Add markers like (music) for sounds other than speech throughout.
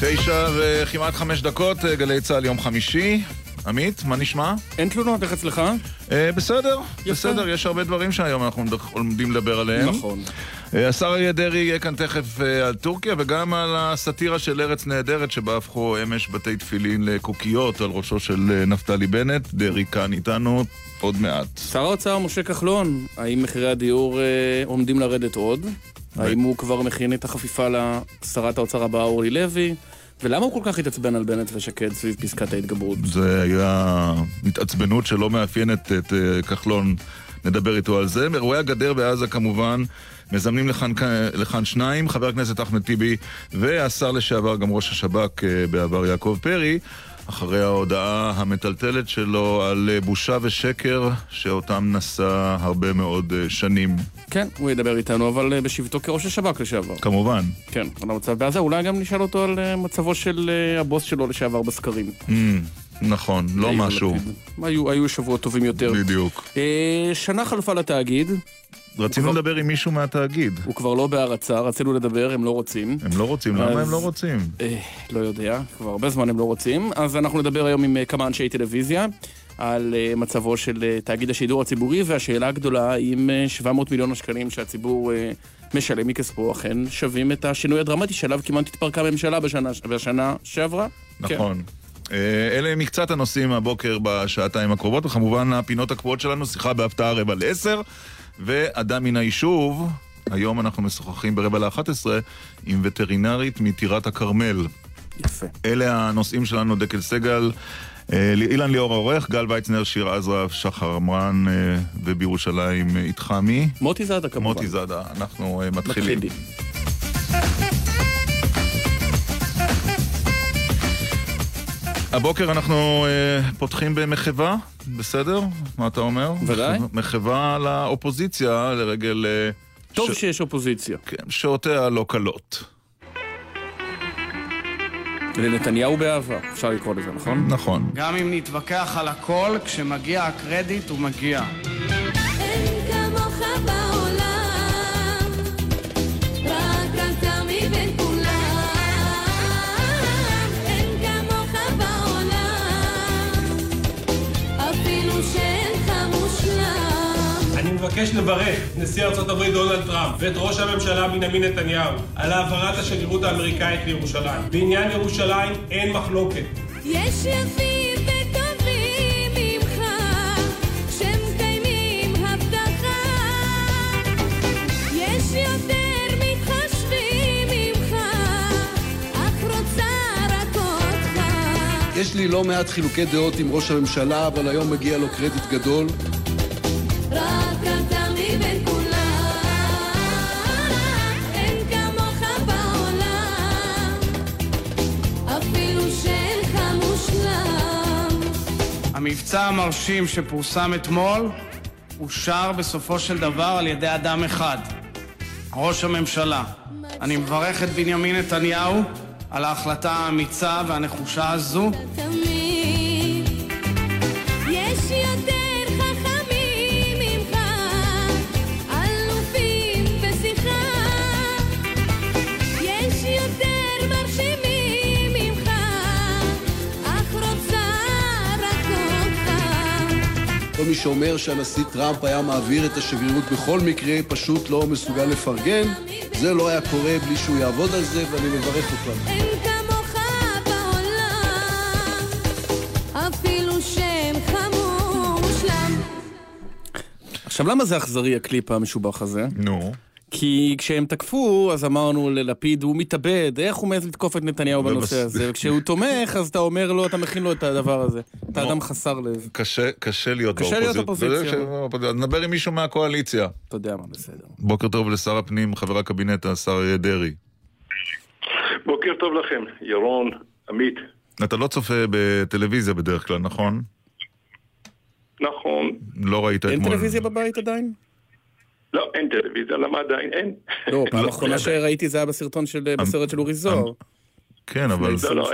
תשע וכמעט חמש דקות, אה, גלי צה"ל יום חמישי. עמית, מה נשמע? אין תלונות, איך אצלך? אה, בסדר, בסדר, יש הרבה דברים שהיום אנחנו עומדים לדבר עליהם. נכון. אה, השר אריה דרעי יהיה כאן תכף אה, על טורקיה וגם על הסאטירה של ארץ נהדרת שבה הפכו אמש בתי תפילין לקוקיות על ראשו של אה, נפתלי בנט. דרעי כאן איתנו עוד מעט. שר האוצר משה כחלון, האם מחירי הדיור אה, עומדים לרדת עוד? האם הוא כבר מכין את החפיפה לשרת האוצר הבאה אורלי לוי? ולמה הוא כל כך התעצבן על בנט ושקד סביב פסקת ההתגברות? זה היה התעצבנות שלא מאפיינת את אה, כחלון, נדבר איתו על זה. אירועי הגדר בעזה כמובן, מזמנים לכאן, לכאן שניים, חבר הכנסת אחמד טיבי והשר לשעבר, גם ראש השב"כ אה, בעבר יעקב פרי. אחרי ההודעה המטלטלת שלו על אה, בושה ושקר שאותם נשא הרבה מאוד אה, שנים. כן, הוא ידבר איתנו, אבל אה, בשבתו כראש השב"כ לשעבר. כמובן. כן, על המצב בעזה, אולי גם נשאל אותו על מצבו של הבוס שלו לשעבר בסקרים. Mm, נכון, לא משהו. היו, היו שבועות טובים יותר. בדיוק. שנה חלפה לתאגיד. רצינו לדבר עם מישהו מהתאגיד. הוא כבר לא בהרצה, רצינו לדבר, הם לא רוצים. הם לא רוצים, למה הם לא רוצים? אה, לא יודע, כבר הרבה זמן הם לא רוצים. אז אנחנו נדבר היום עם אה, כמה אנשי טלוויזיה על אה, מצבו של תאגיד השידור הציבורי, והשאלה הגדולה, אם 700 מיליון השקלים שהציבור משלם מכספו אכן שווים את השינוי הדרמטי שעליו כמעט התפרקה הממשלה בשנה, בשנה שעברה. נכון. כן. אלה הם מקצת הנושאים הבוקר בשעתיים הקרובות, וכמובן הפינות הקבועות שלנו, שיחה בהפתעה רבע לעשר. ואדם מן היישוב, היום אנחנו משוחחים ברבע לאחת עשרה עם וטרינרית מטירת הכרמל. יפה. אלה הנושאים שלנו, דקל סגל, אה, אילן ליאור העורך, גל ויצנר, שיר עזרא, שחר עמרן, אה, ובירושלים איתך מי? מוטי זאדה כמובן. מוטי זאדה, אנחנו אה, מתחילים. מתחילים. הבוקר אנחנו uh, פותחים במחווה, בסדר? מה אתה אומר? ודאי. מחווה לאופוזיציה לרגל... Uh, טוב ש... שיש אופוזיציה. כן, שעותיה לא קלות. לנתניהו באהבה, אפשר לקרוא לזה, נכון? נכון. גם אם נתווכח על הכל, כשמגיע הקרדיט הוא מגיע. מבקש לברך את נשיא ארצות הברית דונלד טראמפ ואת ראש הממשלה בנימין נתניהו על העברת השגרירות האמריקאית לירושלים. בעניין ירושלים אין מחלוקת. יש יפים וטובים ממך, שמקיימים הבטחה. יש יותר מתחשבים ממך, אך רוצה רק אותך. יש לי לא מעט חילוקי דעות עם ראש הממשלה, אבל היום מגיע לו קרדיט גדול. המבצע המרשים שפורסם אתמול אושר בסופו של דבר על ידי אדם אחד, ראש הממשלה. אני מברך את בנימין נתניהו על ההחלטה האמיצה והנחושה הזו. כל מי שאומר שהנשיא טראמפ היה מעביר את השגרירות בכל מקרה, פשוט לא מסוגל לפרגן. זה לא היה קורה בלי שהוא יעבוד על זה, ואני מברך אותו. אין כמוך בעולם, אפילו שם חמור מושלם. עכשיו, למה זה אכזרי הקליפ המשובח הזה? נו. כי כשהם תקפו, אז אמרנו ללפיד, הוא מתאבד, איך הוא מעז לתקוף את נתניהו בנושא הזה? וכשהוא תומך, אז אתה אומר לו, אתה מכין לו את הדבר הזה. אתה אדם חסר לב. קשה להיות באופוזיציה. קשה להיות אופוזיציה. נדבר עם מישהו מהקואליציה. אתה יודע מה בסדר. בוקר טוב לשר הפנים, חבר הקבינט, השר דרעי. בוקר טוב לכם, ירון, עמית. אתה לא צופה בטלוויזיה בדרך כלל, נכון? נכון. לא ראית אתמול. אין טלוויזיה בבית עדיין? לא, אין טלוויזיה, למה עדיין אין? לא, פעם לא, אחרונה שראיתי זה היה בסרטון של, בסרט של אורי זוהר. כן, אבל... לא, לא,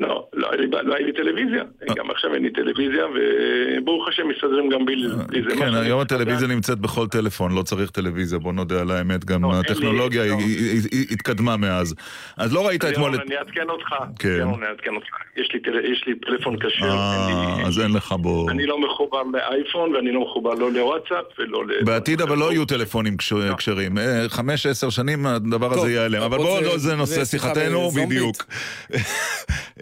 לא, לא לא היה לי טלוויזיה, גם עכשיו אין לי טלוויזיה, וברוך השם מסתדרים גם בלי בלי זה. כן, היום הטלוויזיה נמצאת בכל טלפון, לא צריך טלוויזיה, בוא נודה על האמת, גם לא, הטכנולוגיה לא. היא- היא- היא- התקדמה מאז. אז לא ראית אתמול. אני אעדכן אותך. כן. ירון, אני אעדכן אותך. יש לי טל- יש לי טלפון כשר. אה, אז אין לך בו... אני לא מחובר לאייפון ואני לא מחובר לא לוואטסאפ ולא ל... בעתיד אבל לא יהיו טלפונים כש- כשרים. אה, חמש, עשר שנים הדבר הזה ייעלם. אבל בואו, זה- לא, זה נושא שיחתנו. בדיוק. (laughs)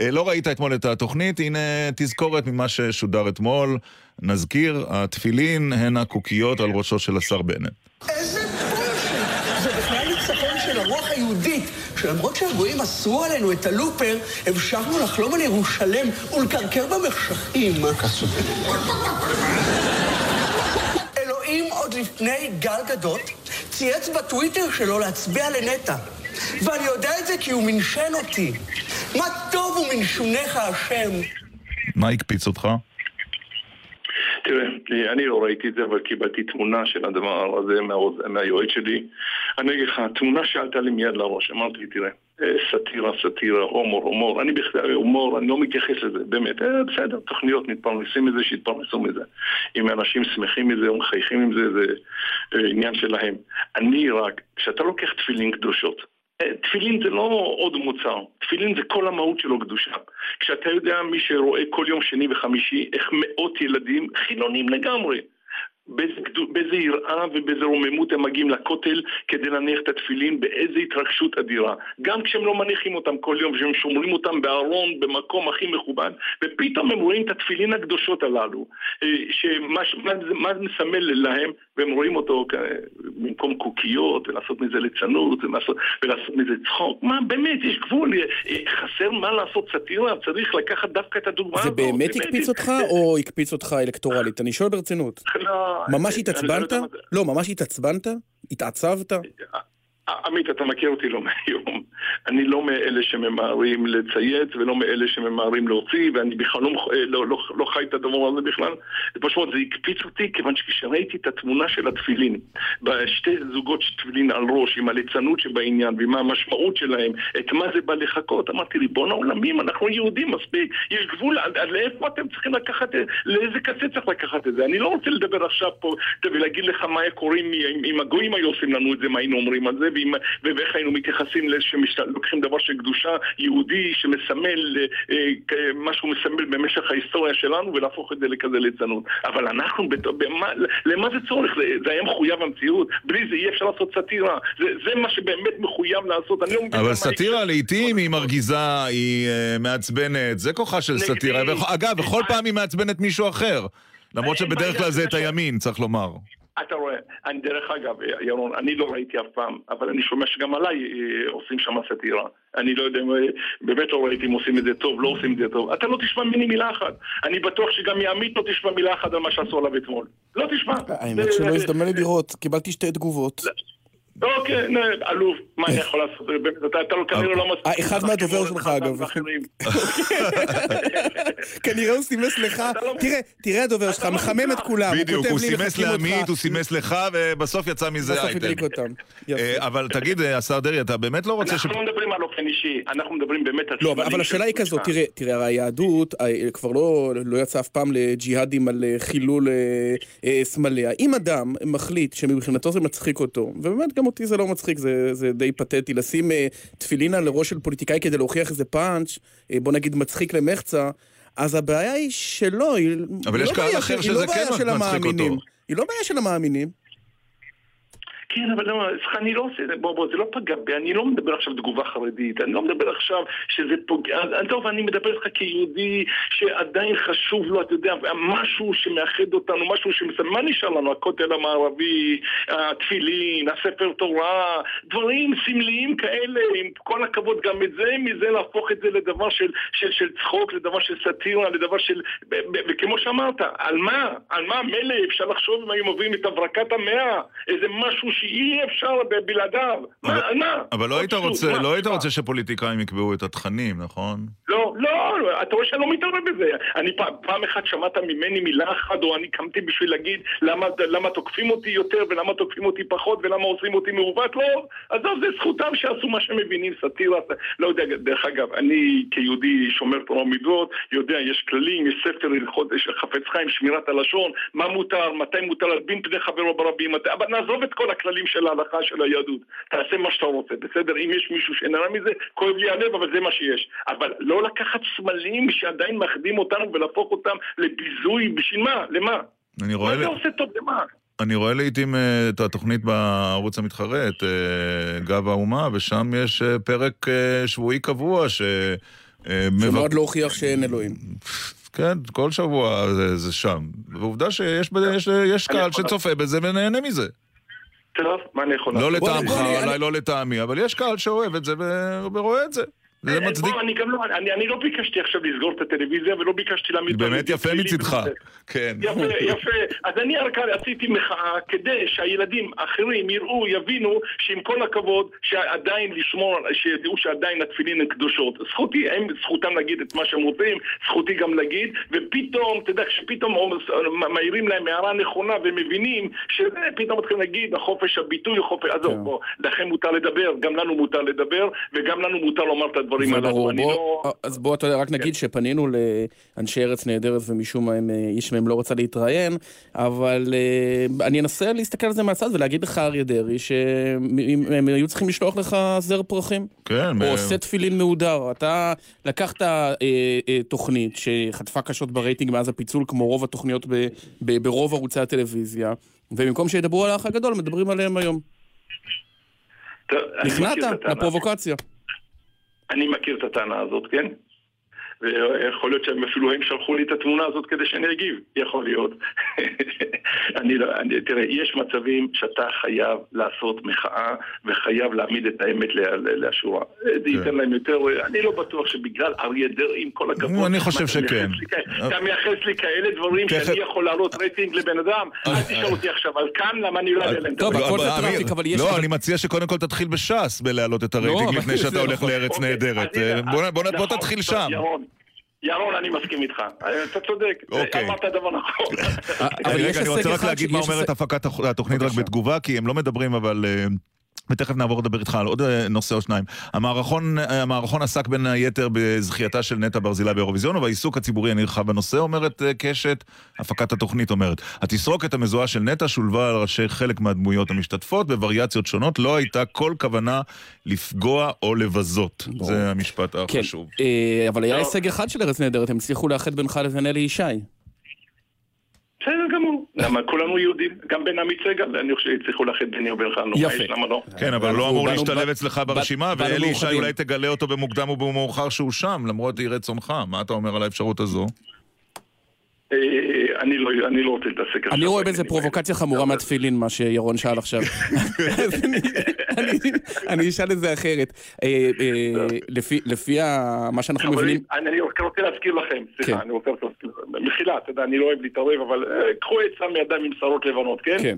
אה, לא ראית אתמול את התוכנית, הנה תזכורת ממה ששודר אתמול. נזכיר, התפילין הן הקוקיות על ראשו של השר בנט. איזה בולשיט! זה בכלל ניצחון של הרוח היהודית, שלמרות שהגויים אסרו עלינו את הלופר, המשכנו לחלום על ירושלם ולקרקר במחשכים. אלוהים עוד לפני גל גדות צייץ בטוויטר שלו להצביע לנטע. ואני יודע את זה כי הוא מנשן אותי. מה טוב הוא מנשונך השם. מה הקפיץ אותך? תראה, אני לא ראיתי את זה, אבל קיבלתי תמונה של הדבר הזה מהיועץ שלי. אני אגיד לך, תמונה שעלתה לי מיד לראש, אמרתי, תראה, אה, סאטירה, סאטירה, הומור, הומור, אני בכלל, הומור, אני לא מתייחס לזה, באמת, אה, בסדר, תוכניות, מתפרנסים מזה, שיתפרנסו מזה. אם אנשים שמחים מזה או מחייכים עם זה, זה אה, עניין שלהם. אני רק, כשאתה לוקח תפילין קדושות, תפילין זה לא עוד מוצר, תפילין זה כל המהות שלו קדושה. כשאתה יודע, מי שרואה כל יום שני וחמישי, איך מאות ילדים חילונים לגמרי. באיזה, יראה ובאיזה רוממות הם מגיעים לכותל כדי להניח את התפילין, באיזה התרגשות אדירה. גם כשהם לא מניחים אותם כל יום, כשהם שומרים אותם בארון, במקום הכי מכובד, ופתאום הם רואים את התפילין הקדושות הללו, אה, שמה מה זה- מה זה מסמל להם, והם רואים אותו במקום קוקיות, ולעשות מזה ליצנות, ולעשות, ולעשות מזה צחוק. מה, באמת, יש גבול, אה, חסר מה לעשות סאטירה, צריך לקחת דווקא את הדוגמה זה הזאת. באמת הקפיץ אותך, או הקפיץ אותך אלקטורלית? אני שואל ברצינות. לא, ממש אני- התעצבנת? לא לא, ממש התעצבנת? התעצבת? עמית, אתה מכיר אותי לא (laughs) מהיום. אני לא מאלה שממהרים לצייץ ולא מאלה שממהרים להוציא, ואני בכלל לא, מח- לא, לא, לא חי את הדבר הזה בכלל. פשוט זה הקפיץ אותי, כיוון שכשראיתי את התמונה של התפילין, בשתי זוגות של תפילין על ראש, עם הליצנות שבעניין, ועם המשמעות שלהם, את מה זה בא לחכות, אמרתי, ריבון העולמים, אנחנו יהודים מספיק, יש גבול, עד, עד לאיפה אתם צריכים לקחת, לאיזה קצה צריך לקחת את זה? אני לא רוצה לדבר עכשיו פה ולהגיד לך מה היה קורה אם, הגויים היו עושים לנו את זה, מה היינו אומרים על זה, ואיך היינו מתייחסים שלוקחים דבר של קדושה יהודי שמסמל אה, מה שהוא מסמל במשך ההיסטוריה שלנו ולהפוך את זה לכזה ליצנות. אבל אנחנו, במה, למה זה צורך? זה, זה היה מחויב המציאות? בלי זה אי אפשר לעשות סאטירה. זה, זה מה שבאמת מחויב לעשות. אני לא מבין אבל סאטירה לעיתים היא מרגיזה, היא אה, מעצבנת, זה כוחה של. סאטירה. אגב, בכל פעם היא מעצבנת מישהו אחר. למרות שבדרך כלל זה את. הימין, צריך לומר. אתה רואה, אני דרך אגב, ירון, אני לא ראיתי אף פעם, אבל אני שומע שגם עליי אה, עושים שם סאטירה. אני לא יודע, אה, באמת לא ראיתי אם עושים את זה טוב, לא עושים את זה טוב. אתה לא תשמע ממני מילה אחת. אני בטוח שגם מעמית לא תשמע מילה אחת על מה שעשו עליו אתמול. לא תשמע. האמת שלא הזדמן לי לראות, קיבלתי שתי תגובות. אוקיי, אלוף, מה אני יכול לעשות? באמת, אתה לא כנראה לא מספיק. אה, אחד מהדובר שלך, אגב. (laughs) כנראה הוא סימס לך, לא- תראה, תראה הדובר שלך, לא מחמם את. כולם, הוא בדיוק, הוא סימס. לעמית, הוא סימס לך, ובסוף יצא מזה בסוף אייטם. הדליק אותם. אה, אבל תגיד, אה, השר דרעי, אתה באמת לא רוצה ש... אנחנו לא מדברים על אופן אישי, אנחנו מדברים באמת על... לא, אבל, השאלה היא. כזאת, תראה, תראה, הרי היהדות אה, כבר לא, לא יצא אף פעם לג'יהאדים על אה, חילול אה, אה, סמליה. אם אדם מחליט שמבחינתו זה מצחיק אותו, ובאמת גם אותי זה לא מצחיק, זה, זה די פתטי, לשים אה, תפילין על ראש של פוליטיקאי כדי להוכיח איזה פאנץ', אה, בוא נגיד מצחיק למחצה, אז הבעיה היא שלא, היא אבל היא יש לא קהל אחר שזה לא כן של מצחיק המאמינים. אותו. היא לא בעיה של המאמינים. כן, אבל לא, סליחה, אני לא עושה את זה, בוא, בוא, זה לא פגע בי, אני לא מדבר עכשיו תגובה חרדית, אני לא מדבר עכשיו שזה פוגע, טוב, אני מדבר איתך כיהודי שעדיין חשוב לו, אתה יודע, משהו שמאחד אותנו, משהו שמסמל, מה נשאר לנו? הכותל המערבי, התפילין, הספר תורה, דברים סמליים כאלה, עם כל הכבוד, גם את זה, מזה להפוך את זה לדבר של, של, של צחוק, לדבר של סאטירה, לדבר של, וכמו שאמרת, על מה? על מה מילא אפשר לחשוב אם היו מביאים את הברקת המאה, איזה משהו שאי אפשר בלעדיו, מה, מה? אבל לא היית רוצה, לא היית? רוצה שפוליטיקאים יקבעו את התכנים, נכון? לא, לא, אתה רואה שאני לא מתערב בזה. אני פעם, אחת שמעת ממני מילה אחת, או אני קמתי בשביל להגיד למה, למה תוקפים אותי יותר ולמה תוקפים אותי פחות ולמה עושים אותי מעוות, לא. עזוב, זה זכותם שעשו מה שהם מבינים, סאטירה, לא יודע, דרך אגב, אני כיהודי שומר תורה ומצוות, יודע, יש כללים, יש ספר הלכות יש חפץ חיים, שמירת הלשון, מה מותר, מתי מותר להלבין פני חברו ברבים, אבל נעזוב את כל הכללים של ההלכה של היהדות. תעשה מה שאתה רוצה, בסדר? אם יש מישהו שנהנה מזה, כואב לי הלב, אבל זה מה שיש. אבל לא לקחת סמלים שעדיין מאחדים אותנו ולהפוך אותם לביזוי, בשביל מה? למה? אני רואה... מה זה עושה טוב למה? אני רואה לעיתים אה, את התוכנית בערוץ המתחרה, את אה, גב האומה, ושם יש אה, פרק שבועי קבוע ש... שנועד להוכיח שאין אלוהים. כן, כל שבוע זה, זה שם. ועובדה שיש יש, יש קהל שצופה בזה ונהנה מזה. טוב, מה אני יכול לא לעשות? בוא- לטעמך, אולי לא לטעמי, אבל יש קהל שאוהב את זה ורואה את זה. זה אה, מצדיק. אני גם לא, אני, אני לא ביקשתי עכשיו לסגור את הטלוויזיה ולא ביקשתי להעמיד... באמת יפה מצידך. כן. יפה, יפה. אז אני רק עשיתי מחאה כדי שהילדים האחרים יראו, יבינו שעם כל הכבוד, שעדיין לשמור, שידעו שעדיין התפילין הן קדושות. זכותי, הם זכותם להגיד את מה שהם רוצים, זכותי גם להגיד, ופתאום, אתה יודע, כשפתאום מעירים להם הערה נכונה ומבינים שפתאום מתחילים להגיד, החופש הביטוי, חופש, עזוב, כן. לכם מותר לדבר, גם לנו מותר לדבר, וגם לנו מותר לומר את הדברים זה הללו. אני בוא- לא... כן. אז בוא, אתה יודע, רק נגיד שפנינו לאנשי ארץ נהדרת ומשום מה הם, אה, איש מהם לא רצה להתראיין, אבל אה, אני אנסה להסתכל על זה מהצד ולהגיד לך, אריה דרעי, שהם היו צריכים לשלוח לך זר פרחים. כן, או עושה תפילין מהודר. אתה לקחת אה, אה, תוכנית שחטפה קשות ברייטינג מאז הפיצול, כמו רוב התוכניות ב, ב, ברוב ערוצי הטלוויזיה, ובמקום שידברו על האח הגדול, מדברים עליהם היום. נכנעת. לפרובוקציה. אני מכיר את הטענה הזאת, כן? ויכול להיות שהם אפילו הם שלחו לי את התמונה הזאת כדי שאני אגיב, יכול להיות. (laughs) אני לא, אני, תראה, יש מצבים שאתה חייב לעשות מחאה וחייב להעמיד את האמת לאשורה. זה ייתן להם יותר, אני לא בטוח שבגלל אריה דרעי, עם כל הכבוד, אני חושב מה, אתה שכן. מייחס לי כאלה- אתה מייחס לי כאלה דברים שאני יכול להעלות רייטינג לבן אדם? אל תשאל אותי עכשיו על כאן, למה אני לא אעלה להם את טוב. הכל זה traffic, אבל יש- לא, אני מציע שקודם כל תתחיל בש"ס בלהעלות את הרייטינג אבל לפני שאתה לא הולך נכון. לארץ אוקיי, נהדרת. אה, בוא- נכון, תתחיל שם. ירון, ירון, אני מסכים איתך. אתה צודק. אוקיי. אמרת דבר נכון. אבל יש רגע, אני רוצה רק להגיד מה אומרת הפקת התוכנית רק. בתגובה, כי הם לא מדברים, אבל... ותכף נעבור לדבר איתך על עוד אה, נושא או שניים. המערכון, אה, המערכון עסק בין היתר בזכייתה של נטע ברזילי באירוויזיון, ובעיסוק הציבורי הנרחב בנושא, אומרת אה, קשת, הפקת התוכנית אומרת. התסרוקת המזוהה של נטע שולבה על ראשי חלק מהדמויות המשתתפות בווריאציות שונות, לא הייתה כל כוונה לפגוע או לבזות. ברור. זה המשפט כן, החשוב. אה, אבל היה לא. הישג אחד של ארץ נהדרת, הם הצליחו לאחד בינך לבין אלי ישי. בסדר גמור. למה כולנו יהודים? גם בן עמית סגל, אני חושב שהצליחו לאחד ביני ובינך. נו, מה. יש, למה לא? כן, אבל לא אמור להשתלב אצלך ברשימה, ואלי ישי. אולי תגלה אותו במוקדם או במאוחר שהוא שם, למרות יהי רצונך. מה אתה אומר על האפשרות הזו? אה, אני לא אני לא רוצה להתעסק עכשיו. אני רואה בזה פרובוקציה. חמורה מהתפילין, מה שירון שאל עכשיו. (laughs) אני- אשאל את זה אחרת. אה, אה, לפי- מה שאנחנו מבינים... אני רוצה להזכיר לכם, כן. סליחה, אני רוצה להזכיר לכם. מחילה, אתה יודע, אני לא אוהב להתערב, אבל אה, קחו עצה מידיים עם שערות לבנות, כן? כן.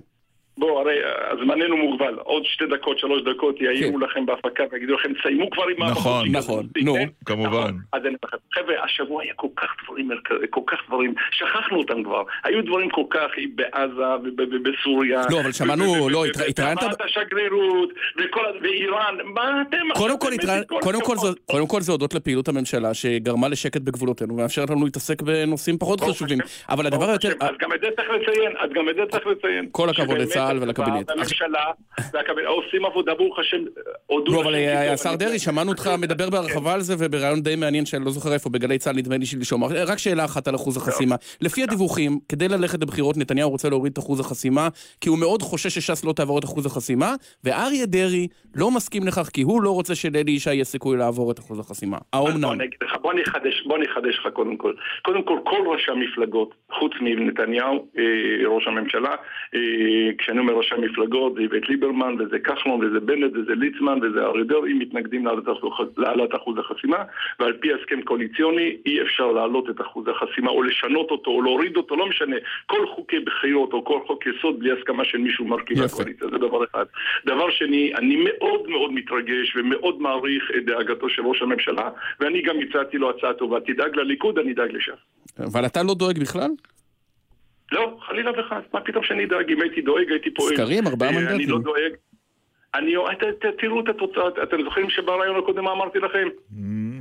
בואו, הרי אה, זמננו מוגבל. עוד שתי דקות, שלוש דקות יעירו לכם בהפקה ויגידו לכם, תסיימו כבר עם נכון. כן. נכון, שלי, נו. כן? כמובן. נכון. אז אני אומר לכם, חבר'ה, השבוע היה כל כך דברים, כל כך דברים, שכחנו אותם כבר. היו דברים כל כך בעזה ובסוריה. לא, אבל שמענו, לא, התרא- התראיינת- ברמת השגרירות, וכל ה- ואיראן, מה אתם... קודם כל, באמת, התרא- עם כל קודם כל? זה- קודם כל זה הודות לפעילות הממשלה שגרמה לשקט בגבולותינו ומאפשרת לנו להתעסק בנושאים פחות חשובים. אבל הדבר היותר... אז גם את זה צריך לציין, אז גם את זה צריך לציין. כל הכבוד שבאמת לצה"ל ולקבינט. והממשלה והקבינט עושים עבודה, ברוך השם, הודו לא, אבל אה, השר דרעי, שמענו אותך מדבר בהרחבה על זה, ובריאיון די מעניין שאני לא זוכר איפה, בגלי צה"ל נדמה לי שלשום. רק שאלה אחת על אחוז החסימה. לפי הדיווחים, כדי ללכת לבחירות, נתניהו רוצה להוריד את אחוז החסימה, כי הוא מאוד חושש שש"ס לא תעבור את אחוז החסימה, ואריה דרעי לא מסכים לכך, כי הוא לא רוצה שלאלי ישי יהיה סיכוי לעבור את אחוז החסימה. האומנם? בוא אני אחדש, לך קודם כל. קודם כל, כל ראשי המפלגות, חוץ מנתניהו, אה, ראש הממשלה, אה, כשנ- אני אומר ראשי המפלגות, זה איווט ליברמן, וזה כחלון, וזה בנט, וזה ליצמן, וזה אריה דרעי, מתנגדים להעלאת אחוז- החסימה, ועל פי הסכם קואליציוני אי אפשר להעלות את אחוז החסימה, או לשנות אותו, או להוריד אותו, לא משנה. כל חוקי בחירות, או כל חוק יסוד, בלי הסכמה של מישהו מרכיב. הקואליציה, זה דבר אחד. דבר שני, אני מאוד מאוד מתרגש ומאוד מעריך את דאגתו של ראש הממשלה, ואני גם הצעתי לו הצעה טובה. תדאג לליכוד, אני אדאג לש"ס. אבל אתה לא דואג בכלל? לא, חלילה וחס, מה פתאום שאני אדאג? אם הייתי דואג, הייתי פועל. סקרים, ארבעה אה, אני מנדטים. לא דואג. אני, ת, ת, תראו את התוצאות, אתם זוכרים שבריאיון הקודם מה אמרתי לכם?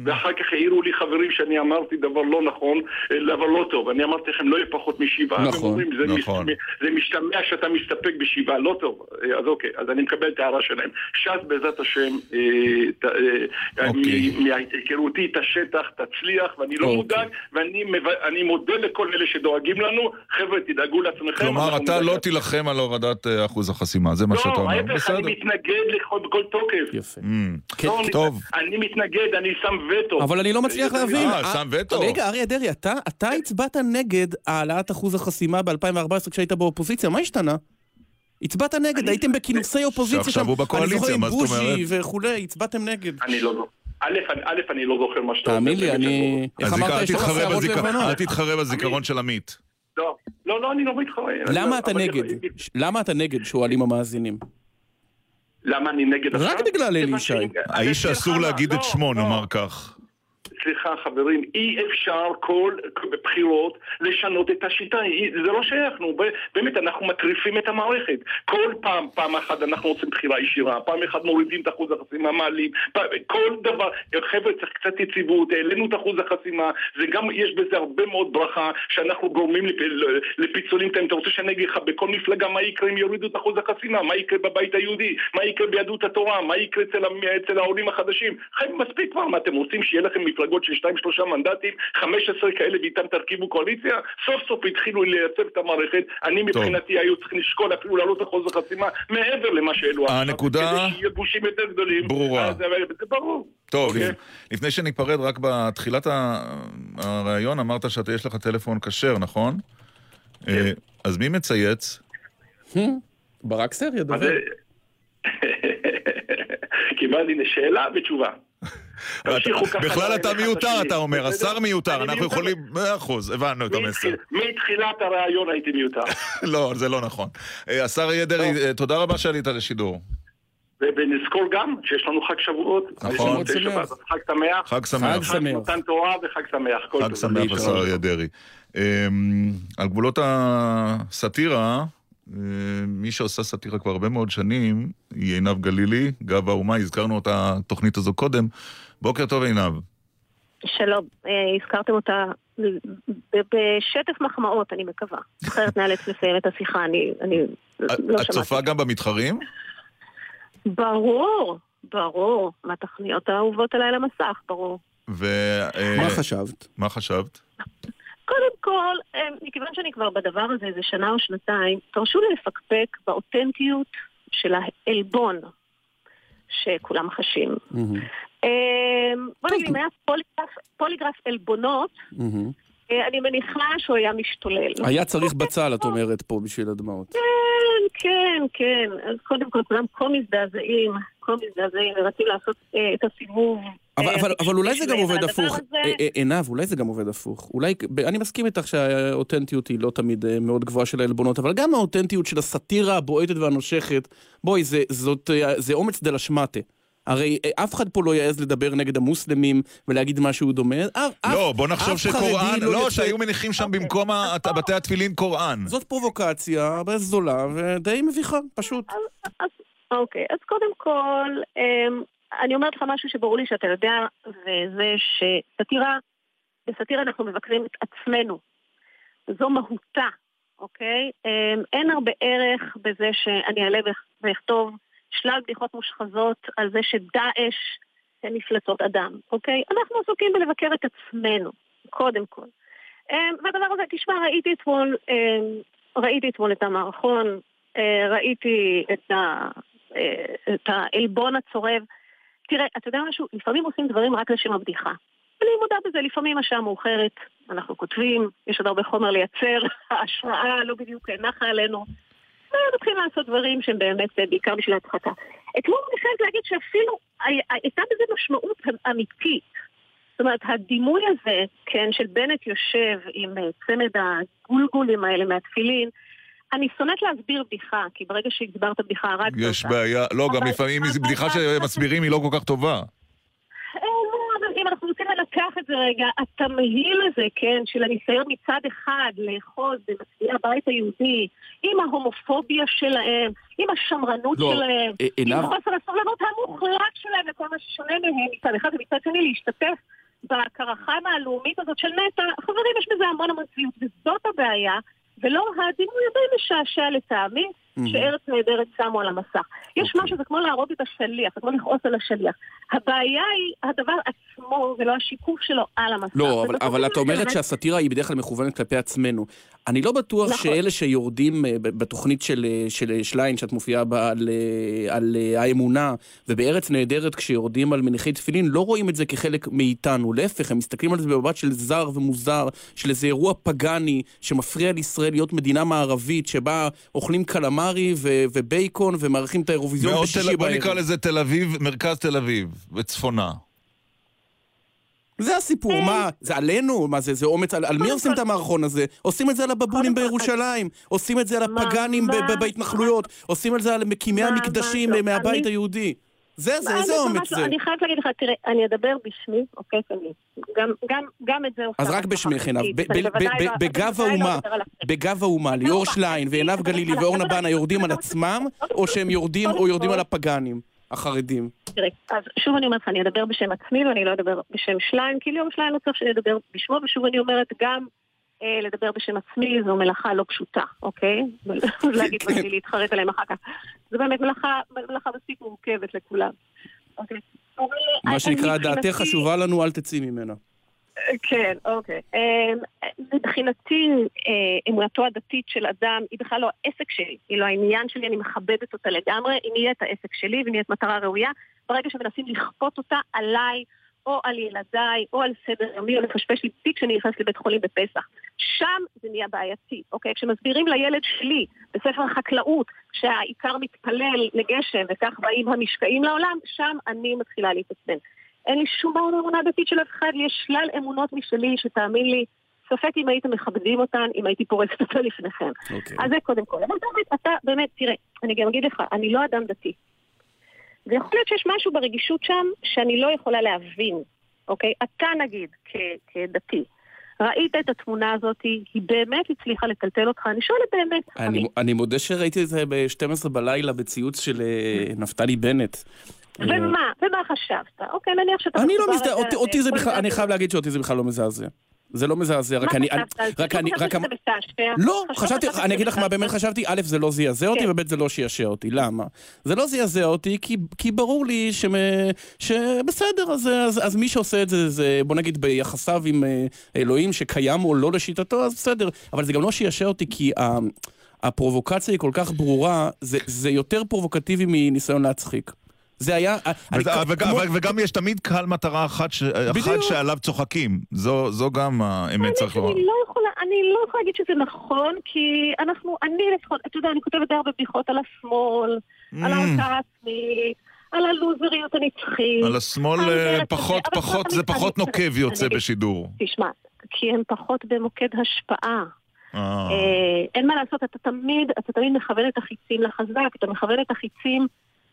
ואחר כך העירו לי חברים שאני אמרתי דבר לא נכון, אה, דבר לא טוב. אני אמרתי לכם, לא יהיה פחות משבעה. נכון, אומרים, זה, נכון. מש, זה משתמע שאתה מסתפק בשבעה, לא טוב. אה, אז אוקיי, אז אני מקבל את ההערה שלהם. ש"ס בעזרת השם, אה, אה, אוקיי. מ- מהיכרותי את השטח, תצליח, ואני לא אוקיי. מודאג, ואני אני מודה לכל אלה שדואגים לנו. חבר'ה, תדאגו לעצמכם. כלומר, אתה לא. תילחם על הורדת אה, אחוז החסימה, זה מה שאתה לא, אומר. ההפך, בסדר. מתנגד לכל בכל תוקף. יפה. Mm. כן, לא, אני- טוב. אני מתנגד, אני שם וטו. אבל אני לא מצליח אה, להבין. אה, שם וטו. רגע, אריה דרעי, אתה, אתה הצבעת נגד העלאת אחוז החסימה ב-2014 כשהיית באופוזיציה, מה השתנה? הצבעת נגד, הייתם בכינוסי אופוזיציה שעכשיו שם, הוא בקואליציה, אני זוכר עם מה זאת בוז'י אומרת? וכולי, הצבעתם נגד. אני לא זוכר. א', אני- לא זוכר מה שאתה אומר. תאמין לי, אני... איך אז אמרת, אל יש לך תתחרה שערות בזיכרון- לבנות. אל תתחרה בזיכרון של עמית. לא, לא, לא, אני לא מתחרה. למה אתה נגד? למה אתה נגד? שואלים המאזינים. למה אני נגד רק עכשיו? בגלל אלי ישי. האיש שאסור למה. להגיד לא, את שמו, לא. נאמר כך. סליחה חברים, אי אפשר כל בחירות לשנות את השיטה, זה לא שייך, נו, באמת אנחנו מטריפים את המערכת. כל פעם, פעם אחת אנחנו עושים בחירה ישירה, פעם אחת מורידים את אחוז החסימה, מעלים, פעם- כל דבר, חבר'ה צריך קצת יציבות, העלינו את אחוז החסימה, זה גם, יש בזה הרבה מאוד ברכה, שאנחנו גורמים לפ- לפיצולים, אתה רוצה שאני אגיד לך בכל מפלגה מה יקרה אם יורידו את אחוז החסימה, מה יקרה בבית היהודי, מה יקרה ביהדות התורה, מה יקרה אצל, אצל העולים החדשים, חבר'ה מספיק כבר, מה אתם רוצים שיהיה לכם מפלגות של 2-3 מנדטים, 15 כאלה ואיתם תרכיבו קואליציה? סוף סוף התחילו לייצב את המערכת, אני מבחינתי היו צריכים לשקול אפילו להעלות אחוז החסימה מעבר למה שהעלו עכשיו, הנקודה כדי שיהיו גושים יותר גדולים, ברורה. אז, אבל זה ברור. טוב, אוקיי. לפני שניפרד, רק בתחילת הראיון אמרת שיש לך טלפון כשר, נכון? כן. אה, אז מי מצייץ? ברק סריה, מה דובר. זה? (laughs) קיבלתי שאלה ותשובה. בכלל אתה אחד מיותר. אתה אומר? השר מיותר, אנחנו. יכולים... מאה אחוז, הבנו את המסר. מתחיל- מתחילת הרעיון הייתי מיותר. (laughs) לא, זה לא נכון. אה, השר אריה דרעי, אה, תודה רבה שעלית לשידור. ונזכור גם שיש לנו חג שבועות. נכון. חג שמח. חג שמח. חג חג שמח. מתן תורה וחג שמח. חג. שמח אריה דרעי. אה, על גבולות הסאטירה, מי שעושה סאטירה כבר הרבה מאוד שנים, היא עינב גלילי, גב האומה, הזכרנו את התוכנית הזו קודם. בוקר טוב עינב. שלום, אה, הזכרתם אותה בשטף מחמאות, אני מקווה. אחרת נאלץ לסיים את השיחה, אני, אני לא את שמעתי. צופה גם במתחרים? ברור, ברור. מהתוכניות האהובות עליי למסך, ברור. ו... אה, מה חשבת? מה חשבת? קודם כל, אה, מכיוון שאני כבר בדבר הזה איזה שנה או שנתיים, תרשו לי לפקפק באותנטיות של העלבון שכולם חשים. אה, בוא נגיד, אם היה פוליגרף, פוליגרף עלבונות, מהמם. אה, אני מניחה שהוא היה משתולל. היה צריך בצל, את אומרת פה, בשביל הדמעות. כן, כן, כן. אז קודם כל, כולם כה מזדעזעים, כה מזדעזעים, ורצים לעשות אה, את הסיבוב. אבל, אה, אבל, אבל אולי זה גם. עובד הפוך. הזה- עינב, אולי זה גם עובד הפוך. אולי, אני מסכים איתך שהאותנטיות היא לא תמיד מאוד גבוהה של העלבונות, אבל גם האותנטיות של הסאטירה הבועטת והנושכת, בואי, זה, זאת, זה אומץ דה לשמטה. הרי אה, אף אחד פה לא יעז לדבר נגד המוסלמים ולהגיד משהו דומה. לא, אף- בוא נחשוב שקוראן, לא לא, יצא- שהיו מניחים שם במקום ה- בתי התפילין קוראן. זאת פרובוקציה זולה ודי מביכה, פשוט. אז, אוקיי, אז קודם כל, אמ, אני אומרת לך משהו שברור לי שאתה יודע, וזה שסאטירה, בסאטירה אנחנו מבקרים את עצמנו. זו מהותה, אוקיי? אמ, אין הרבה ערך בזה שאני אעלה ואכ- ואכתוב שלל בדיחות מושחזות על זה שדאעש הן מפלצות אדם, אוקיי? אנחנו עסוקים בלבקר את עצמנו, קודם כל. אמ, והדבר הזה, תשמע, ראיתי אתמול, אמ, ראיתי אתמול את המערכון, אה, ראיתי את, ה, אה, את העלבון הצורב. תראה, אתה יודע משהו? לפעמים עושים דברים רק לשם הבדיחה. אני מודה בזה, לפעמים השעה מאוחרת, אנחנו כותבים, יש עוד הרבה חומר לייצר, (laughs) ההשראה לא בדיוק נחה עלינו. ומתחילים לעשות דברים שהם באמת אה, בעיקר בשביל ההדחקה. אתמול אני חייבת להגיד שאפילו הי- הייתה בזה משמעות אמיתית. זאת אומרת, הדימוי הזה, כן, של בנט יושב עם אה, צמד הגולגולים האלה מהתפילין, אני שונאת להסביר בדיחה, כי ברגע שהסברת בדיחה הרגת אותה. יש בעיה, לא, גם לפעמים בדיחה שמסבירים היא לא כל כך טובה. אה, לא, אבל אם לנתח את זה רגע, התמהיל הזה, כן, של הניסיון מצד אחד לאחוז במצביעי הבית היהודי, עם ההומופוביה שלהם, עם השמרנות לא, שלהם, אה, עם חוסר הסובלנות המוחלט שלהם לכל מה ששונה מהם מצד אחד, ומצד שני להשתתף בקרחיים הלאומית הזאת של נטע, חברים, יש בזה המון המון צביעות, וזאת הבעיה, ולא הדימוי הדי משעשע לטעמי, שארץ נהדרת שמו על המסך. יש אוקיי. משהו, זה כמו להרוג את השליח, זה כמו לכעוס על השליח. הבעיה היא הדבר עצמו, ולא השיקוף שלו על המסך. לא, אבל, אבל את אומרת שהסאטירה היא בדרך כלל מכוונת כלפי עצמנו. אני לא בטוח נכון. שאלה שיורדים אה, בתוכנית של, אה, של שליין, שאת מופיעה בה על, אה, על אה, האמונה, ובארץ נהדרת כשיורדים על מניחי תפילין, לא רואים את זה כחלק מאיתנו. להפך, הם מסתכלים על זה במבט של זר ומוזר, של איזה אירוע פגאני שמפריע לישראל להיות מדינה מערבית, שבה אוכלים קלמרי ו- ובייקון ומארחים את האירוויזיון בשישי תל- בוא בערב. נקרא לזה תל אביב, מרכז תל אביב, וצפונה. זה הסיפור, מה, זה עלינו? מה זה, זה אומץ, על, על מי עושים את המערכון הזה? עושים את זה על הבבונים בירושלים, עושים את זה על הפגאנים בהתנחלויות, עושים את זה על מקימי המקדשים מה- מהבית היהודי. זה זה, אני איזה אומץ לא- זה. אני חייבת להגיד לך, תראה, אני אדבר בשמי, אוקיי. גם- גם- גם את זה עושה. אז רק הרצחה בשמך, עינב, חלקית. ב- אני ב- בוודאי ב- לא- ב- בגב לא האומה. בגב האומה, ליאור שליין ועינב גלילי ואורנה בנה יורדים על עצמם, או שהם יורדים או יורדים על הפגאנים, החרדים? תראה, אז שוב אני אומרת לך, אני אדבר בשם עצמי ואני לא אדבר בשם שליין, כי ליאור שליין לא צריך שאני אדבר בשמו, ושוב אני אומרת, גם אה, לדבר בשם עצמי זו מלאכה לא פשוטה, אוקיי? (laughs) להגיד כן. לי להתחרט עליהם אחר כך. זו באמת מלאכה, מספיק מורכבת לכולם. אוקיי. מה אה, שנקרא, דעתך חשובה לנו, אל תצאי ממנה. כן, אוקיי. אמ, מבחינתי, אה, אמונתו הדתית של אדם היא בכלל לא העסק שלי, היא לא העניין שלי, אני מכבדת אותה לגמרי, היא נהיית העסק שלי ונהיית מטרה ראויה, ברגע שמנסים לכפות אותה עליי, או על ילדיי, או על סדר יומי, או לפשפש לי תיק כשאני נכנסת לבית חולים בפסח. שם זה נהיה בעייתי, אוקיי? כשמסבירים לילד שלי בספר החקלאות שהעיקר מתפלל לגשם וכך באים המשקעים לעולם, שם אני מתחילה להתעצבן. אין לי שום בעיה באמונה דתית של אף אחד, יש שלל אמונות משלי שתאמין לי, ספק אם הייתם מכבדים אותן, אם הייתי פורסת אותן לפניכם. אוקיי. אז זה קודם כל. אבל באמת, אתה באמת, תראה, אני גם אגיד לך, אני לא אדם דתי. ויכול להיות שיש משהו ברגישות שם שאני לא יכולה להבין, אוקיי? אתה נגיד, כ- כדתי, ראית את התמונה הזאת, היא באמת הצליחה לטלטל אותך, אני שואלת באמת, אני, אני מודה שראיתי את זה ב-12 בלילה בציוץ של אה, נפתלי בנט. ומה, ומה חשבת? אוקיי, נניח שאתה... אני לא רגע אותי- זה לכל בכלל, אני. חייב להגיד שאותי זה בכלל לא מזעזע. זה לא מזעזע, רק מה אני... חשבת על זה? רק אני... חשבת רק... משעשע? לא, חשבת חשבתי, אני אגיד לך מה? באמת חשבתי, א', זה לא זעזע אותי, כן. וב', זה לא שישע אותי. למה? זה לא זעזע אותי, כי, ברור לי שבסדר, אז, מי שעושה את זה, זה בוא נגיד ביחסיו עם אה, אלוהים, שקיים או לא לשיטתו, אז בסדר. אבל זה גם לא שישע אותי, כי הפרובוקציה היא כל כך ברורה, זה, זה יותר פרובוקטיבי מניסיון להצחיק. זה היה... אני- וזה- וג- כמו- אבל- וגם יש תמיד קהל מטרה אחת ש- אחד בדיוק. שעליו צוחקים. זו זו גם האמת צריך לומר. אני לא יכולה, אני לא יכולה להגיד שזה נכון, כי אנחנו, אני לפחות, אתה יודע, אני כותבת הרבה בדיחות על השמאל, על Mm. ההרתעה העצמית, על הלוזריות הנצחית. על השמאל על אה, פחות, פחות, אני- זה פחות אני- נוקב יוצא אני- בשידור. תשמע, כי הם פחות במוקד השפעה. אה. אה, אין מה לעשות, אתה תמיד, אתה תמיד מכוון את החיצים לחזק, אתה מכוון את החיצים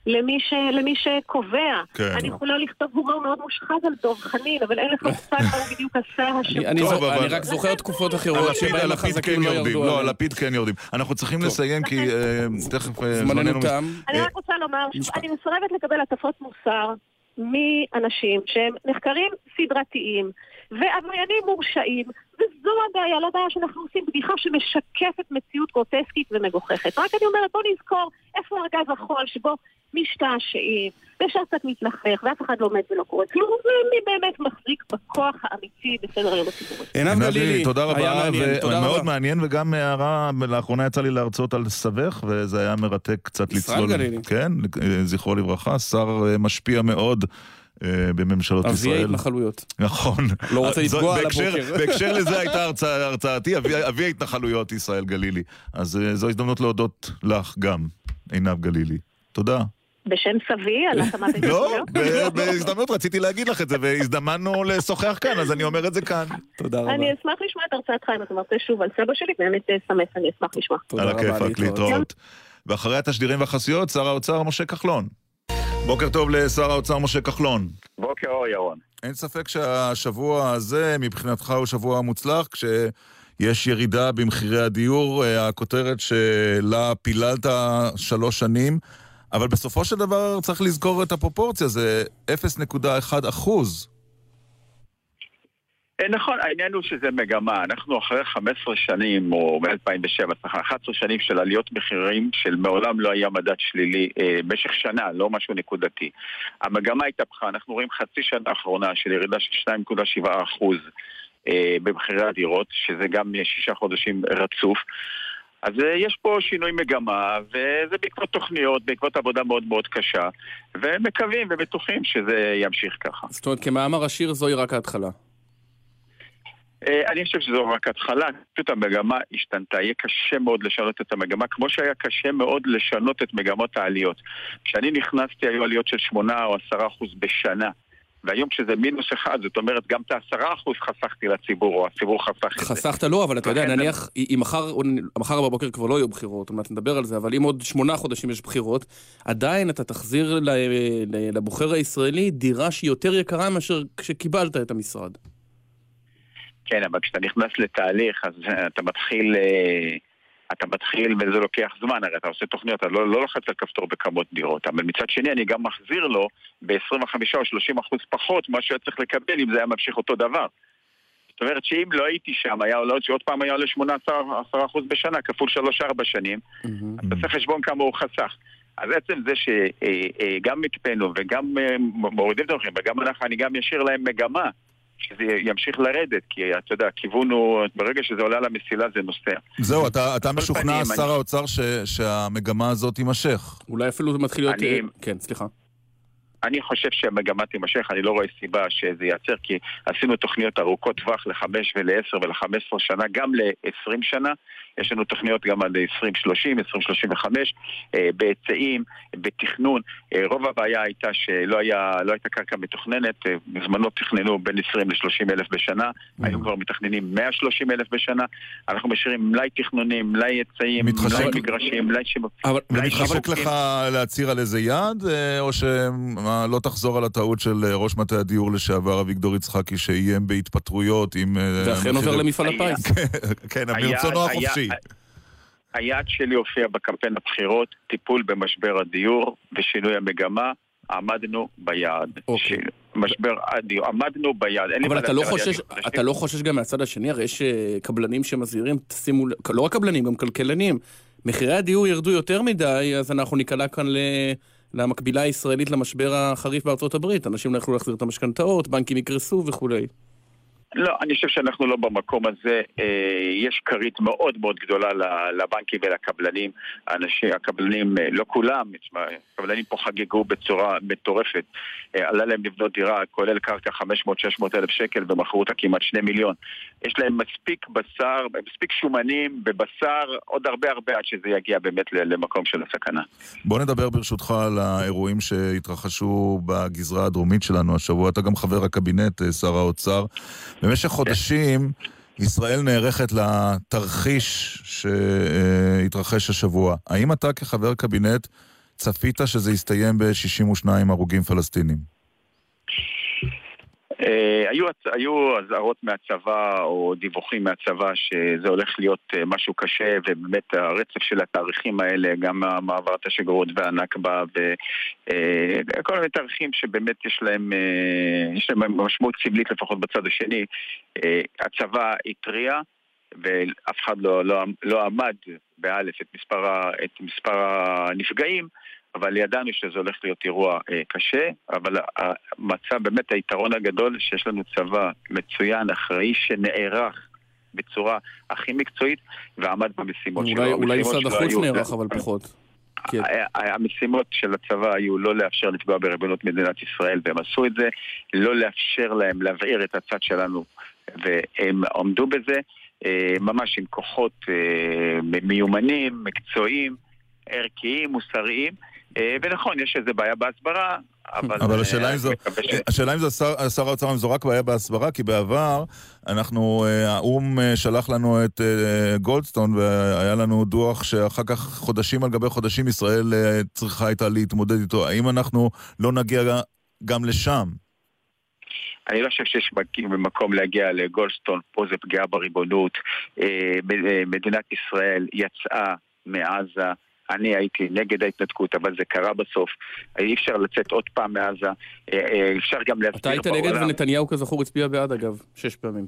למי, ש, למי שקובע. כן. אני יכולה לכתוב הומור מאוד מושחז על דב חנין, אבל אין לך (laughs) מושג מה הוא בדיוק עשה השבוע. אני, אני, טוב, אני רק זוכר תקופות אחרות שבהן החזקים כן לא יורדים. ירדו לא, על עליהם. לפיד כן יורדים. אנחנו צריכים טוב. לסיים כי (laughs) אה, תכף אה, זמננו תם. אני רק רוצה לומר. אני מסרבת לקבל הטפות מוסר מאנשים שהם נחקרים סדרתיים ועבריינים מורשעים, וזו הבעיה, לא בעיה שאנחנו עושים בדיחה שמשקפת מציאות גרוטסקית ומגוחכת. רק אני אומרת, בוא נזכור איפה ארגז החול שבו משתעשעים, ואפשר קצת מתלכלך, ואף אחד לא עומד ולא קורא כלום, ומי באמת מחזיק בכוח האמיתי בסדר היום הציבורי. עינב גלילי, לילי, תודה היה רבה, מעניין, תודה ומאוד. מעניין, וגם הערה, לאחרונה יצא לי להרצות על סבך, וזה היה מרתק קצת ישראל לצלול. גלילי. כן, זכרו לברכה, שר אה, משפיע מאוד אה, בממשלות אבי ישראל. ההתנחלויות. נכון. לא רוצה לפגוע על הבוקר. (laughs) בהקשר לזה הייתה הרצאה- הרצאתי, אבי- אבי ההתנחלויות ישראל גלילי. אז אה, זו הזדמנות להודות לך גם, עינב גלילי. תודה. בשם סבי, על (laughs) הקמת לא, ההתנחלויות? ב- בהזדמנות רציתי להגיד לך את זה, והזדמנו לשוחח כאן, אז אני אומר את זה כאן. תודה רבה. אני אשמח לשמוע את הרצאתך אם אתה מרצה שוב על סבא שלי, באמת אה, שמח, אני אשמח לשמוע. תודה על רבה, הכיפאק, להתראות. ואחרי התשדירים והחסויות, שר האוצר משה כחלון. בוקר טוב לשר האוצר משה כחלון. בוקר אור ירון. אין ספק שהשבוע הזה מבחינתך הוא שבוע מוצלח, כשיש ירידה במחירי הדיור, אה, הכותרת שלה פיללת שלוש שנים, אבל בסופו של דבר צריך לזכור את הפרופורציה, זה 0.1 אחוז. אה, נכון, העניין הוא שזה מגמה. אנחנו אחרי 15 שנים, או מ-2007, סליחה, 11 שנים של עליות מחירים, של מעולם לא היה מדד שלילי אה, במשך שנה, לא משהו נקודתי. המגמה התהפכה, אנחנו רואים חצי שנה האחרונה של ירידה של 2.7 אחוז אה, במחירי הדירות, שזה גם שישה חודשים רצוף. אז אה, יש פה שינוי מגמה, וזה בעקבות תוכניות, בעקבות עבודה מאוד מאוד קשה, ומקווים ובטוחים שזה ימשיך ככה. זאת אומרת, כמאמר השיר זוהי רק ההתחלה. אה, אני חושב שזו רק התחלה, פשוט המגמה השתנתה. יהיה קשה מאוד לשנות את המגמה, כמו שהיה קשה מאוד לשנות את מגמות העליות. כשאני נכנסתי היו עליות של 8 או 10 אחוז בשנה. והיום כשזה מינוס אחד, זאת אומרת, גם את העשרה אחוז חסכתי לציבור, או הציבור חסך את זה. חסכת לא, אבל אתה יודע, נניח, אם מחר, בבוקר כבר לא יהיו בחירות, עוד מעט נדבר על זה, אבל אם עוד שמונה חודשים יש בחירות, עדיין אתה תחזיר לבוחר הישראלי דירה שהיא יותר יקרה מאשר כשקיבלת את המשרד. כן, אבל כשאתה נכנס לתהליך, אז אה, אתה מתחיל... אה, אתה מתחיל וזה לוקח זמן, הרי אתה עושה תוכניות, אתה לא, לא לוחץ על כפתור בכמות דירות, אבל מצד שני אני גם מחזיר לו ב-25 או 30 אחוז פחות מה שהוא היה צריך לקבל אם זה היה ממשיך אותו דבר. זאת אומרת שאם לא הייתי שם, היה עולה שעוד פעם היה עולה 18 אחוז בשנה, כפול 3-4 שנים, אתה עושה חשבון כמה הוא חסך. אז עצם זה שגם הקפאנו וגם אה, מורידים את המחירים וגם אנחנו, אני גם אשאיר להם מגמה שזה ימשיך לרדת, כי אתה יודע, הכיוון הוא, ברגע שזה עולה על המסילה זה נוסע. זהו, אתה, אתה משוכנע, פנים, שר אני- האוצר, ש, שהמגמה הזאת תימשך. אולי אפילו זה מתחיל להיות... אני- אה, כן, סליחה. אני חושב שהמגמה תימשך, אני לא רואה סיבה שזה ייעצר, כי עשינו תוכניות ארוכות טווח לחמש ולעשר ולחמש עשרה שנה, גם לעשרים שנה. יש לנו תוכניות גם עד 2030, 2035, אה, בהיצעים, בתכנון. אה, רוב הבעיה הייתה שלא היה, לא הייתה קרקע מתוכננת, אה, בזמנו תכננו בין 20 ל-30 אלף בשנה, היום כבר מתכננים 130 אלף בשנה. אנחנו משאירים מלאי תכנוני, מלאי היצעים, מתחשק- מלאי מגרשים, מלאי שיווק. אבל שיווקים. לך להצהיר על איזה יעד, או שלא תחזור על הטעות של ראש מטה הדיור לשעבר אביגדור יצחקי, שאיים בהתפטרויות עם... ואכן עובר למפעל הפיס. כן, היה- מרצונו היה- החופשי. היעד שלי הופיע בקמפיין הבחירות, טיפול במשבר הדיור ושינוי המגמה, עמדנו ביעד. אוקיי. משבר הדיור, עמדנו ביעד. אבל אתה לא חושש, אתה. לא חושש גם מהצד השני, הרי יש אה, קבלנים שמזהירים, תשימו, לא רק קבלנים, גם כלכלנים. מחירי הדיור ירדו יותר מדי, אז אנחנו ניקלע כאן ל... למקבילה הישראלית למשבר החריף בארצות הברית. אנשים לא יכלו להחזיר את המשכנתאות, בנקים יקרסו וכולי. לא, אני חושב שאנחנו לא במקום הזה. אה, יש כרית מאוד מאוד גדולה לבנקים ולקבלנים. האנשים, הקבלנים, אה, לא כולם, הקבלנים פה חגגו בצורה מטורפת. אה, עלה להם לבנות דירה, כולל קרקע 500-600 אלף שקל, ומכרו אותה כמעט 2 מיליון. יש להם מספיק בשר, מספיק שומנים בבשר, עוד הרבה הרבה עד שזה יגיע באמת למקום של הסכנה. בוא נדבר ברשותך על האירועים שהתרחשו בגזרה הדרומית שלנו השבוע. אתה גם חבר הקבינט, שר האוצר. במשך חודשים ישראל נערכת לתרחיש שהתרחש השבוע. האם אתה כחבר קבינט צפית שזה יסתיים ב-62 הרוגים פלסטינים? אה, היו, היו אזהרות מהצבא או דיווחים מהצבא שזה הולך להיות אה, משהו קשה ובאמת הרצף של התאריכים האלה, גם מעברת השגרירות והנכבה וכל מיני תאריכים שבאמת יש להם, אה, יש להם משמעות סמלית לפחות בצד השני. אה, הצבא התריע ואף אחד לא, לא, לא עמד באלף את מספר, את מספר הנפגעים אבל ידענו שזה הולך להיות אירוע אה, קשה, אבל המצב, באמת היתרון הגדול שיש לנו צבא מצוין, אחראי, שנערך בצורה הכי מקצועית ועמד במשימות שלו. אולי, משרד החוץ נערך, אבל פחות. כן. ה- המשימות של הצבא היו לא לאפשר לפגוע בריבונות מדינת ישראל, והם עשו את זה, לא לאפשר להם להבעיר את הצד שלנו, והם עמדו בזה, אה, ממש עם כוחות אה, מיומנים, מקצועיים, ערכיים, מוסריים. אה, ונכון, יש איזה בעיה בהסברה, אבל... אבל אה, השאלה אם זו, מקווה ש- השאלה אם זה שר, שר האוצר, אם זו רק בעיה בהסברה, כי בעבר אנחנו, אה, האו"ם שלח לנו את גולדסטון והיה לנו דוח שאחר כך חודשים על גבי חודשים ישראל צריכה הייתה להתמודד איתו. האם אנחנו לא נגיע גם לשם? אני לא חושב שיש מק- מקום להגיע לגולדסטון, פה זה פגיעה בריבונות. מדינת ישראל יצאה מעזה. אני הייתי נגד ההתנתקות, אבל זה קרה בסוף. אי אפשר לצאת עוד פעם מעזה. אה, אה, אפשר גם להסביר אתה היית נגד בעולם. ונתניהו כזכור הצביע בעד אגב, שש פעמים.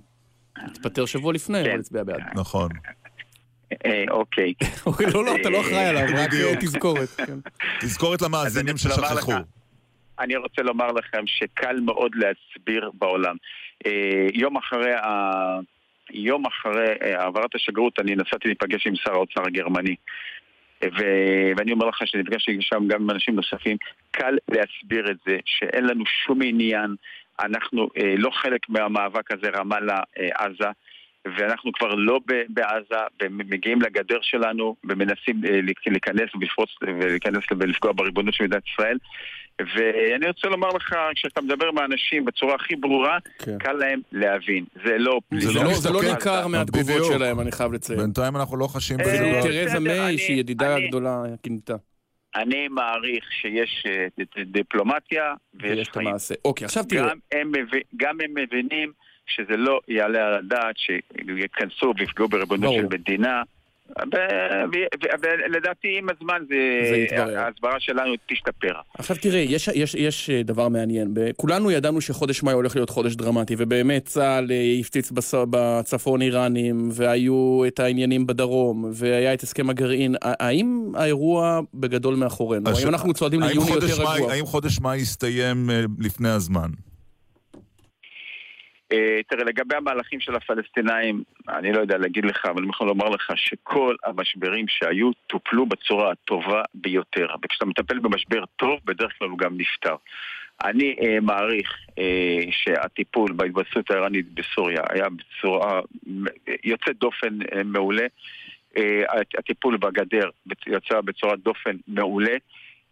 התפטר שבוע לפני, כן. אבל הצביע בעד. נכון. אה, אוקיי. (laughs) אוקיי, לא, לא, אתה לא אחראי עליו, רק תזכורת. כן. תזכורת למאזינים ששכחו. לך, אני רוצה לומר לכם שקל מאוד להסביר בעולם. יום אחרי ה... יום אחרי העברת השגרירות אני נסעתי להיפגש עם שר האוצר הגרמני. ו... ואני אומר לך שנפגשתי שם גם עם אנשים נוספים, קל להסביר את זה, שאין לנו שום עניין, אנחנו אה, לא חלק מהמאבק הזה רמאללה-עזה, ואנחנו כבר לא ב- בעזה, ומגיעים לגדר שלנו, ומנסים אה, להיכ- להיכנס ולפרוץ ולהיכנס ולפגוע בריבונות של מדינת ישראל. ואני רוצה לומר לך, כשאתה מדבר עם האנשים בצורה הכי ברורה, כן. קל להם להבין. זה לא... זה זה לא לא- זה לא. ניכר מהתגובות בדיוק. שלהם, אני חייב לציין. בינתיים אנחנו לא חשים אה, בזה. דבר. תרזה מיי, אני- שהיא ידידה אני- גדולה, כינתה. אני מעריך שיש אה, דיפלומטיה ויש ויש את חיים. המעשה. אוקיי, עכשיו תראה. גם הם, גם הם מבינים שזה לא יעלה על הדעת שיכנסו ויפגעו בריבונות. של מדינה. ולדעתי עם הזמן זה, זה יתברר. ההסברה שלנו תשתפר. עכשיו תראה, יש, יש, יש אה, דבר מעניין. כולנו ידענו שחודש מאי הולך להיות חודש דרמטי, ובאמת צה"ל אה, הפציץ בס- בצפון איראנים, והיו את העניינים בדרום, והיה את הסכם הגרעין. האם האירוע בגדול מאחורינו? האם אנחנו צועדים ליוני יותר רגוע? האם חודש מאי יסתיים אה, לפני הזמן? אה, תראה, לגבי המהלכים של הפלסטינאים, אני לא יודע להגיד לך, אבל אני יכול לומר לך שכל המשברים שהיו טופלו בצורה הטובה ביותר. וכשאתה מטפל במשבר טוב, בדרך כלל הוא גם נפתר. אני אה, מעריך אה, שהטיפול בהתבססות האיראנית בסוריה היה בצורה יוצאת דופן אה, מעולה. אה, הטיפול בגדר יצא בצורת דופן מעולה.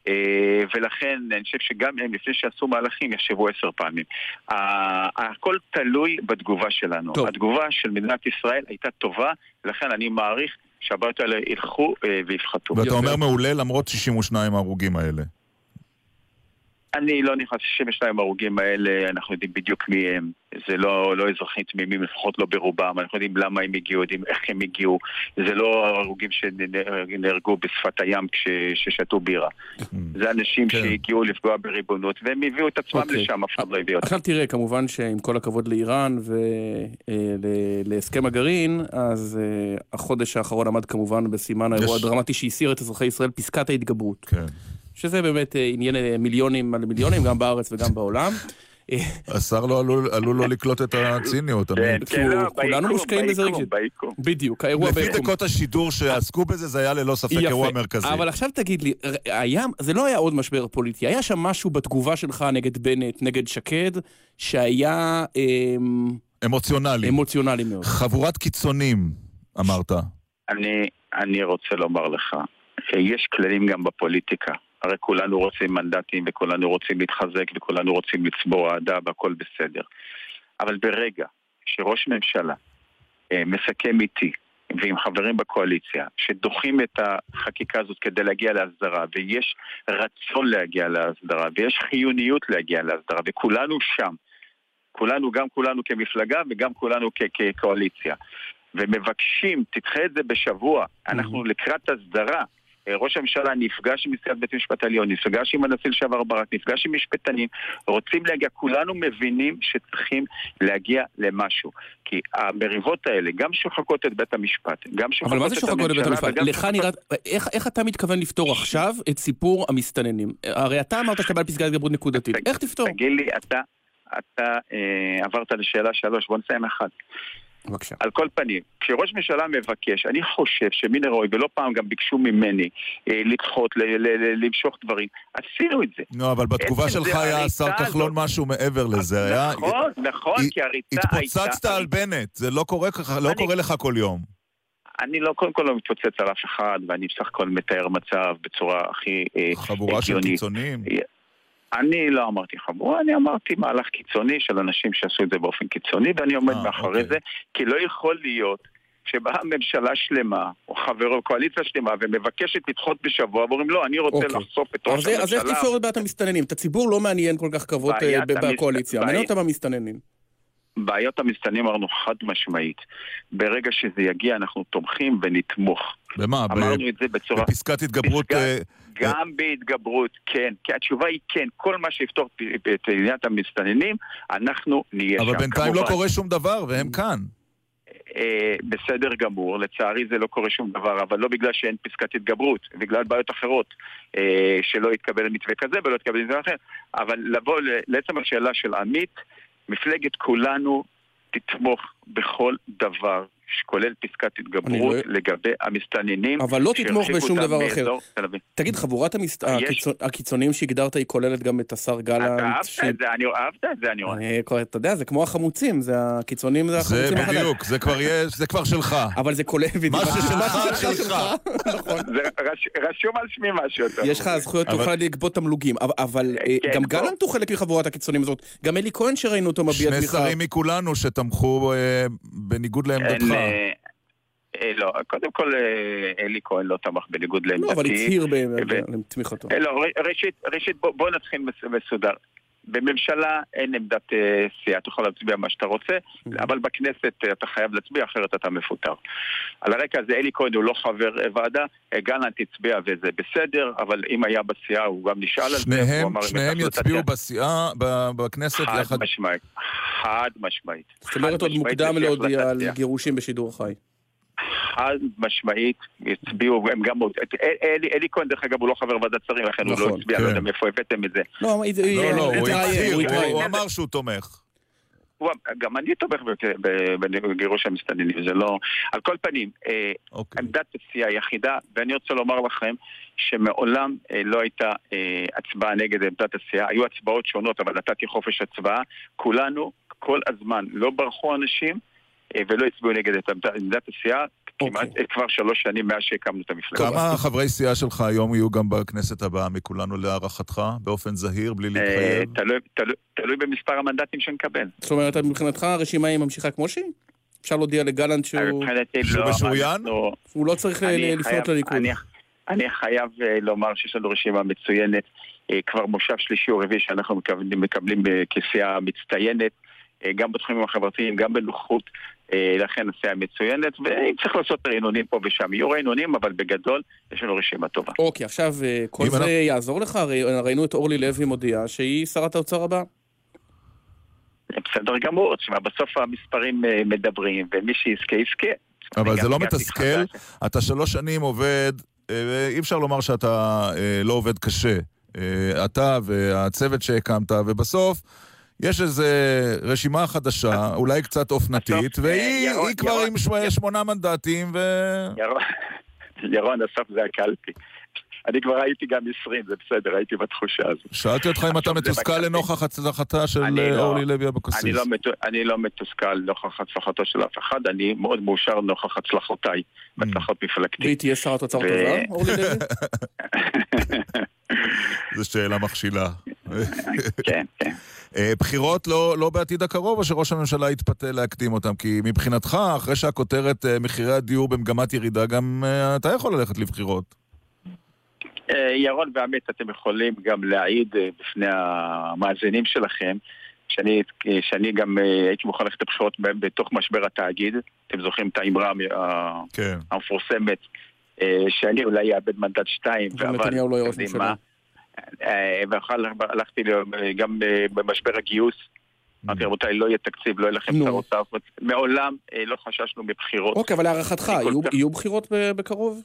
אה, ולכן אני חושב שגם הם, לפני שעשו מהלכים, יחשבו עשר פעמים. הכל תלוי בתגובה שלנו. טוב. התגובה של מדינת ישראל הייתה טובה, ולכן אני מעריך שהבעיות האלה ילכו אה, ויפחתו. ואתה יפה. אומר מעולה למרות 62 ההרוגים האלה. אני לא נכנס ל-62 ההרוגים האלה, אנחנו יודעים בדיוק מי הם. זה לא, לא אזרחים תמימים, לפחות לא ברובם. אנחנו יודעים למה הם הגיעו, יודעים איך הם הגיעו. זה לא הרוגים שנהרגו בשפת הים כששתו בירה. זה אנשים כן. שהגיעו לפגוע בריבונות, והם הביאו את עצמם אוקיי. לשם, אף אחד לא הביא אותם. עכשיו תראה, כמובן שעם כל הכבוד לאיראן ולהסכם הגרעין, אז אה, החודש האחרון עמד כמובן בסימן האירוע הדרמטי שהסיר את אזרחי ישראל, פסקת ההתגברות. כן. שזה באמת אה, עניין אה, מיליונים על מיליונים, גם בארץ וגם בעולם. אה, השר לא עלול עלול לא לקלוט את הציניות. כן, כן, כולנו מושקעים בזה רגשית. בדיוק, האירוע לפי ביקום. דקות השידור שעסקו בזה, זה היה ללא ספק. אירוע מרכזי. אבל עכשיו תגיד לי, זה לא היה עוד משבר פוליטי, היה שם משהו בתגובה שלך נגד בנט, נגד שקד, שהיה אמ, אמוציונלי. אמוציונלי מאוד. חבורת קיצונים, אמרת. אני, אני רוצה לומר לך, יש כללים גם בפוליטיקה. הרי כולנו רוצים מנדטים וכולנו רוצים להתחזק וכולנו רוצים לצבור אהדה והכל בסדר. אבל ברגע שראש ממשלה אה, מסכם איתי ועם חברים בקואליציה שדוחים את החקיקה הזאת כדי להגיע להסדרה ויש רצון להגיע להסדרה ויש חיוניות להגיע להסדרה וכולנו שם, כולנו, גם כולנו כמפלגה וגם כולנו כ- כקואליציה ומבקשים, תדחה את זה בשבוע, אנחנו לקראת הסדרה ראש הממשלה נפגש עם נשיאת בית המשפט העליון, נפגש עם הנשיא לשעבר ברק, נפגש עם משפטנים, רוצים להגיע, כולנו מבינים שצריכים להגיע למשהו. כי המריבות האלה גם שוחקות את בית המשפט, גם שוחקות אבל מה את זה שוחקות בבית הממשלה, המשפט? לך שוחקות- נראה... איך, איך אתה מתכוון לפתור עכשיו את סיפור המסתננים? הרי אתה אמרת שאתה בעל פסקת התגברות נקודתית. איך תפתור? תגיד לי, אתה, אתה אה, עברת לשאלה שלוש, בוא נסיים אחד. בבקשה. על כל פנים, כשראש ממשלה מבקש, אני חושב שמן הראוי, ולא פעם גם ביקשו ממני אה, לדחות, ל- ל- ל- למשוך דברים, עשינו את זה. נו, אבל בתגובה שלך היה השר כחלון הזאת- משהו מעבר לזה. היה... נכון, נכון, כי הריצה הייתה... התפוצצת על בנט, זה לא קורה ככה, לא אני- קורה לך כל יום. אני לא, קודם כל לא מתפוצץ על אף אחד, ואני בסך הכל מתאר מצב בצורה הכי אה, חבורה של הגיונית. קיצונים. אני לא אמרתי חבורה, אני אמרתי מהלך קיצוני של אנשים שעשו את זה באופן קיצוני, ואני עומד אה, מאחורי אוקיי. זה, כי לא יכול להיות שבאה ממשלה שלמה, או חברו, קואליציה שלמה, ומבקשת לדחות בשבוע, ואומרים לא, אני רוצה אוקיי. לחשוף את ראש זה- אז איך הממשלה. תפתור את בעיית המסתננים? את הציבור לא מעניין כל כך כבוד אה, בקואליציה, מעניין אותם המסתננים. בעיות המסתננים אמרנו חד משמעית. ברגע שזה יגיע אנחנו תומכים ונתמוך. במה? ב- אמרנו את זה בצורה... בפסקת התגברות... פסקת- אה, גם בהתגברות, כן. כי התשובה היא כן. כל מה שיפתור את- עניית המסתננים, אנחנו נהיה שם. אבל בינתיים לא כמובן. קורה שום דבר, והם כאן. אה, בסדר גמור, לצערי זה לא קורה שום דבר, אבל לא בגלל שאין פסקת התגברות, בגלל בעיות אחרות, אה, שלא יתקבל מתווה כזה ולא יתקבל מתווה אחר. אבל לבוא לעצם השאלה של עמית, מפלגת כולנו תתמוך בכל דבר, כולל פסקת התגברות, לא- לגבי המסתננים. אבל לא תתמוך בשום דבר אחר. תגיד, חבורת המסת- יש- הקיצון- הקיצונים שהגדרת היא כוללת גם את השר אתה גלנט? אהבת שהיא- את זה, אני אהבת את זה, אני רואה. אני- אתה יודע, זה כמו החמוצים, זה הקיצונים זה זה החמוצים החדש. בדיוק, זה כבר יש, זה כבר שלך. אבל זה כולל... בדיוק, מה ששלך, (laughs) שלך. (laughs) נכון. זה רש- רשום על שמי משהו. אתה יש לך. זכויות, תוכל לגבות תמלוגים, אבל- אבל אה, כן, גם. גלנט הוא חלק מחבורת הקיצונים הזאת. גם אלי כהן שראינו אותו מביע שני תמיכה. שרים מכולנו שתמכו אה, בניגוד לעמדתך. אה, אה, לא, קודם כל אה, אלי כהן לא תמך בניגוד לעמדתי. לא, אבל הצהיר בתמיכתו. אה, לא, ראשית, בוא, נתחיל מס- מסודר. בממשלה אין עמדת אה, סיעה, אתה יכול להצביע מה שאתה רוצה, אבל בכנסת אה, אתה חייב להצביע, אחרת אתה מפוטר. על הרקע הזה אלי כהן הוא לא חבר אה, ועדה, אה, גלנט הצביע וזה בסדר, אבל אם היה בסיעה הוא גם נשאל על זה, שניהם, שניהם "לקחנו את יצביעו הסיעה". בסיעה, ב- בכנסת חד יחד. משמעית, חד משמעית. זאת אומרת, עוד מוקדם להודיע על. גירושים בשידור חי. חד משמעית, הצביעו, הם גם... אל- אלי אלי כהן, דרך אגב, הוא לא חבר ועדת שרים, לכן הוא לא נכון, הצביע, לא כן. יודע מאיפה הבאתם את זה. לא, לא, לא, הוא הצהיר, הוא הוא- התראיין. הוא אמר שהוא תומך. הוא- גם אני תומך בגירוש המסתננים, זה לא... על כל פנים, אה, אוקיי. עמדת הסיעה היחידה, ואני רוצה לומר לכם שמעולם אה, לא הייתה אה, הצבעה נגד עמדת הסיעה, היו הצבעות שונות, אבל נתתי חופש הצבעה. כולנו, כל הזמן, לא ברחו אנשים ולא הצביעו נגד את עמדת- הסיעה, כמעט אוקיי. אה, כבר שלוש שנים מאז שהקמנו את המפלגה. כמה חברי סיעה שלך היום יהיו גם בכנסת הבאה מכולנו להערכתך, באופן זהיר, בלי אה, להתחייב? תלוי- במספר המנדטים שנקבל. זאת אומרת, מבחינתך הרשימה היא ממשיכה כמו שהיא? אפשר להודיע לגלנט שהוא לא, משוריין? שהוא לא צריך לפנות לליכוד. אני- אני חייב אה, לומר שיש לנו רשימה מצוינת, אה, כבר מושב שלישי או רביעי שאנחנו מקבלים, מקבלים אה, כסיעה מצטיינת, אה, גם בתחומים החברתיים, גם בנוחות, אה, לכן הסיעה מצוינת, ואם צריך לעשות רענונים פה ושם, יהיו רענונים, אבל בגדול יש לנו רשימה טובה. אוקיי, עכשיו אה, כל זה אנחנו- יעזור לך? הרי ראינו את אורלי לוי מודיעה שהיא שרת האוצר הבאה. אה, בסדר גמור, תשמע, בסוף המספרים אה, מדברים, ומי שיזכה יזכה. אבל אני זה לא מתסכל? חדש. אתה שלוש שנים עובד, אה, אי אפשר לומר שאתה אה, לא עובד קשה. אה, אתה והצוות שהקמת, ובסוף יש איזו רשימה חדשה, אולי קצת אופנתית, והיא כבר עם שמ- שמונה מנדטים, ו... ירון, ירון, הסוף זה הקלפי. אני כבר הייתי גם 20, זה בסדר, הייתי בתחושה הזאת. שאלתי אותך אם אתה מתוסכל. לנוכח הצלחתה של לא- אורלי לוי אבקסיס. אני לא, לא מתוסכל נוכח הצלחתו של אף אחד, אני מאוד מאושר נוכח הצלחותיי, בהצלחות מפלגתי. והיא תהיה שרת אוצר טובה, אורלי לוי? (laughs) זו שאלה מכשילה. כן, כן. אה, בחירות לא, לא בעתיד הקרוב, או שראש הממשלה יתפתה להקדים אותם? כי מבחינתך, אחרי שהכותרת אה, מחירי הדיור במגמת ירידה, גם אה, אתה יכול ללכת לבחירות. ירון ועמית, אתם יכולים גם להעיד בפני המאזינים שלכם שאני, שאני גם הייתי מוכן ללכת לבחירות בתוך משבר התאגיד. אתם זוכרים את האמרה כן. המפורסמת, שאני אולי אאבד מנדט שתיים, ונתניהו לא יהיה ראש ממשלה. אה, ואחר הלכתי גם אה, במשבר הגיוס. אמרתי, רבותיי, לא יהיה תקציב, לא יהיה לכם. שר אוצר. מעולם אה, לא חששנו מבחירות. אוקיי, אבל להערכתך, יהיו- בחירות בקרוב?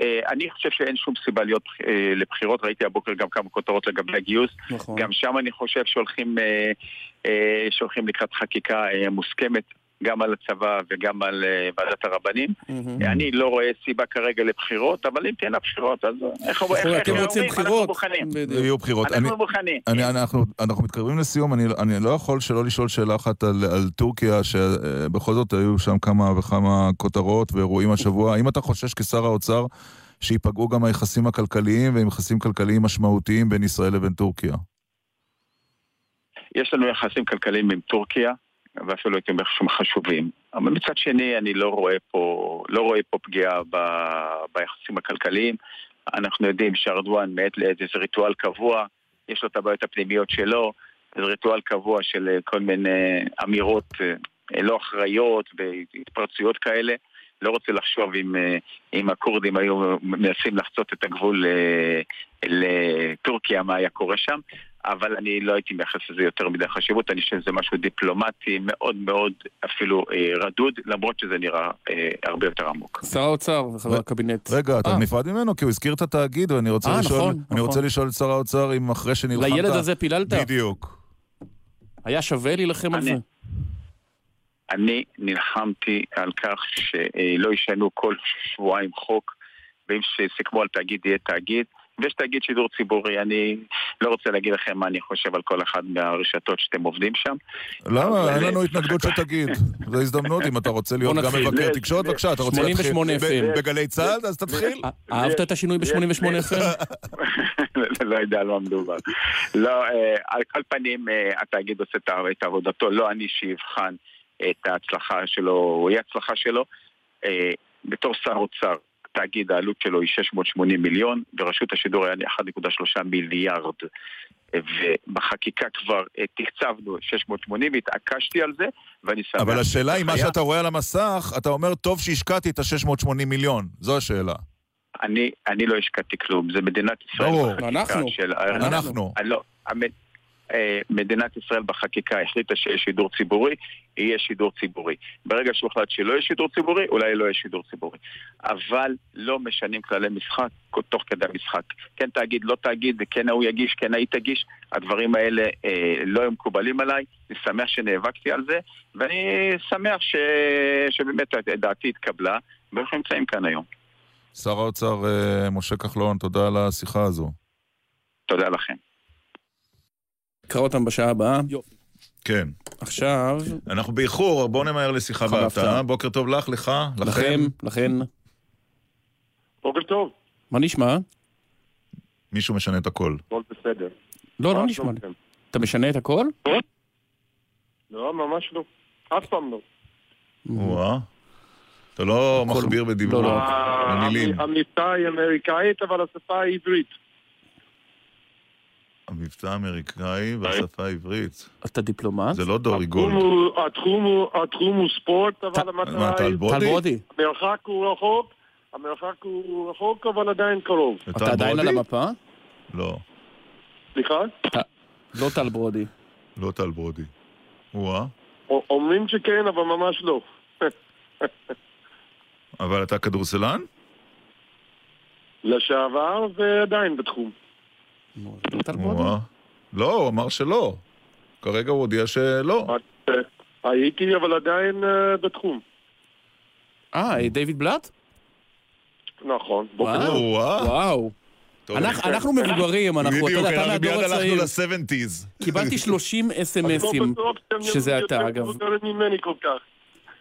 אה, אני חושב שאין שום סיבה להיות אה, לבחירות, ראיתי הבוקר גם כמה כותרות לגבי הגיוס. נכון. גם שם אני חושב שהולכים, אה, אה, שהולכים לקראת חקיקה אה, מוסכמת. גם על הצבא וגם על אה, ועדת הרבנים. אני לא רואה סיבה כרגע לבחירות, אבל אם תהיינה בחירות, אז איך אתם רוצים אומרים? אנחנו בחירות? מוכנים. יהיו בחירות. אני- אנחנו מוכנים. אני, אנחנו, מתקרבים לסיום, אני, לא יכול שלא לשאול שאלה אחת על, על טורקיה, שבכל זאת היו שם כמה וכמה כותרות ואירועים השבוע. האם אתה חושש כשר האוצר שייפגעו גם היחסים הכלכליים ויחסים כלכליים משמעותיים בין ישראל לבין טורקיה? יש לנו יחסים כלכליים עם טורקיה, ואפילו הייתי אומר שהם חשובים. אבל מצד שני, אני לא רואה פה, לא רואה פה פגיעה ב, ביחסים הכלכליים. אנחנו יודעים שארדואן מעת לעת איזה ריטואל קבוע, יש לו את הבעיות הפנימיות שלו, זה ריטואל קבוע של אה, כל מיני אמירות אה, לא אחראיות והתפרצויות כאלה. לא רוצה לחשוב אם, אה, אם הכורדים היו מנסים לחצות את הגבול אה, לטורקיה, מה היה קורה שם. אבל אני לא הייתי מייחס לזה יותר מדי חשיבות, אני חושב שזה משהו דיפלומטי מאוד מאוד אפילו אה, רדוד, למרות שזה נראה אה, הרבה יותר עמוק. שר האוצר וחבר הקבינט. רגע, אתה אה. נפרד ממנו? כי הוא הזכיר את התאגיד, ואני רוצה אה, לשאול... נכון, אני נכון. רוצה לשאול את שר האוצר אם אחרי שנלחמת... לילד הזה פיללת? בדיוק. היה שווה להילחם על זה? אני נלחמתי על כך שלא ישנו כל שבועיים חוק, ואם שסיכמו על תאגיד יהיה תאגיד, ויש תאגיד שידור ציבורי, אני לא רוצה להגיד לכם מה אני חושב על כל אחת מהרשתות שאתם עובדים שם. למה? אין לנו התנגדות שתגיד. (laughs) זו הזדמנות, אם אתה רוצה להיות גם. מבקר תקשורת, בבקשה, אתה רוצה 88 להתחיל. בגלי צה"ל? אז תתחיל. אה, אהבת את השינוי ב-88 FM? (laughs) לא יודע על מה מדובר. לא, אה, על כל פנים אה, התאגיד עושה את עבודתו, לא אני שיבחן את ההצלחה שלו או אי הצלחה שלו. בתור שר אוצר, התאגיד העלות שלו היא 680 מיליון, ורשות השידור היה 1.3 מיליארד. ובחקיקה כבר אה, תקצבנו 680, התעקשתי על זה, ואני שמח. אבל השאלה היא, מה היה- שאתה רואה על המסך, אתה אומר, טוב שהשקעתי את ה-680 מיליון. זו השאלה. אני, אני לא השקעתי כלום, זה מדינת ישראל. ברור. אנחנו. של... אנחנו. אה, לא, המ- אה, מדינת ישראל בחקיקה החליטה שיש שידור ציבורי, יהיה שידור ציבורי. ברגע שהוחלט שלא יהיה שידור ציבורי, אולי לא יהיה שידור ציבורי. אבל לא משנים כללי משחק תוך כדי המשחק. כן תאגיד, לא תאגיד, כן ההוא יגיש, כן ההיא תגיש, הדברים האלה אה, לא היו מקובלים עליי, אני שמח שנאבקתי על זה, ואני שמח ש... שבאמת דעתי התקבלה, ואנחנו נמצאים כאן היום. שר האוצר אה, משה כחלון, תודה על השיחה הזו. תודה לכם. נקרא אותם בשעה הבאה. כן. עכשיו, אנחנו באיחור, בואו נמהר לשיחה שיחה בהפתעה. בוקר טוב לך, לך, לכם. לכם, לכן, בוקר טוב, מה נשמע? מישהו משנה את הכל. הכל בסדר. לא, לא נשמע לי. אתה משנה את הכל? לא, ממש לא. אף פעם לא. וואה. אתה לא מכביר בדיבור. לא, לא. במילים. המ- המבטא היא אמריקאית, אבל השפה היא עברית. המבטא האמריקאי והשפה העברית. אתה דיפלומט? זה לא דורי גולד. התחום הוא- ספורט, אבל מה, המטרה היא... טל ברודי? המרחק הוא רחוק, המרחק הוא רחוק, אבל עדיין קרוב. אתה עדיין על? המפה? לא, סליחה? לא טל ברודי. לא טל ברודי. וואה. א- אומרים שכן, אבל ממש לא. אבל אתה כדורסלן? לשעבר ועדיין בתחום. לא. לא, הוא אמר שלא. כרגע הוא הודיע שלא. אה, הייתי, אבל עדיין אה, בתחום. אה, דיוויד בלאט? נכון. בוקר וואו. אנחנו אנחנו מבוגרים, אנחנו, אתה בדיוק, יודע, אתה אנחנו מהדור מיד הלכנו הצעיר. ל-70's. קיבלתי (laughs) 30 אני לא אס.אם.אסים. שזה אתה, אגב.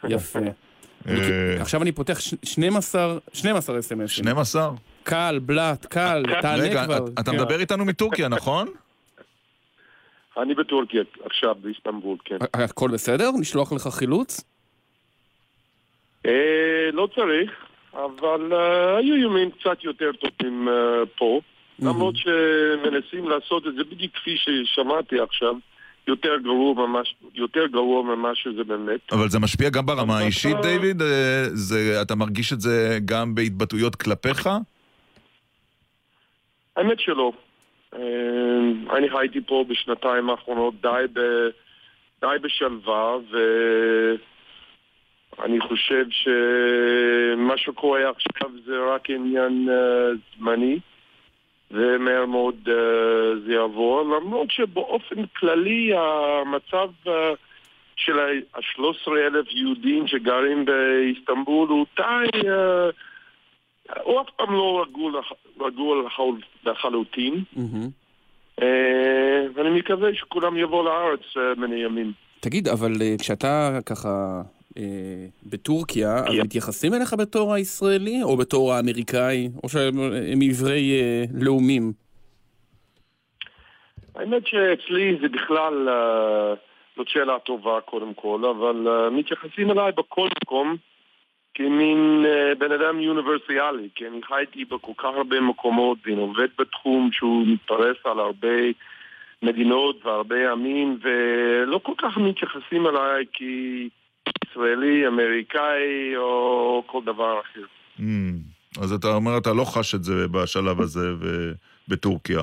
יפה. אה, עכשיו אני פותח ש- 12 12 אס.אם.אסים. 12? קל, בלאט, קל, תענה רגע, כבר. אתה- אתה כן. מדבר איתנו מטורקיה, נכון? אני בטורקיה עכשיו, באיסטנבול, כן. הכל בסדר? נשלוח לך חילוץ? אה, לא צריך, אבל אה, היו ימים קצת יותר טובים אה, פה, למרות שמנסים לעשות את זה בדיוק כפי ששמעתי עכשיו, יותר גרוע ממש, יותר גרוע ממה שזה באמת. אבל זה משפיע גם ברמה האישית, דיוויד? אה, אתה מרגיש את זה גם בהתבטאויות כלפיך? האמת שלא. אה, אני חייתי פה בשנתיים האחרונות די, ב, די בשלווה, ואני חושב שמה שקורה עכשיו זה רק עניין אה, זמני, ומהר מאוד אה, זה יעבור, למרות שבאופן כללי המצב אה, של ה-13 אלף יהודים שגרים באיסטנבול הוא די... אה, הוא אף פעם לא רגוע רגוע לחל- לחלוטין. אה, ואני מקווה שכולם יבואו לארץ אה, מן הימים. תגיד, אבל אה, כשאתה ככה בטורקיה, אז. מתייחסים אליך בתור הישראלי, או בתור האמריקאי, או שהם הם עברי לאומים? האמת שאצלי זה בכלל, זאת שאלה טובה קודם כל, אבל מתייחסים אליי בכל מקום כמין אה, בן אדם אוניברסיאלי, כי אני חייתי בכל כך הרבה מקומות, ואני עובד בתחום שהוא מתפרס על הרבה מדינות והרבה עמים, ולא כל כך מתייחסים אליי כישראלי, אמריקאי או כל דבר אחר. Mm. אז אתה אומר, אתה לא חש את זה בשלב הזה בטורקיה.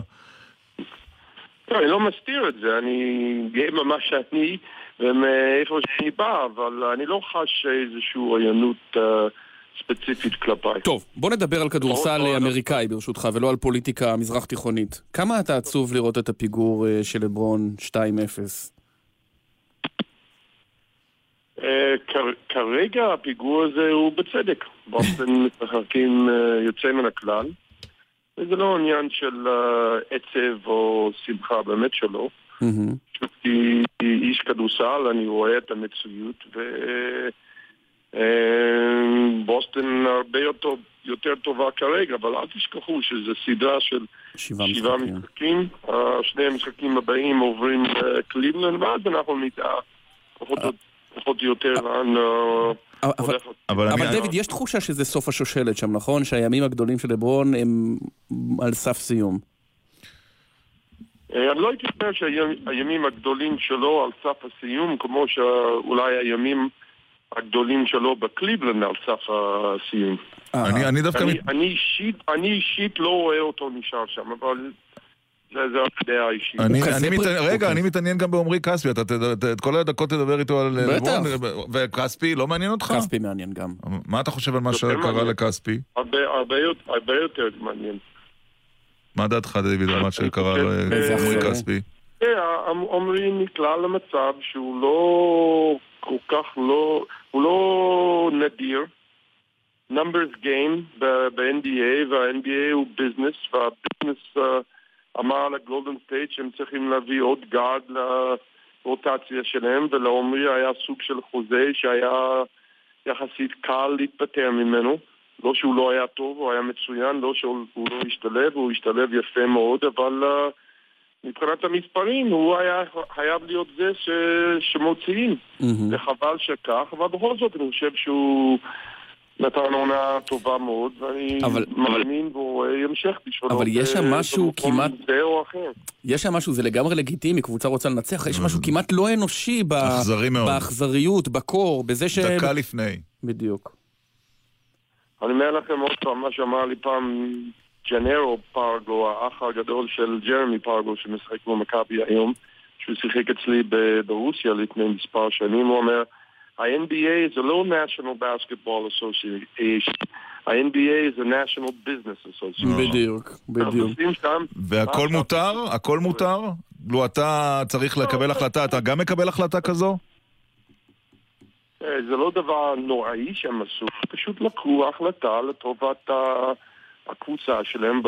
לא, אני לא מסתיר את זה, אני גאה במה שאני ומאיפה שאני בא, אבל אני לא חש איזושהי עוינות אה, ספציפית כלפיי. טוב, בוא נדבר על כדורסל אמריקאי ברשותך, ולא על פוליטיקה מזרח תיכונית. כמה אתה עצוב לראות את הפיגור אה, של לברון 2-0? אה, כ- כרגע הפיגור הזה הוא בצדק. בוסטון (laughs) משחקים אה, יוצא מן הכלל, וזה לא עניין של אה, עצב או שמחה, באמת שלא. מהמם. כי איש כדורסל, אני רואה את המצויות, ובוסטון הרבה יותר, יותר טובה כרגע, אבל אל תשכחו שזו סדרה של שבעה משחקים. משחקים. אה, שני המשחקים הבאים עוברים לקליבלנד, ואז אנחנו נדע פחות או- פחות או יותר לאן אה, אבל-. אבל אבל. דויד, יש תחושה שזה סוף השושלת שם, נכון? שהימים הגדולים של לברון הם על סף סיום. אה, אני לא הייתי אומר שהימים הגדולים שלו על סף הסיום, כמו שאולי הימים הגדולים שלו בקליבלנד על סף הסיום. אני, אני דווקא... אני, אישית, אני אישית לא רואה אותו נשאר שם, אבל זה, הדעה האישית. רגע. אני מתעניין גם בעמרי כספי, אתה את כל הדקות תדבר איתו על בטח. לברון, וכספי לא מעניין אותך? כספי מעניין גם. מה אתה חושב על מה שקרה. לכספי? הרבה יותר מעניין. מה דעתך, דיוויד, על מה שקרה לעמרי אחרי? כספי? עמרי נקלע למצב שהוא לא כל כך לא, הוא לא נדיר. numbers game ב-NBA, וה-NBA הוא ביזנס, והביזנס uh, אמר לגולדן סטייט שהם צריכים להביא עוד גארד לרוטציה שלהם, ולעמרי היה סוג של חוזה שהיה יחסית קל להתפטר ממנו. לא שהוא לא היה טוב, הוא היה מצוין, לא שהוא הוא לא השתלב, הוא השתלב יפה מאוד, אבל אה, מבחינת המספרים הוא היה חייב להיות זה ש... שמוציאים. מהמם. וחבל שכך, אבל בכל זאת אני חושב שהוא נתן עונה טובה מאוד, ואני אבל- מאמין והוא רואה המשך בשבילו. אבל יש שם משהו כמעט- זה או אחר. יש שם משהו, זה לגמרי לגיטימי, קבוצה רוצה לנצח, יש משהו כמעט לא אנושי ב- אכזרי מאוד. באכזריות, בקור, בזה ש... דקה לפני. בדיוק. אני אומר לכם עוד פעם מה שאמר לי פעם ג'נרו פרגו, האח הגדול של ג'רמי פרגו שמשחק במכבי היום, שהוא שיחק אצלי ברוסיה לפני מספר שנים, הוא אומר ה-NBA זה לא national basketball association, ה-NBA זה national business association. בדיוק, בדיוק. והכל מותר? הכל מותר? לו אתה צריך לקבל החלטה, אתה גם מקבל החלטה כזו? אה, זה לא דבר נוראי שהם עשו, פשוט לקחו החלטה לטובת הקבוצה שלהם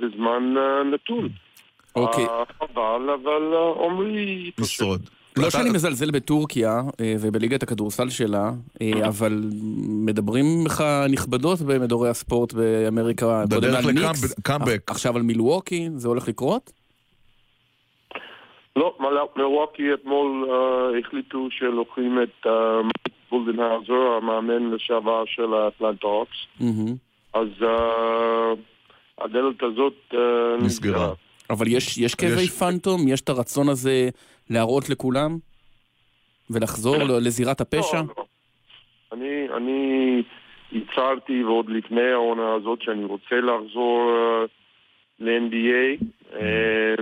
בזמן אה, נתון. אוקיי. אה, חבל, אבל עמרי... ישרוד. לא שאני מזלזל בטורקיה ובליגת הכדורסל שלה, אה, אבל מדברים לך נכבדות במדורי הספורט באמריקה, קודם בדרך על ניקס, עכשיו על מילווקי, זה הולך לקרות? לא, מל- מלווקי אתמול אה, החליטו שלוקחים את בולדנהאוזר, המאמן לשעבר של האטלנטה אוקס, מהמם. אז אה, הדלת הזאת אה, נסגרה. אבל יש, יש כאבי יש- פנטום? יש את הרצון הזה להראות לכולם? ולחזור ל- לזירת הפשע? לא, לא. אני, אני הצהרתי ועוד לפני העונה הזאת שאני רוצה לחזור אה, ל-NBA. אה,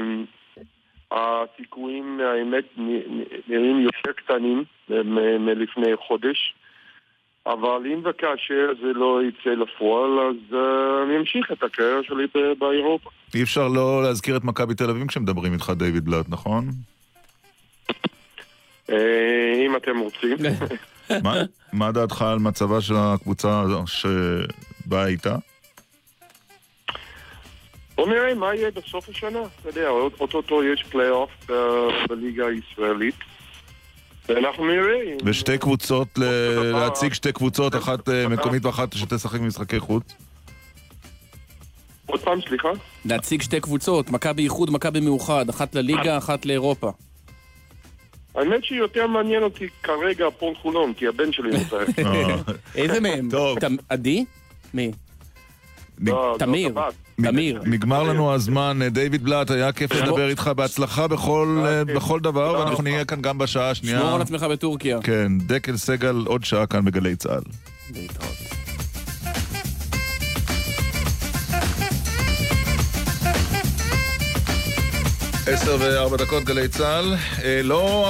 הסיכויים, האמת, נראים יותר קטנים מלפני חודש. אבל אם וכאשר זה לא יצא לפועל, אז אה, אני אמשיך את הקריירה שלי באירופה. אי אפשר לא להזכיר את מכבי תל אביב כשמדברים איתך, דיוויד בלאט, נכון? אה, אם אתם רוצים. (laughs) מה- דעתך על מצבה של הקבוצה הזו שבה הייתה? בוא נראה מה יהיה בסוף השנה. אתה יודע, אוטוטו יש פלייאוף ב- בליגה הישראלית. ואנחנו נראה. אם- ושתי קבוצות, להציג שתי קבוצות, אחת אה, מקומית ואחת שתשחק במשחקי חוץ? עוד פעם, סליחה? להציג שתי קבוצות, מכבי איחוד, מכבי מאוחד, אחת לליגה, אחת לאירופה. האמת שיותר מעניין אותי כרגע הפועל חולון, כי הבן שלי נוסע. (laughs) איזה מהם? טוב. עדי? מי? לא, תמיר. תמיר. נגמר לנו הזמן, אה, דיוויד בלאט, היה כיף לדבר איתך, בהצלחה אה, בכל דבר, ואנחנו נהיה כאן גם בשעה השנייה. שמור על עצמך בטורקיה. כן, דקל סגל, עוד שעה כאן בגלי צה"ל. להתראות. עשר וארבע דקות גלי צה"ל. אה, לא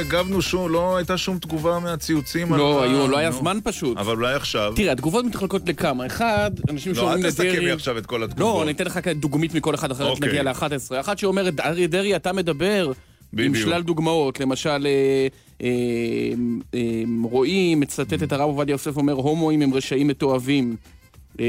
הגבנו שום, לא הייתה שום תגובה מהציוצים. לא, היו, לא היה. זמן פשוט. אבל אולי עכשיו. תראה, התגובות מתחלקות לכמה. אחד, אנשים לא, שאומרים אל תסכם לדרעי... לי עכשיו את כל לא, התגובות. אני אתן לך דוגמית מכל אחד אחר, אוקיי. נגיע ל-11. אחת שאומרת, אריה דרעי, אתה מדבר עם. שלל דוגמאות. למשל, אה, אה, רועי מצטט את הרב עובדיה יוסף אומר, הומואים הם רשעים מתועבים. אה,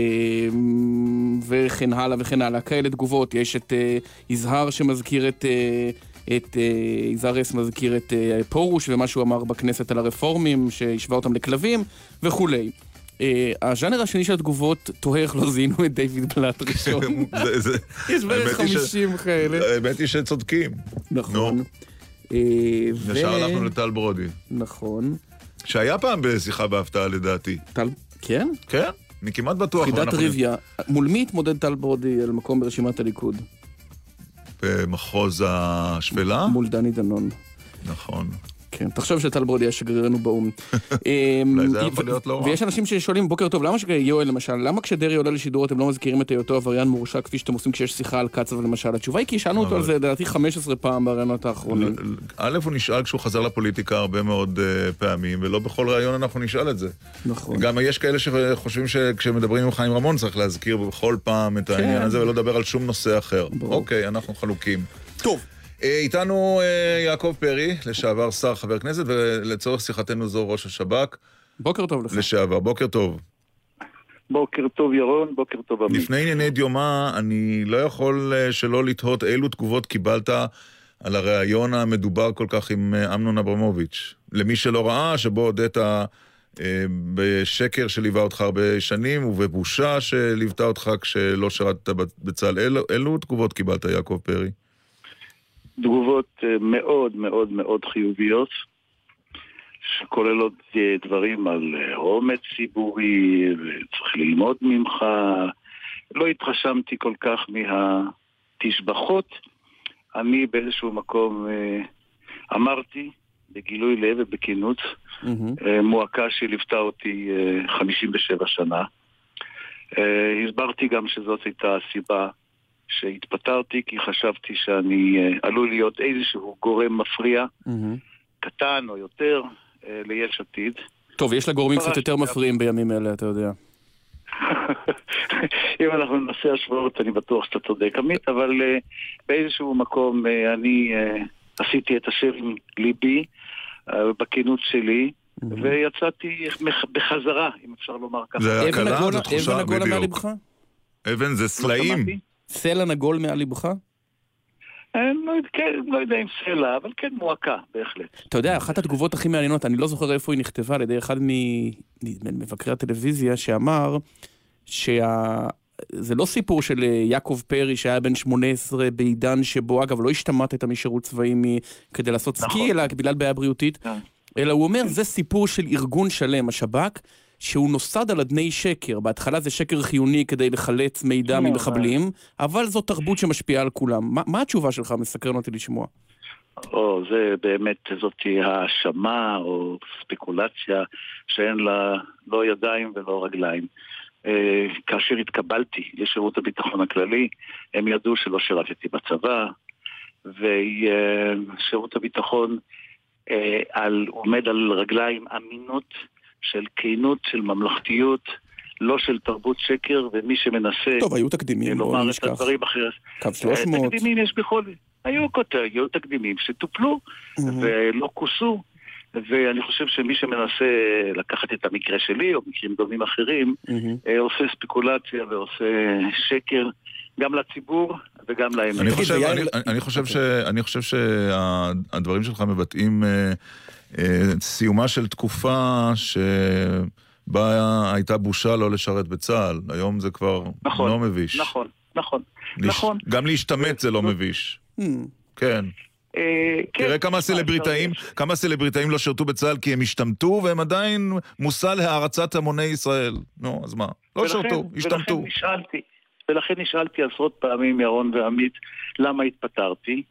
וכן הלאה וכן הלאה. כאלה תגובות. יש את אה, יזהר שמזכיר את... אה, את אה, יזהר אס מזכיר את פרוש ומה שהוא אמר בכנסת על הרפורמים, שהשווה אותם לכלבים וכולי. הז'אנר השני של התגובות תוהה איך לא זיהינו את דיוויד בלאט ראשון. (laughs) יש בערך האמת היא ש- 50 כאלה. האמת היא שצודקים. נכון. ישר הלכנו לטל ברודי. נכון. שהיה פעם בשיחה בהפתעה לדעתי. טל... כן? כן? אני כמעט בטוח. חידת אנחנו- טריוויה. מול מי התמודד טל ברודי על מקום ברשימת הליכוד? במחוז השפלה? מול דני דנון. נכון. כן, תחשוב שטל ברודי היה שגרירנו באו"ם. (laughs) אולי זה אמ, יכול להיות לא רע. ויש אנשים ששואלים, בוקר טוב, למה שיואל למשל, למה כשדרעי עולה לשידור אתם לא מזכירים את היותו עבריין מורשע כפי שאתם עושים כשיש שיחה על קצב למשל? התשובה היא כי שאלנו אותו על זה לדעתי 15 פעם בראיונות האחרונים. א', הוא נשאל כשהוא חזר לפוליטיקה הרבה מאוד אה, פעמים, ולא בכל ראיון אנחנו נשאל את זה. נכון. גם יש כאלה שחושבים שכשמדברים עם חיים רמון צריך להזכיר בכל פעם את העניין הזה ולא לדבר על שום נושא אחר. אוקיי, אנחנו חלוקים. טוב. אה, איתנו אה, יעקב פרי, לשעבר שר חבר כנסת, ולצורך שיחתנו זו ראש השב"כ. בוקר טוב לך. לשעבר, בוקר טוב. בוקר טוב ירון, בוקר טוב עמית. לפני ענייני דיומא, אני לא יכול אה, שלא לתהות אילו תגובות קיבלת על הריאיון המדובר כל כך עם אמנון אברמוביץ'. למי שלא ראה, שבו הודית אה, בשקר שליווה אותך הרבה שנים, ובבושה שליוותה אותך כשלא שירתת בצה"ל. אילו, אילו תגובות קיבלת, יעקב פרי? תגובות אה, מאוד מאוד מאוד חיוביות, שכוללות אה, דברים על אה, אומץ ציבורי, וצריך ללמוד ממך. לא התרשמתי כל כך מהתשבחות. אני באיזשהו מקום אמרתי, בגילוי לב ובכנות, אה, מועקה שליוותה אותי אה, 57 שנה. הסברתי גם שזאת הייתה הסיבה שהתפטרתי, כי חשבתי שאני אה, עלול להיות איזשהו גורם מפריע, קטן או יותר, אה, ליש עתיד. טוב, יש לה גורמים קצת יותר. מפריעים בימים אלה, אתה יודע. (laughs) אם אנחנו נעשה השוואות, אני בטוח שאתה צודק, עמית, אבל אה, באיזשהו מקום אה, אני אה, עשיתי את אשר עם ליבי, אה, בכנות שלי, ויצאתי מח- בחזרה, אם אפשר לומר ככה. זה אבן הקלה, זו תחושה, אבן עגולה מעל בדיוק. ליבך? אבן זה סלעים. סלע נגול מעל ליבך? אה, לא יודע- כן, לא יודע אם סלע, אבל כן מועקה, בהחלט. אתה יודע, אחת התגובות הכי מעניינות, אני לא זוכר איפה היא נכתבה, על ידי אחד ממבקרי הטלוויזיה, שאמר שזה לא סיפור של אה, יעקב פרי שהיה בן 18 בעידן שבו, אגב, לא השתמטת משירות צבאי מ- כדי לעשות סקי, אלא בגלל בעיה בריאותית, אלא הוא אומר, זה סיפור של ארגון שלם, השב"כ, שהוא נוסד על אדני שקר. בהתחלה זה שקר חיוני כדי לחלץ מידע ממחבלים, אבל זו תרבות שמשפיעה על כולם. מה- מה התשובה שלך? מסקרן אותי לשמוע. או, זה באמת, זאת האשמה או ספקולציה שאין לה לא ידיים ולא רגליים. אה, כאשר התקבלתי לשירות הביטחון הכללי, הם ידעו שלא שירתתי בצבא, ושירות הביטחון אה, על, עומד על רגליים אמינות של כנות, של ממלכתיות, לא של תרבות שקר, ומי שמנסה טוב, היו תקדימים, בואו לומר לא את נשכח. הדברים אחרת. קו 300. תקדימים יש בכל... היו כותר, היו תקדימים שטופלו ולא כוסו, ואני חושב שמי שמנסה לקחת את המקרה שלי, או מקרים דומים אחרים, אה, עושה ספקולציה ועושה שקר גם לציבור וגם לאמת. אני חושב, אני, אני חושב, ש, אני חושב שהדברים שלך מבטאים אה, אה, סיומה של תקופה שבה הייתה בושה לא לשרת בצה"ל. היום זה כבר נכון, לא מביש. נכון, נכון, להש... נכון. גם להשתמט זה לא מביש. כן. אה, כן, תראה כמה סלבריטאים, כמה סלבריטאים לא שירתו בצה"ל כי הם השתמטו והם עדיין מושא להערצת המוני ישראל. נו, אז מה? לא שירתו, השתמטו. ולכן נשאלתי, ולכן נשאלתי עשרות פעמים, ירון ועמית, למה התפטרתי,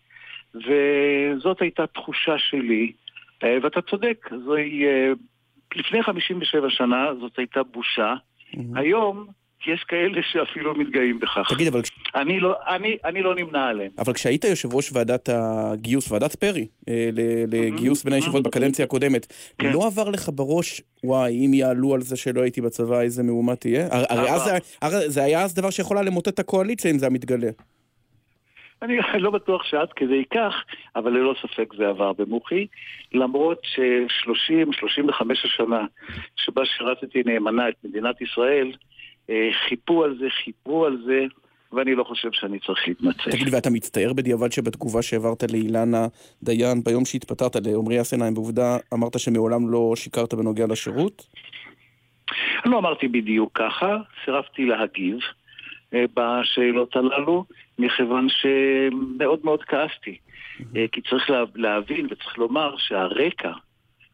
וזאת הייתה תחושה שלי, אה, ואתה צודק, זוהי, אה, לפני 57 שנה זאת הייתה בושה, היום יש כאלה שאפילו מתגאים בכך. תגיד, אבל, אני לא, אני, אני לא נמנה עליהם. אבל כשהיית יושב ראש ועדת הגיוס, ועדת פרי, אה, לגיוס בני הישיבות בקדנציה הקודמת, כן. לא עבר לך בראש, וואי, אם יעלו על זה שלא הייתי בצבא, איזה מהומה תהיה? הר- הרי אז זה- זה היה אז דבר שיכול היה למוטט את הקואליציה אם זה היה מתגלה. אני (laughs) לא בטוח שעד כדי כך, אבל ללא ספק זה עבר במוחי, למרות ש-30-35 השנה שבה שירתתי נאמנה את מדינת ישראל, אה, חיפו על זה, חיפרו על זה, ואני לא חושב שאני צריך להתנצל. תגיד, ואתה מצטער בדיעבד שבתגובה שהעברת לאילנה דיין ביום שהתפטרת לעמרי אסנהיים, בעובדה אמרת שמעולם לא שיקרת בנוגע לשירות? אני לא אמרתי בדיוק ככה, סירבתי להגיב בשאלות הללו, מכיוון שמאוד מאוד כעסתי. אה, כי צריך לה- להבין וצריך לומר שהרקע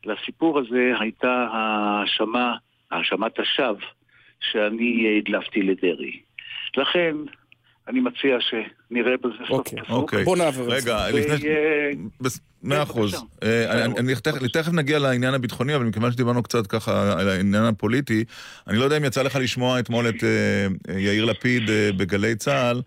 לסיפור הזה הייתה האשמה, האשמת השווא שאני אה, הדלפתי לדרעי. לכן, אני מציע שנראה בזה סוף אוקיי, פסוק. אוקיי. בוא נעבור את זה. רגע, לפני... מאה אחוז. אה, אני- תכף- נגיע לעניין הביטחוני, אבל מכיוון שדיברנו קצת ככה על העניין הפוליטי, אני לא יודע אם יצא לך לשמוע אתמול את אה, יאיר לפיד אה, בגלי צה"ל.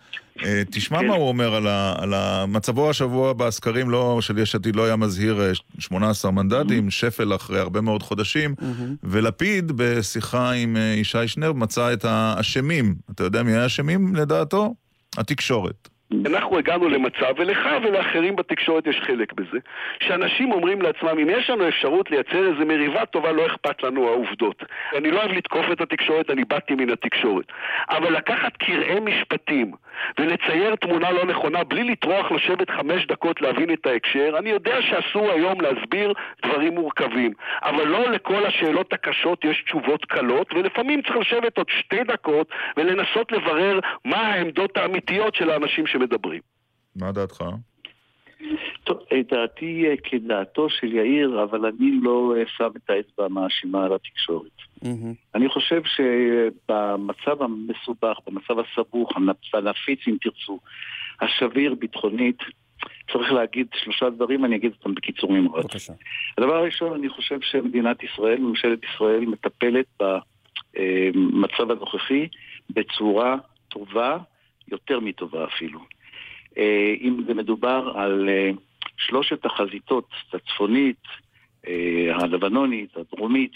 תשמע כן. מה הוא אומר על מצבו השבוע בסקרים לא- של יש עתיד לא היה מזהיר אה, 18 מנדטים, שפל אחרי הרבה מאוד חודשים, ולפיד בשיחה עם ישי שנר מצא את האשמים. אתה יודע מי האשמים לדעתו? התקשורת. אנחנו הגענו למצב, ולך ולאחרים בתקשורת יש חלק בזה, שאנשים אומרים לעצמם, אם יש לנו אפשרות לייצר איזו מריבה טובה, לא אכפת לנו העובדות. אני לא אוהב לתקוף את התקשורת, אני באתי מן התקשורת. אבל לקחת קרעי משפטים ולצייר תמונה לא נכונה בלי לטרוח לשבת חמש דקות להבין את ההקשר, אני יודע שאסור היום להסביר דברים מורכבים, אבל לא לכל השאלות הקשות יש תשובות קלות, ולפעמים צריך לשבת עוד שתי דקות ולנסות לברר מה העמדות האמיתיות של האנשים שמדברים. מה דעתך? טוב, אה, דעתי אה, כדעתו של יאיר, אבל אני לא אה, שם את האצבע המאשימה על התקשורת. אני חושב שבמצב המסובך, במצב הסבוך, הנפ- הנפיץ אם תרצו, השביר ביטחונית, צריך להגיד שלושה דברים, אני אגיד אותם בקיצור נמרץ. בבקשה. הדבר הראשון, אני חושב שמדינת ישראל, ממשלת ישראל, מטפלת במצב הנוכחי בצורה טובה, יותר מטובה אפילו. אה, אם זה מדובר על אה, שלושת החזיתות, הצפונית, אה, הלבנונית, הדרומית,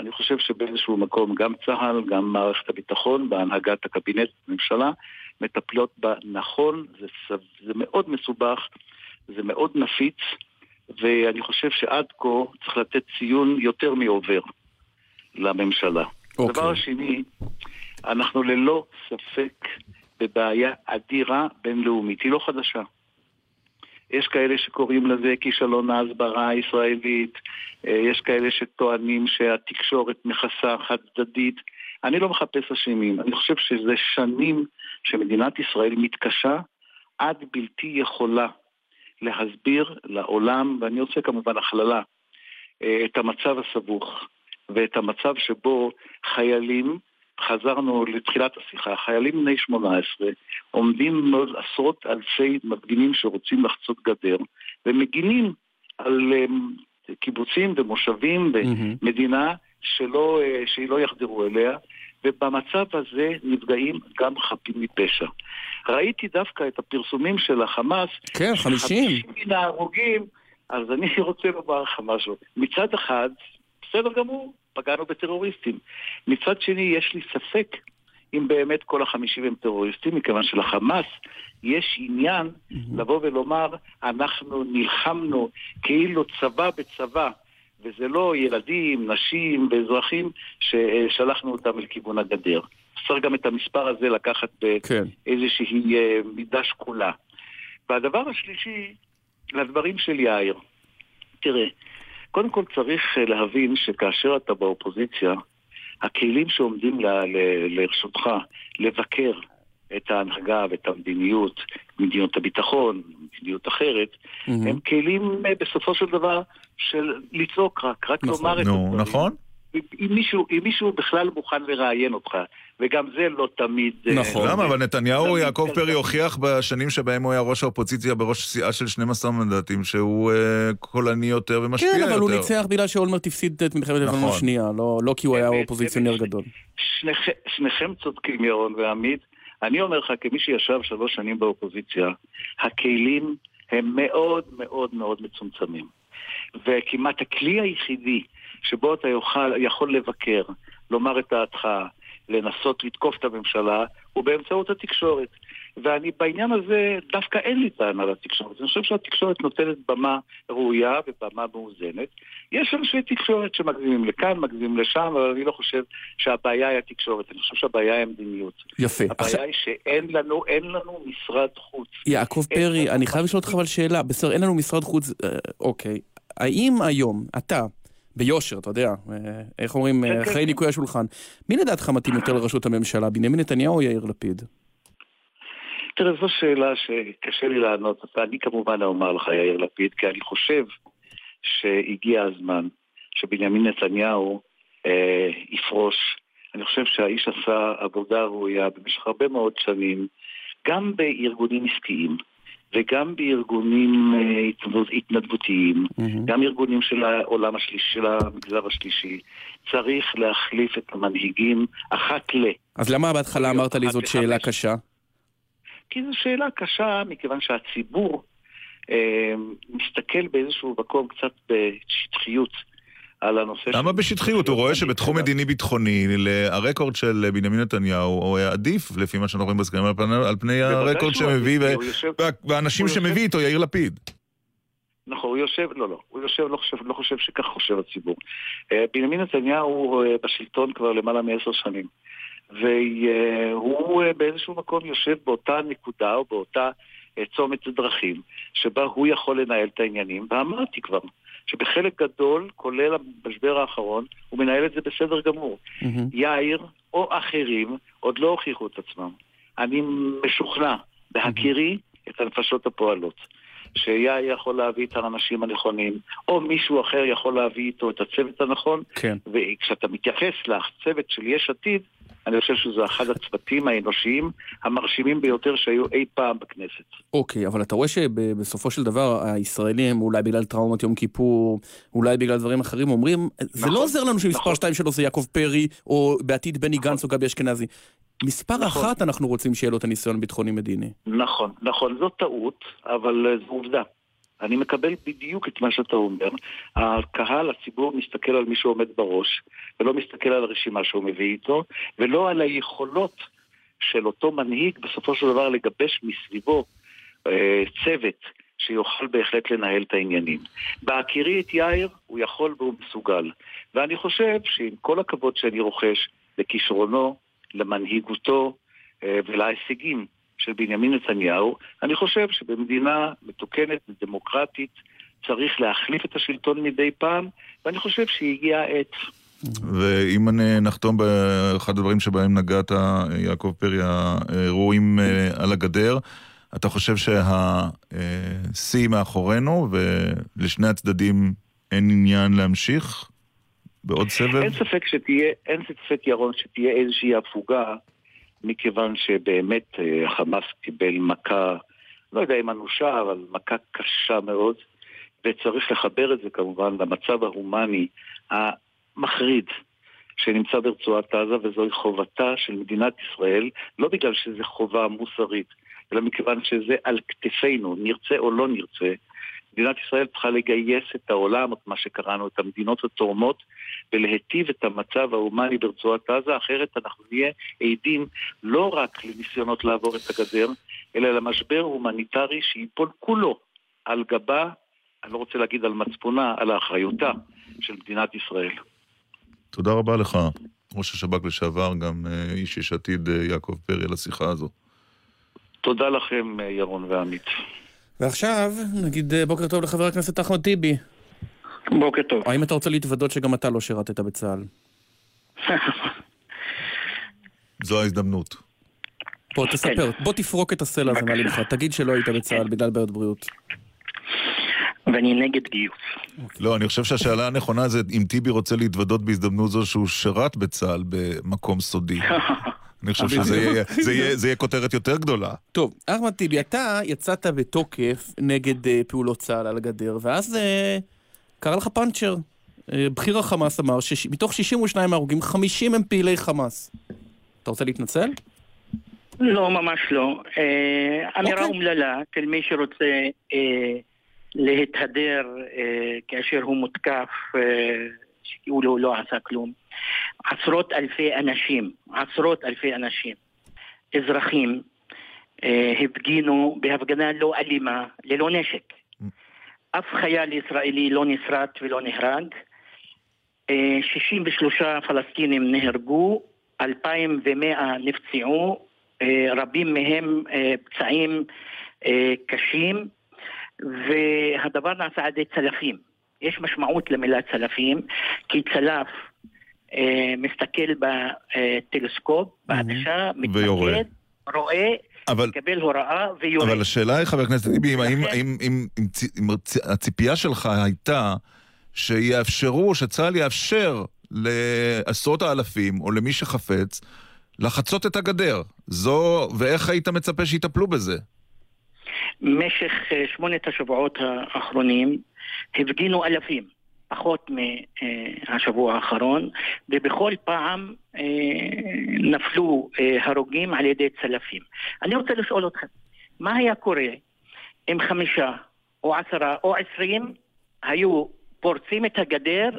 אני חושב שבאיזשהו מקום גם צה"ל, גם מערכת הביטחון, בהנהגת הקבינט בממשלה, מטפלות בה נכון, זה, סב- זה מאוד מסובך, זה מאוד נפיץ, ואני חושב שעד כה צריך לתת ציון יותר מעובר לממשלה. אוקיי. הדבר השני, אנחנו ללא ספק בבעיה אדירה בינלאומית, היא לא חדשה. יש כאלה שקוראים לזה כישלון ההסברה הישראלית, אה, יש כאלה שטוענים שהתקשורת מכסה חד צדדית. אני לא מחפש אשמים, אני חושב שזה שנים שמדינת ישראל מתקשה עד בלתי יכולה להסביר לעולם, ואני עושה כמובן הכללה, אה, את המצב הסבוך ואת המצב שבו חיילים, חזרנו לתחילת השיחה, חיילים בני 18 עומדים מול עשרות אלפי מפגינים שרוצים לחצות גדר ומגינים על אה, קיבוצים ומושבים במדינה שלא, אה, שלא יחדרו אליה ובמצב הזה נפגעים גם חפים מפשע. ראיתי דווקא את הפרסומים של החמאס כן, 50. מן ההרוגים, אז אני רוצה לומר לך משהו. מצד אחד, בסדר גמור, פגענו בטרוריסטים. מצד שני, יש לי ספק אם באמת כל החמישים הם טרוריסטים, מכיוון שלחמאס יש עניין לבוא ולומר, אנחנו נלחמנו כאילו צבא בצבא וזה לא ילדים, נשים ואזרחים ששלחנו אותם אל כיוון הגדר. צריך גם את המספר הזה לקחת כן. באיזושהי אה, מידה שקולה. והדבר השלישי, לדברים של יאיר. תראה, קודם כל צריך אה, להבין שכאשר אתה באופוזיציה, הכלים שעומדים ל- ל- לרשותך לבקר את ההנהגה ואת המדיניות, מדיניות הביטחון, מדיניות אחרת, Mm-hmm. הם כלים אה, בסופו של דבר של לצעוק רק, רק לומר את נו, הדברים. נכון. אם מישהו, אם מישהו בכלל מוכן לראיין אותך, וגם זה לא תמיד... אה, למה? אבל נתניהו, יעקב פרי הוכיח בשנים שבהם הוא היה ראש האופוזיציה בראש סיעה של 12 מנדטים שהוא אה, קולני יותר ומשפיע כן, יותר. אבל הוא ניצח בגלל שאולמרט הפסיד את מלחמת לבנון נכון. השנייה, לא לא כי הוא היה אופוזיציונר גדול. שניכם, שניכם צודקים, ירון ועמית. אני אומר לך, כמי שישב שלוש שנים באופוזיציה, הכלים הם מאוד מאוד מאוד מצומצמים. וכמעט הכלי היחידי שבו אתה יוכל, יכול לבקר, לומר את דעתך, לנסות לתקוף את הממשלה, הוא באמצעות התקשורת. ואני בעניין הזה, דווקא אין לי טענה לתקשורת. אני חושב שהתקשורת נותנת במה ראויה ובמה מאוזנת. יש אנשי תקשורת שמגזימים לכאן, מגזימים לשם, אבל אני לא חושב שהבעיה היא התקשורת. אני חושב שהבעיה היא המדיניות. יפה. הבעיה היא שאין לנו, אין לנו משרד חוץ. יעקב פרי, אני חייב לשאול אותך אבל שאלה, בסדר, אין לנו משרד חוץ, אה, אוקיי. האם היום, אתה, ביושר, אתה יודע, אה, איך אומרים, אה, כן, כן, אחרי כן. ניקוי השולחן, מי לדעתך מתאים יותר לראשות הממשלה, בנימין נתניהו או יאיר לפיד? תראה, זו שאלה שקשה לי לענות אותה. אני כמובן אומר לך, יאיר לפיד, כי אני חושב שהגיע הזמן שבנימין נתניהו אה, יפרוש. אני חושב שהאיש עשה עבודה ראויה במשך הרבה מאוד שנים, גם בארגונים עסקיים. וגם בארגונים אה, התנדבות- התנדבותיים, גם ארגונים של העולם השלישי, של המגזר השלישי, צריך להחליף את המנהיגים אחת ל... אז למה בהתחלה אמרת לי זאת שאלה קשה? כי זו שאלה קשה, מכיוון שהציבור אה, מסתכל באיזשהו מקום קצת בשטחיות על הנושא למה בשטחיות? הוא רואה שבתחום מדיני-ביטחוני, הרקורד של בנימין נתניהו הוא עדיף, לפי מה שאנחנו רואים בסקרים, על פני- על פני בוודאי הרקורד שמביא, ו- הוא יושב- והאנשים הוא יושב- שמביא איתו יאיר לפיד. נכון, הוא יושב, לא, לא, הוא יושב, לא חושב, לא חושב שכך חושב הציבור. אה, בנימין נתניהו אה, בשלטון כבר למעלה מעשר שנים, והוא אה, באיזשהו מקום יושב באותה נקודה או באותה אה, צומת דרכים, שבה הוא יכול לנהל את העניינים, ואמרתי כבר, שבחלק גדול, כולל המשבר האחרון, הוא מנהל את זה בסדר גמור. יאיר או אחרים עוד לא הוכיחו את עצמם. אני משוכנע, בהכירי את הנפשות הפועלות. שיאיר יכול להביא את האנשים הנכונים, או מישהו אחר יכול להביא איתו את הצוות הנכון, כן. וכשאתה מתייחס לצוות של יש עתיד, אני חושב שזה אחד הצוותים האנושיים המרשימים ביותר שהיו אי פעם בכנסת. אוקיי, אבל אתה רואה שבסופו של דבר הישראלים, אולי בגלל טראומת יום כיפור, אולי בגלל דברים אחרים, אומרים, זה לא עוזר לנו שמספר שתיים שלו זה יעקב פרי, או בעתיד בני גנץ או גבי אשכנזי. מספר נכון. אחת אנחנו רוצים שיהיה לו את הניסיון ביטחוני-מדיני. נכון, נכון, זו טעות, אבל אה, זו עובדה. אני מקבל בדיוק את מה שאתה אומר. הקהל, הציבור, מסתכל על מי שעומד בראש, ולא מסתכל על הרשימה שהוא מביא איתו, ולא על היכולות של אותו מנהיג בסופו של דבר לגבש מסביבו אה, צוות שיוכל בהחלט לנהל את העניינים. בהכירי את יאיר, הוא יכול והוא מסוגל. ואני חושב שעם כל הכבוד שאני רוכש לכישרונו, למנהיגותו אה, ולהישגים של בנימין נתניהו, אני חושב שבמדינה מתוקנת ודמוקרטית צריך להחליף את השלטון מדי פעם, ואני חושב שהגיעה העת. ואם אני נחתום באחד הדברים שבהם נגעת, יעקב פרי, האירועים אה, על הגדר, אתה חושב שהשיא מאחורינו ולשני הצדדים אין עניין להמשיך בעוד סבב? אין ספק שתהיה, אין ספק ירון שתהיה איזושהי הפוגה, מכיוון שבאמת אה, החמאס קיבל מכה, לא יודע אם אנושה, אבל מכה קשה מאוד, וצריך לחבר את זה כמובן למצב ההומני המחריד שנמצא ברצועת עזה, וזוהי חובתה של מדינת ישראל, לא בגלל שזו חובה מוסרית, אלא מכיוון שזה על כתפינו, נרצה או לא נרצה. מדינת ישראל צריכה לגייס את העולם, את מה שקראנו, את המדינות התורמות, ולהיטיב את המצב ההומני ברצועת עזה, אחרת אנחנו נהיה עדים לא רק לניסיונות לעבור את הגדר, אלא למשבר הומניטרי שייפול כולו על גבה, אני לא רוצה להגיד על מצפונה, על אחריותה של מדינת ישראל. תודה רבה לך, ראש השב"כ לשעבר, גם אה, איש יש עתיד אה, יעקב פרי, על השיחה הזו. תודה לכם, אה, ירון ועמית. ועכשיו, נגיד אה, בוקר טוב לחבר הכנסת אחמד טיבי. בוקר טוב. האם אתה רוצה להתוודות שגם אתה לא שירתת בצה"ל? זו ההזדמנות. בוא תספר, בוא תפרוק את הסלע הזה מעליך, תגיד שלא היית בצה"ל בגלל בעיות בריאות. ואני נגד גיוס. לא, אני חושב שהשאלה הנכונה זה אם טיבי רוצה להתוודות בהזדמנות זו שהוא שירת בצה"ל במקום סודי. (laughs) אני חושב שזה יהיה- זה יהיה- זה יהיה כותרת יותר גדולה. טוב, אחמד טיבי, אתה יצאת בתוקף נגד אה, פעולות צה"ל על הגדר, ואז אה, קרה לך פאנצ'ר. אה, בכיר החמאס אמר שמתוך 62 הרוגים, 50 הם פעילי חמאס. אתה רוצה להתנצל? לא, ממש לא. אה, אמירה אוקיי. אומללה של מי שרוצה אה, להתהדר אה, כאשר הוא מותקף, אה, שכאילו לא עשה כלום. עשרות אלפי אנשים, עשרות אלפי אנשים, אזרחים, אה, הפגינו בהפגנה לא אלימה, ללא נשק. אף חייל ישראלי לא נסרט ולא נהרג. אה, 63 פלסטינים נהרגו, 2,100 נפצעו, אה, רבים מהם אה, פצעים אה, קשים, והדבר נעשה על ידי צלפים. יש משמעות למילה צלפים, כי צלף אה, מסתכל בטלסקופ, בעדשה, ויורה. מתמקד, רואה, אבל- מקבל הוראה ויורה. אבל השאלה היא, חבר הכנסת טיבי, אם- האם- האם אם- אם צ- אם הצ- הציפייה שלך הייתה שיאפשרו, שצה"ל יאפשר לעשרות האלפים, או למי שחפץ, לחצות את הגדר. זו, ואיך היית מצפה שיטפלו בזה? במשך אה, שמונת השבועות האחרונים הפגינו אלפים, פחות מהשבוע האחרון, ובכל פעם אה, נפלו אה, הרוגים על ידי צלפים. אני רוצה לשאול אתכם, מה היה קורה אם חמישה או עשרה או עשרים היו פורצים את הגדר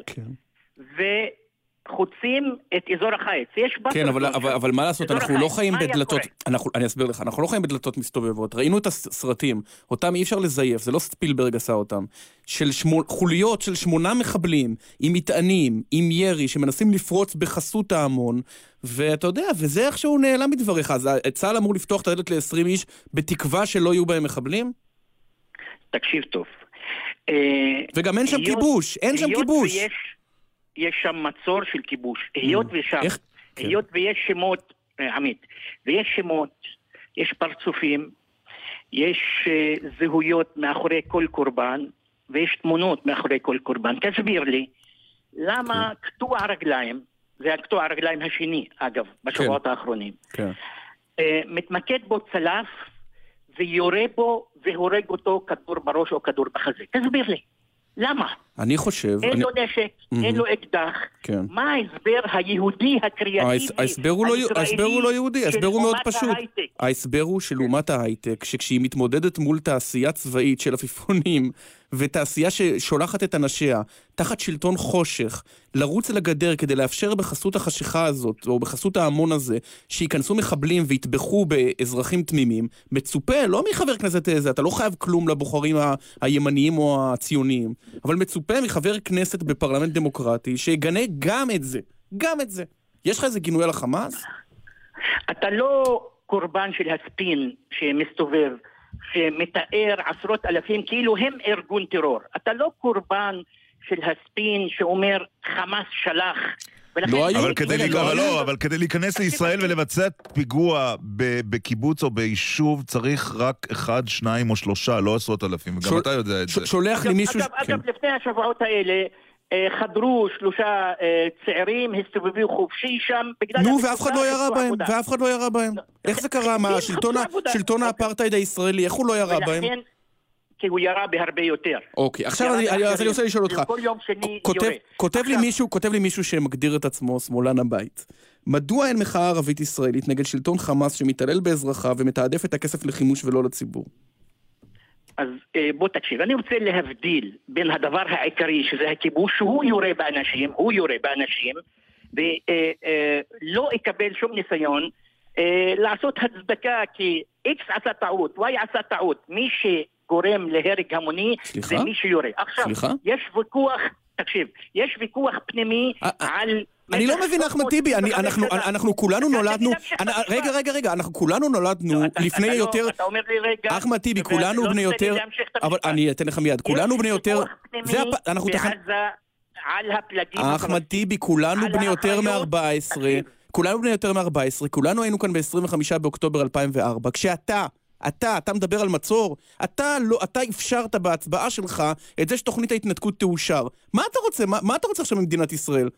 וחוצים את אזור החיץ? יש buffer כן, אבל, אבל. אבל מה לעשות, אנחנו לא החיץ. חיים מה היה בדלתות? אנחנו, אני אסביר לך, אנחנו לא חיים בדלתות מסתובבות. ראינו את הסרטים, אותם אי אפשר לזייף, זה לא ספילברג עשה אותם. של שמו, חוליות של שמונה מחבלים, עם מטענים, עם ירי, שמנסים לפרוץ בחסות ההמון, ואתה יודע, וזה איכשהו נעלם מדבריך. אז צה"ל אמור לפתוח את הדלת ל-20 איש, בתקווה שלא יהיו בהם מחבלים? תקשיב טוב. אה, וגם אין שם כיבוש, אין שם כיבוש. ויש, יש שם מצור של כיבוש. היות ושם, כן. היות ויש שמות, אה, עמית, ויש שמות, יש פרצופים, יש אה, זהויות מאחורי כל קורבן, ויש תמונות מאחורי כל קורבן. תסביר לי, למה כן. קטוע רגליים, זה הקטוע הרגליים השני, אגב, בשבועות האחרונים, כן. אה, מתמקד בו צלף ויורה בו והורג אותו כדור בראש או כדור בחזה. תסביר לי, למה? אני חושב... אין אני... לו נשק, מהמם. אין לו אקדח. כן. מה ההסבר היהודי הקריאטיבי ההס- ההסבר הוא לא- הוא לא יהודי, ההסבר הוא מאוד פשוט. ההייטק? ההסבר הוא של אומת ההייטק, שכשהיא מתמודדת מול תעשייה צבאית של עפיפונים, ותעשייה ששולחת את אנשיה תחת שלטון חושך, לרוץ אל הגדר כדי לאפשר בחסות החשיכה הזאת, או בחסות ההמון הזה, שייכנסו מחבלים ויטבחו באזרחים תמימים, מצופה, לא מחבר כנסת איזה, אתה לא חייב כלום לבוחרים ה- הימניים או הציוניים, אבל מצופה מחבר כנסת בפרלמנט דמוקרטי שיגנה גם את זה, גם את זה. יש לך איזה גינוי על החמאס? אתה לא קורבן של הספין שמסתובב, שמתאר עשרות אלפים כאילו הם ארגון טרור. אתה לא קורבן של הספין שאומר חמאס שלח. ולכן- אבל כדי, להיכ- אבל לא, אבל כדי להיכנס לישראל ולבצע פיגוע ב- בקיבוץ או ביישוב צריך רק אחד, שניים או שלושה, לא עשרות אלפים, וגם אתה יודע את זה. שולח לי מישהו... אגב, כן. אגב, לפני השבועות האלה אה, חדרו שלושה אה, צעירים, הסתובבו חופשי שם. נו, המצוקה ואף אחד לא ירה בהם. ואף אחד לא ירה בהם. איך זה קרה? מה, עבודה. שלטון האפרטהייד הישראלי, איך הוא לא ירה בהם? כי הוא ירה בהרבה יותר. אוקיי, עכשיו אני- אז רוצה לשאול אותך. כל יום שני יורה. כותב, לי מישהו, כותב לי מישהו שמגדיר את עצמו שמאלן הבית. מדוע אין מחאה ערבית ישראלית נגד שלטון חמאס שמתעלל באזרחיו ומתעדף את הכסף לחימוש ולא לציבור? אז אה, בוא תקשיב, אני רוצה להבדיל בין הדבר העיקרי שזה הכיבוש, שהוא יורה באנשים, הוא יורה באנשים, ולא יקבל שום ניסיון אה, לעשות הצדקה כי X עשה טעות, Y עשה טעות. מי גורם להרג המוני, סליחה? זה מי שיורה. עכשיו, סליחה? יש ויכוח, תקשיב, יש ויכוח פנימי על... אני לא מבין, אחמד טיבי, אנחנו- כולנו נולדנו... במשפט. רגע, רגע, רגע, אנחנו כולנו נולדנו לפני אתה לא- יותר... אתה אומר לי רגע... אחמד טיבי, כולנו בני יותר... אבל. אני אתן לך מיד. כולנו בני יותר... זה הפ- אנחנו על הפלגים אחמד טיבי, כולנו בני יותר האחריות, מ-14, כולנו בני יותר מ-14, כולנו היינו כאן ב-25 באוקטובר 2004, כשאתה, אתה, אתה מדבר על מצור, אתה לא, אתה אפשרת בהצבעה שלך את זה שתוכנית ההתנתקות תאושר. מה אתה רוצה? מה, מה אתה רוצה עכשיו ממדינת ישראל?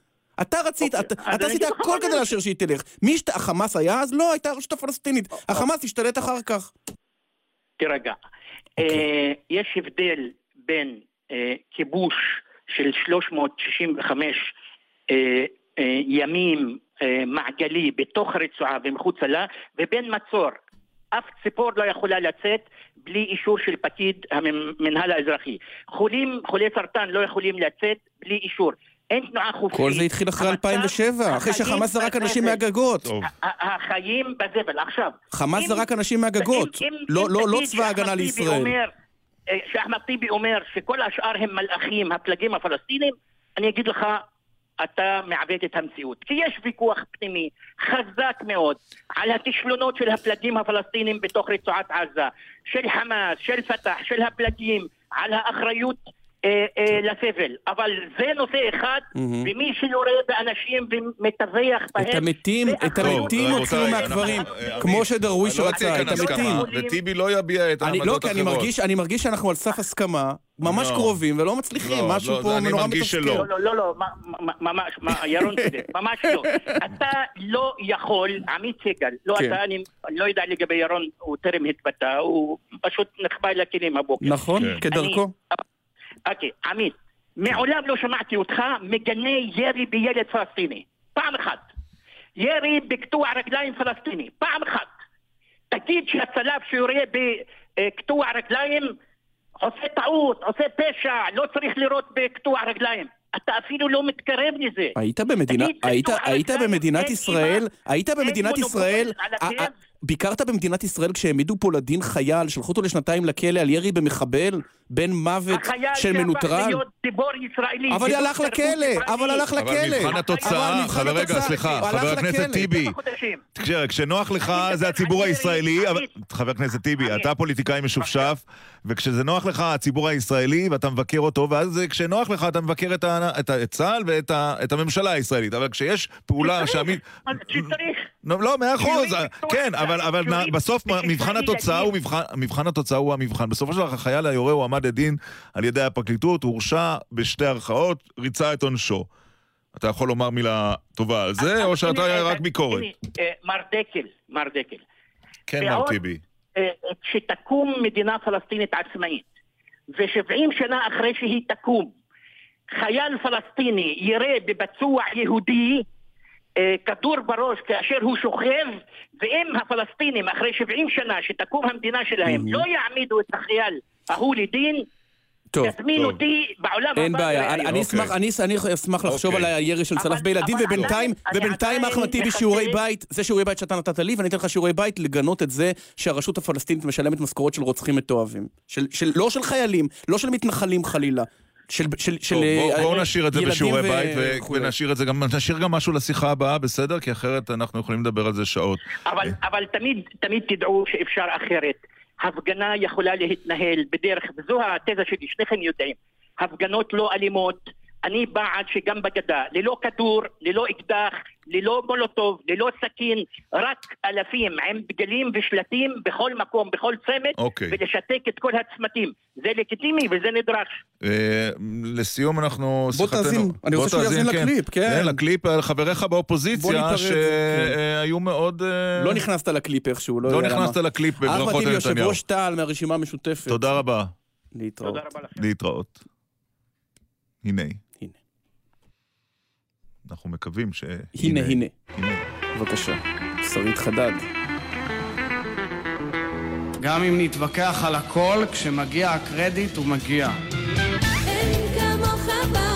אתה רצית, אתה, אוקיי, אתה עשית הכל כדי לאשר שהיא תלך. מי שת... החמאס היה אז? לא, הייתה הרשות הפלסטינית. החמאס השתלט אחר כך. תירגע. אוקיי. אה, יש הבדל בין אה, כיבוש של 365 אה, ימים מעגלי בתוך הרצועה ומחוצה לה, ובין מצור. אף ציפור לא יכולה לצאת בלי אישור של פקיד המנהל האזרחי. חולים, חולי סרטן לא יכולים לצאת בלי אישור. אין תנועה חופשית. כל זה התחיל אחרי 2007, אחרי שחמאס זרק אנשים. מהגגות. החיים בזבל. עכשיו, חמאס זרק אנשים מהגגות. לא- לא- לא צבא ההגנה לישראל. אומר, אה, שאחמד טיבי אומר שכל השאר הם מלאכים, הפלגים הפלסטינים, אני אגיד לך, אתה מעוות את המציאות. כי יש ויכוח פנימי חזק מאוד על הכישלונות של הפלגים הפלסטינים בתוך רצועת עזה, של חמאס, של פת"ח, של הפלגים, על האחריות לסבל. אבל זה נושא אחד. ומי שיורה באנשים ומטווח בהם... את המתים, את. המתים הוציאו מהקברים, כמו שדרוויש לא רצה, את המתים. וטיבי לא יביע את אני לא, העמדות כי אני האחרות. מרגיש, אני מרגיש שאנחנו על סף הסכמה, ממש לא. קרובים ולא מצליחים, לא, משהו לא, פה אני נורא מרגיש מתסכל. לא, לא, לא, מה- ממש, ירון צודק, (laughs) ממש לא. אתה לא יכול, עמית סגל, לא כן. אתה, אני לא יודע לגבי ירון, הוא טרם התבטא, הוא פשוט נחבא לכלים הבוקר. נכון, כן. כדרכו. אוקיי, עמית, מעולם לא שמעתי אותך מגנה ירי בילד פלסטיני. פעם אחת. ירי בקטוע רגליים פלסטיני. פעם אחת. תגיד שהצלף שיורה בקטוע רגליים עושה טעות, עושה פשע, לא צריך לירות בקטוע רגליים. אתה אפילו לא מתקרב לזה. היית במדינה, היית, היית במדינת ישראל, היית במדינת ישראל, ביקרת במדינת ישראל כשהעמידו פה לדין חייל, שלחו אותו לשנתיים לכלא על ירי במחבל, בן מוות החייל של שהפך מנוטרל? להיות גיבור ישראלי. אבל הלך לכלא. אבל הלך אבל לכלא. מבחן התוצאה, אבל מבחן חבר רגע, התוצאה, סליחה, חבר הכנסת. טיבי, כשנוח לך זה הציבור הישראלי, אבל... חבר הכנסת טיבי, אתה פוליטיקאי משופשף, וכשזה נוח לך הציבור הישראלי ואתה מבקר אותו, ואז כשנוח לך אתה מבקר את צה"ל ואת הממשלה הישראלית, אבל כשיש פעולה שעמית... שצריך. לא, לא, מאה אחוז, כן, אבל, אבל שיעורים בסוף מבחן התוצאה הוא מבחן, מבחן התוצאה הוא המבחן. בסופו של דבר החייל היורה הועמד לדין על ידי הפרקליטות, הורשע בשתי ערכאות, ריצה את עונשו. אתה יכול לומר מילה טובה על זה, או שאתה הנה, רק ביקורת? אה, מר דקל, מר דקל. כן, מר טיבי. אה, כשתקום מדינה פלסטינית עצמאית, ו-70 שנה אחרי שהיא תקום, חייל פלסטיני יראה בפצוע יהודי אה, כדור בראש כאשר הוא שוכב, ואם הפלסטינים אחרי 70 שנה שתקום המדינה שלהם. לא יעמידו את החייל ההוא לדין, טוב, תזמין טוב. אותי בעולם הבא. אין בעיה, אני-. אני אשמח, אני אני אשמח לחשוב על אוקיי. הירי של צלף בילדים, ובינתיים, ובינתיים אחמד טיבי שיעורי בית, זה שיעורי בית שאתה נתת לי, ואני אתן לך שיעורי בית לגנות את זה שהרשות הפלסטינית משלמת משכורות של רוצחים מתועבים. של- של- לא של חיילים, לא של מתנחלים חלילה. של, של, של טוב, בואו אה, בואו נשאיר את זה בשיעורי ו- בית, ו-. ונשאיר את זה גם, נשאיר גם משהו לשיחה הבאה, בסדר? כי אחרת אנחנו יכולים לדבר על זה שעות. אבל, אבל תמיד, תמיד תדעו שאפשר אחרת. הפגנה יכולה להתנהל בדרך, וזו התזה שלי, שניכם יודעים. הפגנות לא אלימות. אני בעד שגם בגדה, ללא כדור, ללא אקדח, ללא מולוטוב, ללא סכין, רק אלפים עם דגלים ושלטים בכל מקום, בכל צומת, אוקיי. ולשתק את כל הצמתים. זה לגיטימי וזה נדרש. אה, לסיום אנחנו... בוא שיחתנו- תאזין, אני בוא רוצה שהוא יאזין לקליפ, כן. כן, לקליפ על חבריך בוא באופוזיציה, ניפרד, כן. שהיו מאוד... אה, לא נכנסת לקליפ איכשהו, לא לא יודע למה. נכנסת לקליפ אחמד בברכות טיבי, יושב לנתניהו. ראש תע"ל מהרשימה המשותפת. תודה רבה. להתראות. תודה רבה לכם. להתראות. הנה. אנחנו מקווים ש... הנה, הנה. הנה. בבקשה. שרית חדד. גם אם נתווכח על הכל, כשמגיע הקרדיט הוא מגיע. אין כמוך בעולם,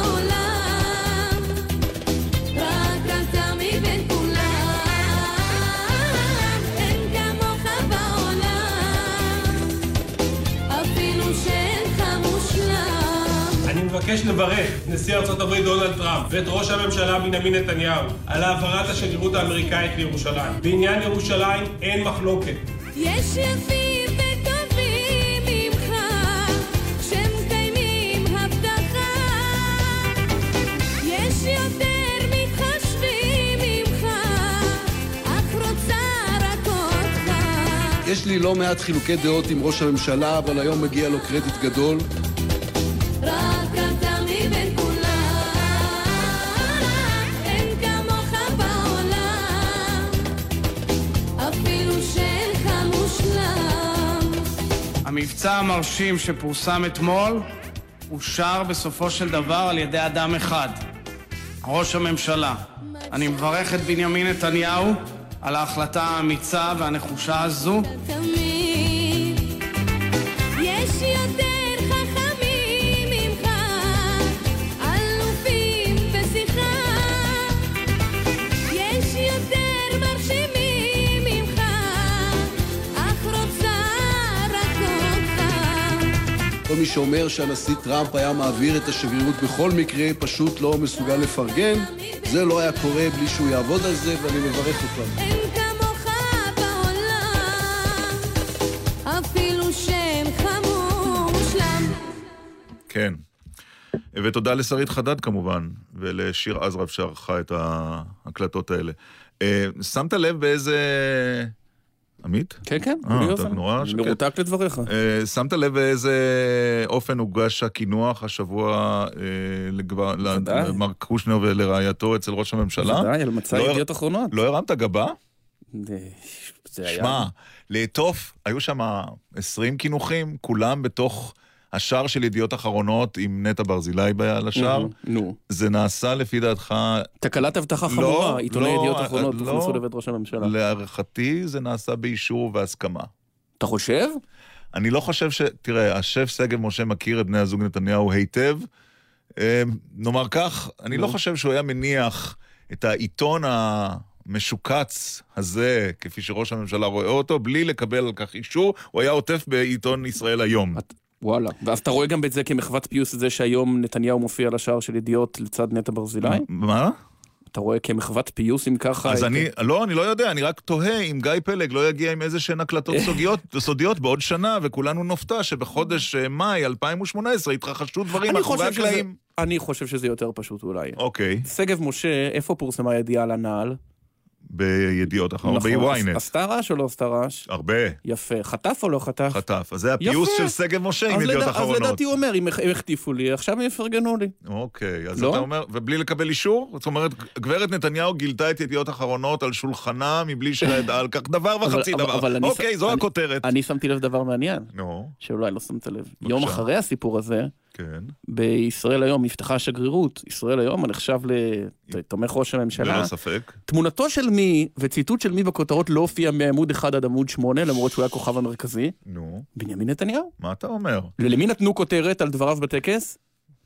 מבקש לברך את נשיא ארצות הברית דונלד טראמפ ואת ראש הממשלה בנימין נתניהו על העברת השגרירות האמריקאית לירושלים. בעניין ירושלים אין מחלוקת. יש יפים וטובים ממך, שמקיימים הבטחה. יש יותר מתחשבים ממך, אך רוצה רק אותך. יש לי לא מעט חילוקי דעות עם ראש הממשלה, אבל היום מגיע לו קרדיט גדול. המבצע המרשים שפורסם אתמול אושר בסופו של דבר על ידי אדם אחד, ראש הממשלה. אני מברך את בנימין נתניהו על ההחלטה האמיצה והנחושה הזו. תמיד יש יותר מי שאומר שהנשיא טראמפ היה מעביר את השגרירות בכל מקרה, פשוט לא מסוגל לפרגן. זה לא היה קורה בלי שהוא יעבוד על זה, ואני מברך אותם. כן. ותודה לשרית חדד כמובן, ולשיר עזרב שערכה את ההקלטות האלה. אה, שמת לב באיזה... עמית? כן, כן, אה, אתה אוזן. נורא שקט. מרותק לדבריך. אה, שמת לב באיזה אופן הוגש הקינוח השבוע אה. למר קושנר ולרעייתו אצל ראש הממשלה? בוודאי, על מצע לא- ידיעות אחרונות. לא הרמת גבה? זה היה... שמע, לעטוף, היו שם 20 קינוחים, כולם בתוך השער של ידיעות אחרונות עם נטע ברזילי על השער. נו. זה נעשה לפי דעתך... תקלת אבטחה לא, חמורה, עיתוני לא, ידיעות אחרונות לא. נכנסו לבית ראש הממשלה. להערכתי זה נעשה באישור והסכמה. אתה חושב? אני לא חושב ש... תראה, השף שגב משה מכיר את בני הזוג נתניהו היטב. אה, נאמר כך, אני לא חושב שהוא היה מניח את העיתון המשוקץ הזה, כפי שראש הממשלה רואה אותו, בלי לקבל על כך אישור, הוא היה עוטף בעיתון ישראל היום. וואלה. ואז אתה רואה גם את זה כמחוות פיוס את זה שהיום נתניהו מופיע על השער של ידיעות לצד נטע ברזילי? מה? אתה רואה כמחוות פיוס אם ככה... אז אני, לא, אני לא יודע, אני רק תוהה אם גיא פלג לא יגיע עם איזה שהן הקלטות (laughs) סודיות, סודיות בעוד שנה, וכולנו נופתע שבחודש אה, מאי 2018 התרחשו דברים מאחורי שזה- הקלעים. אני חושב שזה יותר פשוט אולי. אוקיי, שגב משה, איפה פורסמה הידיעה על הנעל? בידיעות אחרונות, נכון. ב-ynet. עשתה רעש או לא עשתה רעש? הרבה. יפה. חטף או לא חטף? חטף. אז זה הפיוס יפה. של שגב משה עם ידיעות לדע- אחרונות. אז לדעתי הוא אומר, אם החטיפו לי, עכשיו הם יפרגנו לי. אוקיי, אז לא? אתה אומר, ובלי לקבל אישור? זאת אומרת, גברת נתניהו גילתה את ידיעות אחרונות על שולחנה מבלי שידעה על כך דבר אבל- וחצי אבל- דבר. אבל אני- אוקיי, זו אני- הכותרת. אני שמתי לב דבר מעניין, נו, שאולי לא שמת לב. יום אחרי הסיפור הזה, כן. בישראל היום נפתחה השגרירות. ישראל היום הנחשב לתומך ראש הממשלה. ללא ספק. תמונתו של מי וציטוט של מי בכותרות לא הופיע מעמוד 1 עד עמוד 8, למרות שהוא היה הכוכב המרכזי. נו, בנימין נתניהו. מה אתה אומר? למי נתנו כותרת על דבריו בטקס?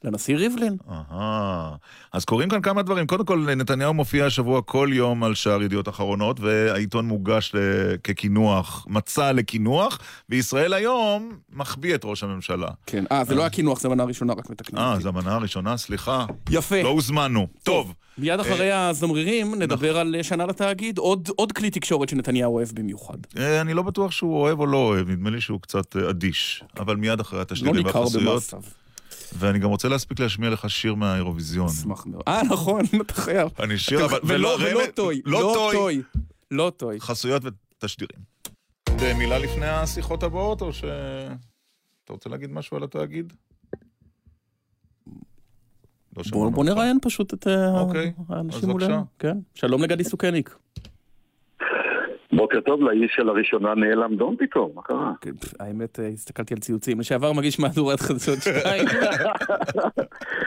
לנשיא ריבלין. אהה. אז קורים כאן כמה דברים. קודם כל, נתניהו מופיע השבוע כל יום על שער ידיעות אחרונות, והעיתון מוגש ל- כקינוח, מצע לקינוח, וישראל היום מחביא את ראש הממשלה. כן. אה, זה לא היה קינוח, זה מנה ראשונה, רק מתקנים. אה, אותי. זו המנה הראשונה? סליחה. יפה. לא הוזמנו. טוב. מיד אחרי אה, הזמרירים נדבר על שנה לתאגיד, עוד עוד כלי תקשורת שנתניהו אוהב במיוחד. אה, אני לא בטוח שהוא אוהב או לא אוהב, נדמה לי שהוא קצת אה, אדיש. אבל מיד אחרי לא התשדירים ניכר והחסויות. במעשיו. ואני גם רוצה להספיק להשמיע לך שיר מהאירוויזיון. אשמח מאוד. אה, נכון, (laughs) אתה חייב. אני שיר, אבל... ולא טוי. לא טוי. טוי. לא טוי. חסויות ותשדירים. מילה לפני השיחות הבאות, או ש... אתה רוצה להגיד משהו על התאגיד? לא בוא שמענו בוא אותך. נראיין פשוט את אה, אוקיי, אז האנשים בבקשה. מולנו. כן. שלום לגדי סוקניק. בוקר טוב לאיש שלראשונה נעלם דום פתאום, מה קרה? כן, האמת, אה, הסתכלתי על ציוצים. לשעבר מגיש מהדורת חדשות 2.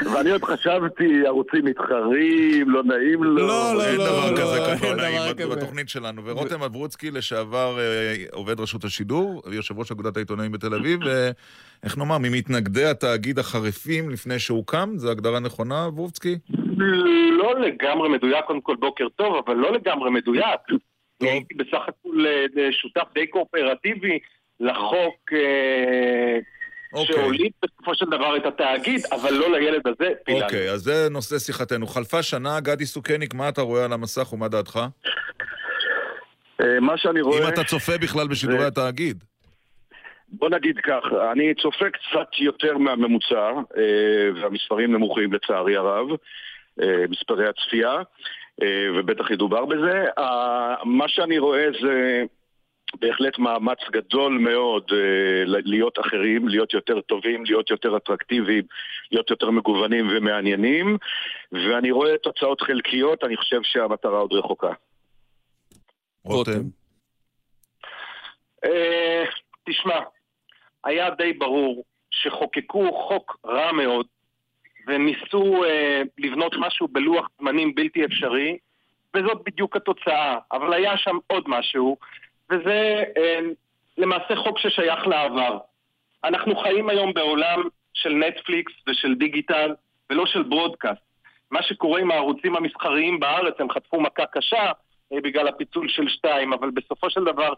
(laughs) ואני עוד חשבתי, ערוצים מתחרים, לא נעים לו. לא, לא, אין לא, דבר לא, כזה אין כזה דבר נעים. בתוכנית שלנו. ורותם אברוצקי, לשעבר אה, עובד רשות השידור, יושב ראש אגודת העיתונאים בתל אביב, ואיך נאמר, ממתנגדי התאגיד החריפים לפני שהוקם, זו הגדרה נכונה, אברוצקי? לא לגמרי מדויק, קודם כל בוקר טוב, אבל לא לגמרי מדויק. הייתי בסך הכל אה, שותף די קואופרטיבי לחוק אה, אוקיי. שהוליד בסופו של דבר את התאגיד, אבל לא לילד הזה פיללנו. אוקיי, אז זה נושא שיחתנו. חלפה שנה, גדי סוכניק, מה אתה רואה על המסך ומה דעתך? אה, מה שאני רואה... אם אתה צופה בכלל בשידורי התאגיד. בוא נגיד כך, אני צופה קצת יותר מהממוצע, אה, והמספרים נמוכים לצערי הרב, אה, מספרי הצפייה, אה, ובטח ידובר בזה. אה, מה שאני רואה זה בהחלט מאמץ גדול מאוד אה, להיות אחרים, להיות יותר טובים, להיות יותר אטרקטיביים, להיות יותר מגוונים ומעניינים, ואני רואה תוצאות חלקיות, אני חושב שהמטרה עוד רחוקה. רותם. אה, תשמע, היה די ברור שחוקקו חוק רע מאוד וניסו אה, לבנות משהו בלוח זמנים בלתי אפשרי וזאת בדיוק התוצאה. אבל היה שם עוד משהו וזה אה, למעשה חוק ששייך לעבר. אנחנו חיים היום בעולם של נטפליקס ושל דיגיטל ולא של ברודקאסט. מה שקורה עם הערוצים המסחריים בארץ, הם חטפו מכה קשה אה, בגלל הפיצול של שתיים, אבל בסופו של דבר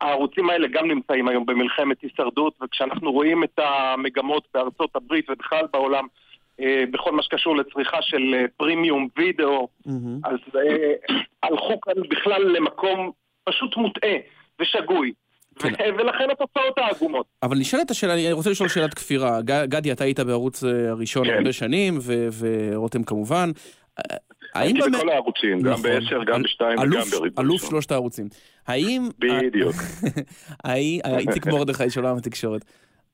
הערוצים האלה גם נמצאים היום במלחמת הישרדות, וכשאנחנו רואים את המגמות בארצות הברית ובכלל בעולם, בכל מה שקשור לצריכה של אה, פרימיום וידאו, אז אה, (clears throat) הלכו כאן בכלל למקום פשוט מוטעה ושגוי. ו- ולכן התוצאות העגומות. אבל נשאלת השאלה, אני רוצה לשאול שאלת כפירה. גדי, אתה היית בערוץ אה, הראשון כן. הרבה שנים, ו- ורותם כמובן. אה, האם הייתי בכל הערוצים, גם נכון. בעשר, גם בשתיים וגם בריבון. אלוף שלושת הערוצים. האם... בדיוק. (laughs) אה, איציק מורדכי של עולם התקשורת.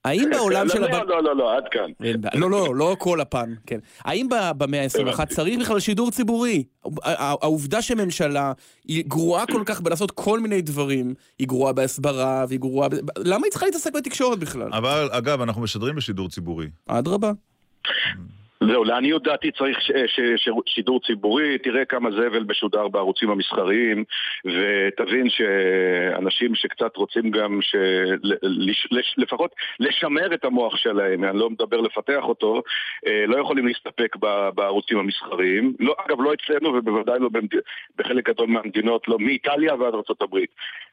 האם (laughs) בעולם של... לא, לא, לא, לא, עד כאן. לא, לא, לא כל הפן, כן. האם ב- במאה ה-21 צריך בכלל שידור ציבורי? העובדה שממשלה היא גרועה כל כך בלעשות כל מיני דברים, היא גרועה בהסברה והיא גרועה... למה היא צריכה להתעסק בתקשורת בכלל? אבל, אגב, אנחנו משדרים בשידור ציבורי. אדרבה. זהו, לעניות דעתי צריך ש- ש- ש- שידור ציבורי, תראה כמה זבל משודר בערוצים המסחריים, ותבין שאנשים שקצת רוצים גם ש... לש- לש- לפחות לשמר את המוח שלהם, אני לא מדבר לפתח אותו, אה, לא יכולים להסתפק בערוצים המסחריים. לא, אגב, לא אצלנו ובוודאי לא במד... בחלק גדול מהמדינות, לא מאיטליה ועד ארה"ב.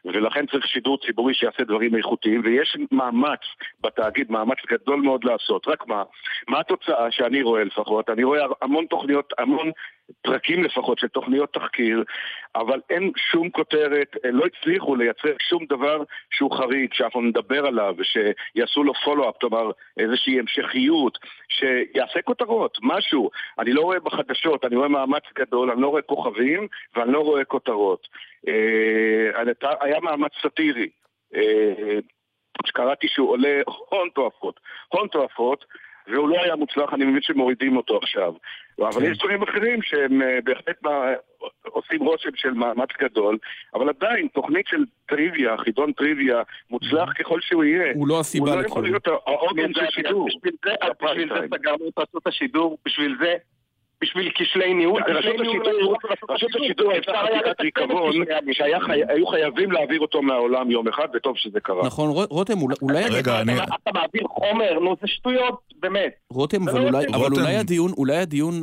ולכן צריך שידור ציבורי שיעשה דברים איכותיים, ויש מאמץ בתאגיד, מאמץ גדול מאוד לעשות. רק מה, מה התוצאה שאני רואה לפחות? אני רואה המון תוכניות, המון פרקים לפחות של תוכניות תחקיר, אבל אין שום כותרת, אה, לא הצליחו לייצר שום דבר שהוא חריג, שאנחנו נדבר עליו, שיעשו לו פולו-אפ, כלומר איזושהי המשכיות, שיעשה כותרות, משהו. אני לא רואה בחדשות, אני רואה מאמץ גדול, אני לא רואה כוכבים ואני לא רואה כותרות. אה, היה מאמץ סאטירי. אה, שקראתי שהוא עולה הון תועפות, הון תועפות, והוא לא היה מוצלח, אני מבין שמורידים אותו עכשיו. אבל יש דברים אחרים שהם אה, בהחלט מה- עושים רושם של מאמץ גדול, אבל עדיין, תוכנית של טריוויה, חידון טריוויה, מוצלח ככל שהוא יהיה, הוא לא הסיבה הוא לא יכול. להיות העוגן של שידור. בשביל זה, אז בשביל זה סגרנו את רשות השידור, בשביל זה, בשביל כשלי ניהול. רשות כשלי ניהול השידור, רשות השידור אפשר היה ריקבון, שהיו חייבים להעביר אותו מהעולם יום אחד, וטוב שזה קרה. נכון, רו- רותם, אולי-. רגע, אני... אתה מעביר חומר, נו זה שטויות, באמת. רותם, אבל לא אולי, הדיון, אולי הדיון,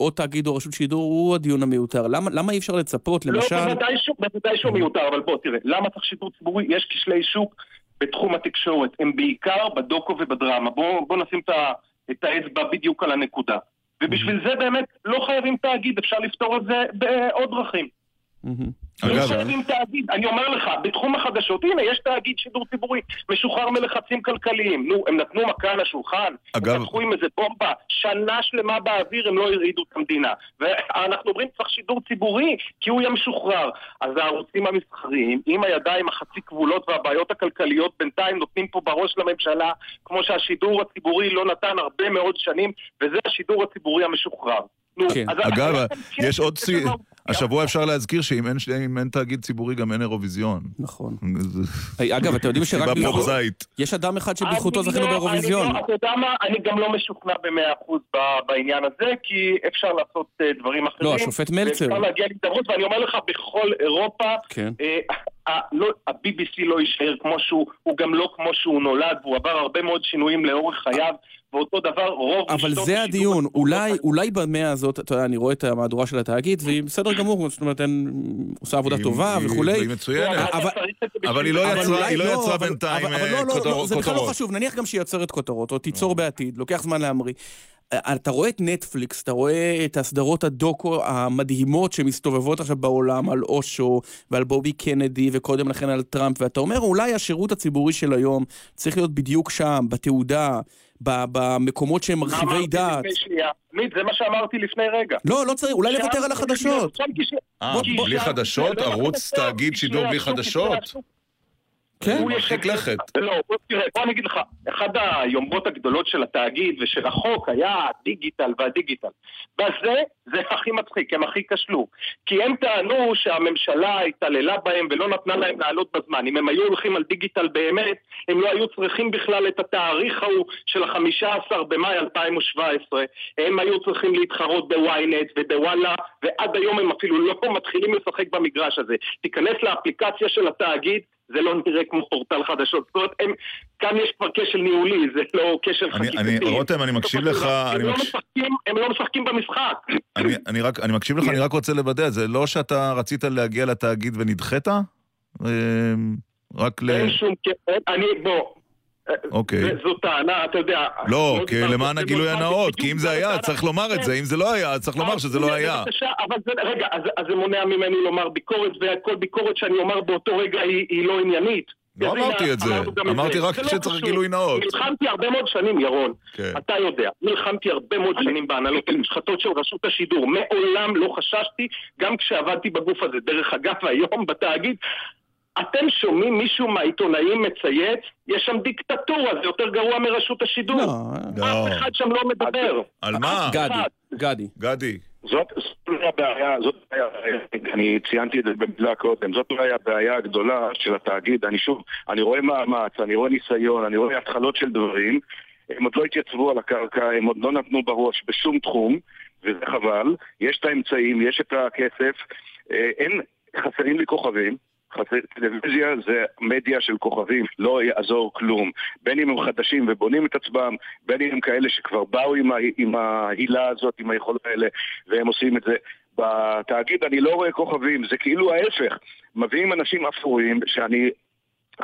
או תאגיד או רשות שידור, הוא הדיון המיותר. למה, אי אפשר לצפות, למשל... לא, בוודאי שהוא, בוודאי שהוא מיותר, אבל בוא תראה, למה צריך שידור ציבורי? יש כשלי שוק בתחום התקשורת, הם בעיקר בדוקו ובדרמה. בוא, בוא נשים את האצבע בדיוק על הנקודה. ובשביל זה באמת לא חייבים תאגיד, אפשר לפתור את זה בעוד דרכים. לא אגב, חייבים תאגיד, אני אומר לך, בתחום החדשות, הנה, יש תאגיד שידור ציבורי, משוחרר מלחצים כלכליים. נו, הם נתנו מכה על השולחן, אגב- פתחו עם איזה בומבה, שנה שלמה באוויר הם לא הרעידו את המדינה. ואנחנו אומרים, צריך שידור ציבורי, כי הוא יהיה משוחרר. אז הערוצים המסחריים, עם הידיים החצי כבולות והבעיות הכלכליות, בינתיים נותנים פה בראש לממשלה, כמו שהשידור הציבורי לא נתן הרבה מאוד שנים, וזה השידור הציבורי המשוחרר. נו, כן. אז אגב, יש עוד... השבוע אפשר להזכיר שאם אין, אין תאגיד ציבורי גם אין אירוויזיון. נכון. אגב, אתם יודעים שרק סיבה בזכות... פרוזאית. יש אדם אחד שבזכותו זכינו לא- באירוויזיון. אני לא- אתה יודע מה, אני גם לא משוכנע במאה אחוז בעניין הזה, כי אפשר לעשות אה, דברים אחרים. לא, השופט מלצר. ואפשר להגיע להידברות, ואני אומר לך, בכל אירופה, כן. אה, לא- ה-BBC לא יישאר כמו שהוא, הוא גם לא כמו שהוא נולד, והוא עבר הרבה מאוד שינויים לאורך חייו, ואותו דבר רוב... אבל זה הדיון, אולי, אולי במאה הזאת, אתה יודע, אני רואה את המהדורה של התאגיד, והיא בסדר גמור, זאת אומרת, אין- עושה עבודה טובה וכולי. היא מצוינת. אבל- היא לא יצרה- בינתיים, אה, לא, לא, כותרות- לא, זה בכלל לא. חשוב, נניח גם שהיא יוצרת כותרות, או תיצור בעתיד, לוקח זמן להמריא. אה, אתה רואה את נטפליקס, אתה רואה את הסדרות הדוקו המדהימות שמסתובבות עכשיו בעולם על אושו ועל בובי קנדי וקודם לכן על טראמפ, ואתה אומר אולי השירות הציבורי של היום צריך להיות בדיוק שם, בתעודה, במקומות שהם מרחיבי אמרתי דעת. לפני שנייה. עמית, זה מה שאמרתי לפני רגע. לא, לא צריך, אולי לוותר על החדשות. אה, בלי חדשות? ערוץ תאגיד שידור בלי חדשות? כן. מרחיק לכת. לא, תראה, בוא אני אגיד לך, אחד היומרות הגדולות של התאגיד ושל החוק היה הדיגיטל והדיגיטל. בזה זה הכי מצחיק, הם הכי כשלו. כי הם טענו שהממשלה התעללה בהם ולא נתנה להם לעלות בזמן. אם הם היו הולכים על דיגיטל באמת, הם לא היו צריכים בכלל את התאריך ההוא של ה-15 במאי 2017. הם היו צריכים להתחרות בוויינט ובוואלה, ועד היום הם אפילו לא מתחילים לשחק במגרש הזה. תיכנס לאפליקציה של התאגיד, זה לא נראה כמו פורטל חדשות. זאת אומרת, הם, כאן יש כבר כשל ניהולי, זה לא כשל חקיקתי. אני- רותם, אני מקשיב לך, הם לא מקש- משחקים- הם לא משחקים במשחק. אני- אני רק- אני מקשיב לך, אני רק רוצה לוודא, זה לא שאתה רצית להגיע לתאגיד ונדחית? אה, רק ל... אין שום... אני, בוא... אוקיי. זה- זו טענה, אתה יודע... לא, מאוד כי למען הגילוי הנאות, כי אם זה היה, בטענה. צריך לומר את זה, אם זה לא היה, צריך לומר שזה לא היה. אבל זה, רגע, אז, אז זה מונע ממני לומר ביקורת, וכל ביקורת שאני אומר באותו רגע היא, היא לא עניינית. לא אמרתי את זה. אמרתי. רק לא שצריך. גילוי נאות. נלחמתי הרבה מאוד שנים, ירון. כן. אתה יודע, נלחמתי הרבה מאוד שנים בהנהלות המושחתות של רשות השידור. מעולם לא חששתי, גם כשעבדתי בגוף הזה. דרך אגב, היום בתאגיד, אתם שומעים מישהו מהעיתונאים מצייץ? יש שם דיקטטורה, זה יותר גרוע מרשות השידור. לא. אף אחד שם לא מדבר. על מה? אחד. גדי. גדי. זאת אולי הבעיה, זאת הבעיה, אני ציינתי את זה במילה קודם, זאת אולי הבעיה הגדולה של התאגיד, אני שוב, אני רואה מאמץ, אני רואה ניסיון, אני רואה התחלות של דברים, הם עוד לא התייצבו על הקרקע, הם עוד לא נתנו בראש בשום תחום, וזה חבל, יש את האמצעים, יש את הכסף, אה, אין, חסרים לי כוכבים, טלוויזיה זה מדיה של כוכבים, לא יעזור כלום. בין אם הם חדשים ובונים את עצמם, בין אם הם כאלה שכבר באו עם, ה, עם ההילה הזאת, עם היכולות האלה, והם עושים את זה. בתאגיד אני לא רואה כוכבים, זה כאילו ההפך. מביאים אנשים אפורים, שאני...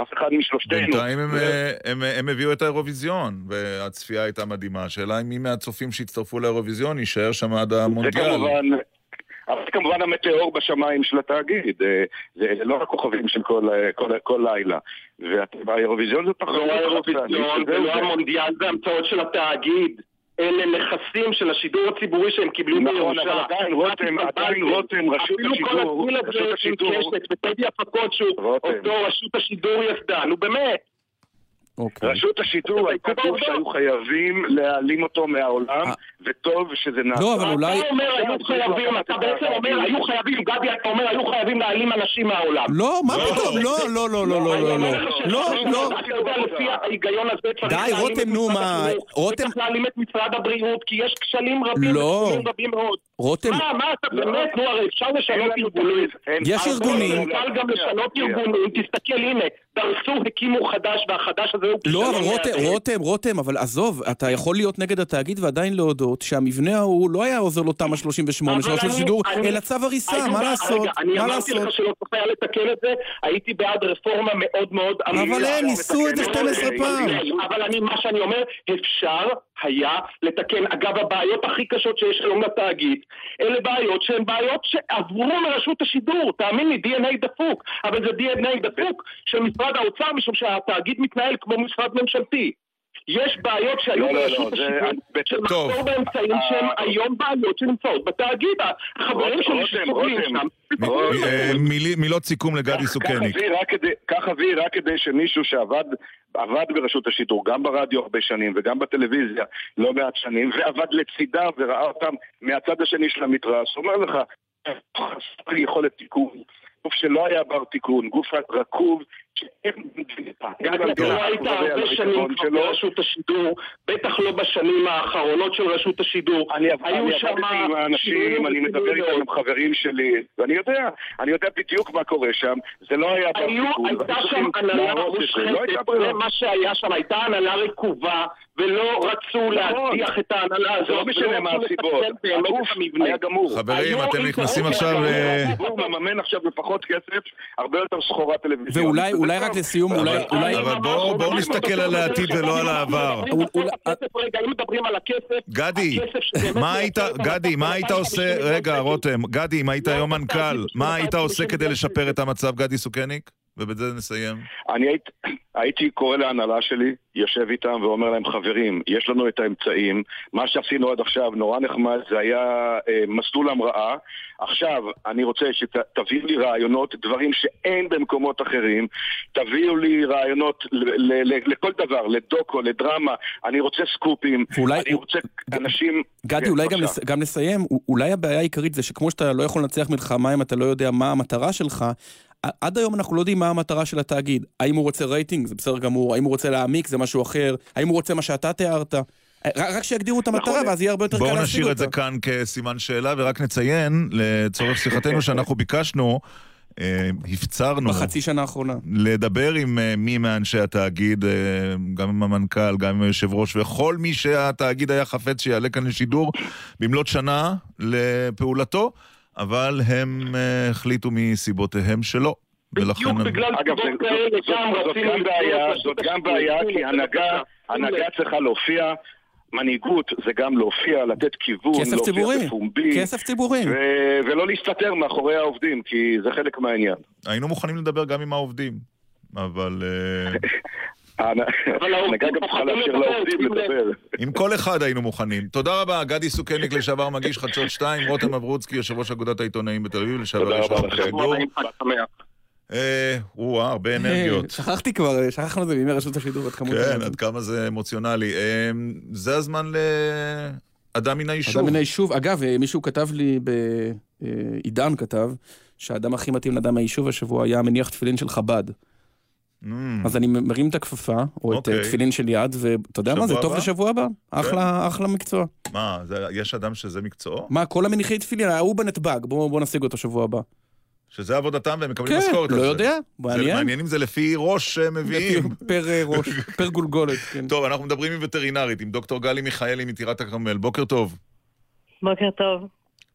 אף אחד משלושתנו... בינתיים הם, אה, הם, הם הביאו את האירוויזיון, והצפייה הייתה מדהימה. השאלה אם מי מהצופים שהצטרפו לאירוויזיון יישאר שם עד זה המונדיאל. כמובן... אבל כמובן המטאור בשמיים של התאגיד, אה, זה לא הכוכבים של כל, אה, כל, כל לילה. והאירוויזיון זה תחרות. לא האירוויזיון ולא המונדיאל, זה המצאות של התאגיד. אלה נכסים של השידור הציבורי שהם קיבלו נכון, בירושה. אבל עדיין רותם, עדיין רותם, רשות אפילו כל השידור, הדיל הזה עם השידור- קשת וטדי הפקות שהוא אותו רשות השידור יסדה, נו באמת. רשות השידור הייתה גוף שהיו חייבים להעלים אותו מהעולם, וטוב שזה נעשה. לא, אבל אולי- אתה אומר היו חייבים, אתה בעצם אומר היו חייבים, גדי, אתה אומר היו חייבים להעלים אנשים מהעולם. לא, מה פתאום? לא, לא, לא, לא, לא, לא, לא. לא, לא. אתה יודע, לפי ההיגיון הזה צריך די, להעלים רותם, את נו, משרד מה, רותם- וצריך להעלים את משרד הבריאות, כי יש כשלים רבים, לא. רותם- מה, מה, אתה באמת, נו, הרי אפשר לשנות ארגונים. יש ארגונים- אפשר גם לשנות ארגונים, תסתכל, הנה, דרסו, הקימו חדש, והחדש הזה הוא לא, אבל רותם. רותם, רותם, אבל עזוב, אתה יכול להיות נגד התאגיד ועדיין להודות שהמבנה ההוא לא היה עוזר לו תמ"א 38 של רשות אני- אלא צו הריסה, מה לעשות? אני מה אמרתי? לך שלא צריך היה לתקן את זה, הייתי בעד רפורמה מאוד מאוד. אבל הם ניסו את זה 12 פעם. אבל אני, מה שאני אומר, אפשר היה לתקן. אגב, הבעיות הכי קשות שיש היום לתאגיד, אלה בעיות שהן בעיות שעברו מרשות השידור. תאמין לי, DNA דפוק. אבל זה DNA דפוק של משרד האוצר, משום שהתאגיד מתנהל כמו משרד ממשלתי. יש בעיות שהיו לא, לא, לא, ברשות זה- השידור. מחסור באמצעים שהם היום בעיות שנמצאות בתאגיד. החברים שלי שסובלים שם. (laughs) אה, מילות סיכום לגדי סוכניק. אביא רק כדי- קח אוויר רק כדי שמישהו שעבד עבד ברשות השידור, גם ברדיו הרבה שנים וגם בטלוויזיה לא מעט שנים, ועבד לצידם וראה אותם מהצד השני של המתרס, אומר לך, חסר יכולת תיקון. גוף שלא היה בר תיקון, גוף רקוב, לא היית הרבה שנים כבר ברשות השידור, בטח לא בשנים האחרונות של רשות השידור. אני עבדתי עם האנשים, אני מדבר איתם עם חברים שלי, ואני יודע, אני יודע בדיוק מה קורה שם, זה לא היה. הייתה שם הנהלה לא הייתה מושחתת. זה מה שהיה שם, הייתה הנהלה רקובה, ולא רצו להדיח את ההנהלה הזאת. לא משנה ולא מה רצו הסיבות. הגוף. היה גמור. חברים, אתם נכנסים עכשיו... אה, הציבור מממן עכשיו בפחות כסף הרבה יותר סחורה טלוויזיונית. ואולי אולי רק לסיום, אולי... אבל בואו בואו נסתכל על העתיד ולא על העבר. רגע, אם מדברים על הכסף, גדי, גדי, מה היית עושה, רגע, רותם, גדי, אם היית היום מנכ"ל, מה היית עושה כדי לשפר את המצב, גדי סוכניק? ובזה נסיים. אני הייתי, הייתי קורא להנהלה שלי, יושב איתם ואומר להם, חברים, יש לנו את האמצעים, מה שעשינו עד עכשיו נורא נחמד, זה היה אה, מסלול המראה. עכשיו, אני רוצה שתביאו לי רעיונות, דברים שאין במקומות אחרים, תביאו לי רעיונות ל- ל- ל- לכל דבר, לדוקו, לדרמה, אני רוצה סקופים, ואולי- אני רוצה אנשים... גדי, כן, אולי גם. לס... גם נסיים, אולי הבעיה העיקרית זה שכמו שאתה לא יכול לנצח מלחמה אם אתה לא יודע מה המטרה שלך, עד היום אנחנו לא יודעים מה המטרה של התאגיד. האם הוא רוצה רייטינג, זה בסדר גמור, האם הוא רוצה להעמיק, זה משהו אחר, האם הוא רוצה מה שאתה תיארת. רק, שיגדירו את המטרה ואז יהיה הרבה יותר קל בואו להשיג נשאיר את זה אותה. כאן כסימן שאלה, ורק נציין, לצורך שיחתנו (laughs) שאנחנו ביקשנו, אה, הפצרנו... בחצי שנה האחרונה. לדבר עם אה, מי מאנשי התאגיד, אה, גם עם המנכ"ל, גם עם היושב ראש, וכל מי שהתאגיד היה חפץ שיעלה כאן לשידור במלאת שנה לפעולתו, אבל הם אה, החליטו מסיבותיהם שלא. זה- זאת- זאת- זאת גם בעיה, זאת גם בעיה, כי הנהגה, הנהגה צריכה להופיע, מנהיגות זה גם להופיע, לתת כיוון, כסף להופיע ציבורי. בפומבי. כסף ציבורי. ו- ולא להסתתר מאחורי העובדים, כי זה חלק מהעניין. היינו מוכנים לדבר גם עם העובדים, אבל... (laughs) אה, ההנהגה גם צריכה לאפשר לעובדים לדבר. עם כל אחד היינו מוכנים. תודה רבה, גדי סוכניק, לשעבר מגיש חדשות 2, רותם אברוצקי, יושב ראש אגודת העיתונאים בתל אביב, לשעבר רשות לכם. השידור. אה, הרבה אנרגיות. שכחתי כבר, שכחנו את זה בימי רשות השידור, עד כמות... כן, עד כמה זה אמוציונלי. אה, זה הזמן לאדם מן היישוב. אדם מן היישוב. אגב, אה, מישהו כתב לי. אה, עידן כתב, שהאדם הכי מתאים לאדם מהיישוב השבוע היה מניח תפילין של חב"ד. אז אני מרים את הכפפה, או את אוקיי. אה, תפילין של יד, ואתה יודע מה, זה טוב הבא? לשבוע הבא. אחלה, אחלה מקצוע. מה, זה- יש אדם שזה מקצועו? מה, כל המניחי תפילין, ההוא בנתב"ג, בואו בוא נשיג אותו שבוע הבא. שזה עבודתם והם מקבלים כן, משכורת על לא זה. יודע, זה מעניין. מעניין אם זה לפי ראש. פר אה, ראש, (laughs) פר גולגולת, כן. טוב, אנחנו מדברים עם וטרינרית, עם דוקטור גלי מיכאלי מטירת הכרמל. בוקר טוב. בוקר טוב.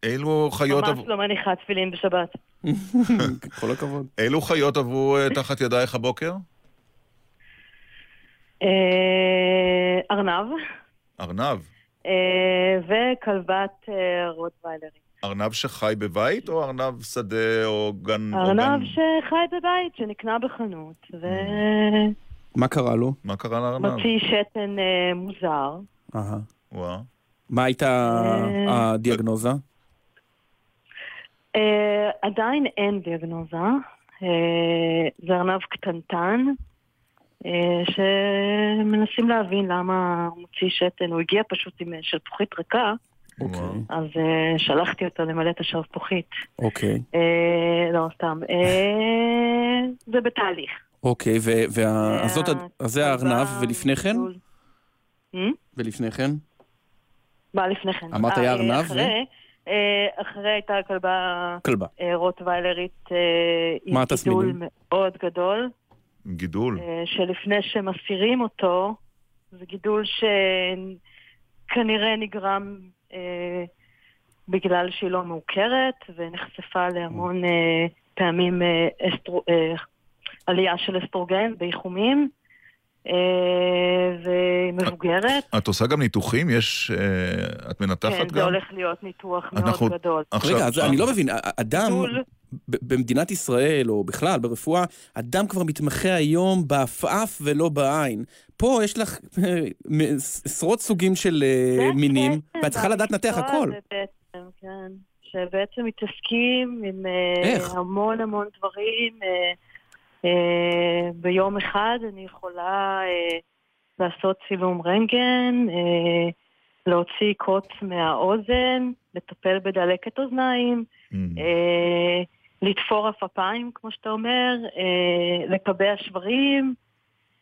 אילו חיות ממש. לא מניחה תפילין בשבת. (laughs) כל הכבוד. אילו חיות עברו אה, תחת ידייך הבוקר? אה, ארנב ארנב. אה, וכלבת רוטוויילרית. ארנב שחי בבית או ארנב שדה או גן... ארנב שחי בבית, שנקנה בחנות, מה קרה לו? מה קרה לארנב? ומוציא שתן מוזר. אהה. וואה. מה הייתה הדיאגנוזה? אה, עדיין אין דיאגנוזה. אה, זה ארנב קטנטן, אה, שמנסים להבין למה הוא מוציא שתן. הוא הגיע פשוט עם שלפוחית ריקה, אוקיי. אז אה, שלחתי אותו למלא את השלפוחית. אוקיי. אה, לא, סתם. אה, זה בתהליך. אוקיי, ו- וה- אז זאת אז זה הארנב, ולפני כן? Hmm? ולפני כן? מה לפני כן? אמרת היה ארנב ו- אחרי, אה, אחרי הייתה כלבה... כלבה. אה, רוטוויילרית אה, עם גידול התסמינים? מאוד גדול, גידול. אה, שלפני שמסירים אותו, זה גידול שכנראה נגרם אה, בגלל שהיא לא מעוקרת, ונחשפה להמון אה, פעמים אה, אסטרו, אה, עלייה של אסטרוגן באיחומים, אה, והיא מבוגרת. את עושה גם ניתוחים? יש... אה, את מנתחת כן, גם? זה הולך להיות ניתוח אנחנו- מאוד גדול. רגע, אז אני לא מבין, אדם. ב- במדינת ישראל, או בכלל ברפואה, אדם כבר מתמחה היום בעפעף ולא בעין. פה יש לך אה, עשרות סוגים של מינים, ואת צריכה לדעת לנתח הכל. בעצם, כן. שבעצם מתעסקים עם? המון המון דברים. ביום אחד אני יכולה אה, לעשות צילום רנטגן, אה, להוציא קוץ מהאוזן, לטפל בדלקת אוזניים, אה, לתפור עפעפיים, כמו שאתה אומר, אה, לקבע שברים,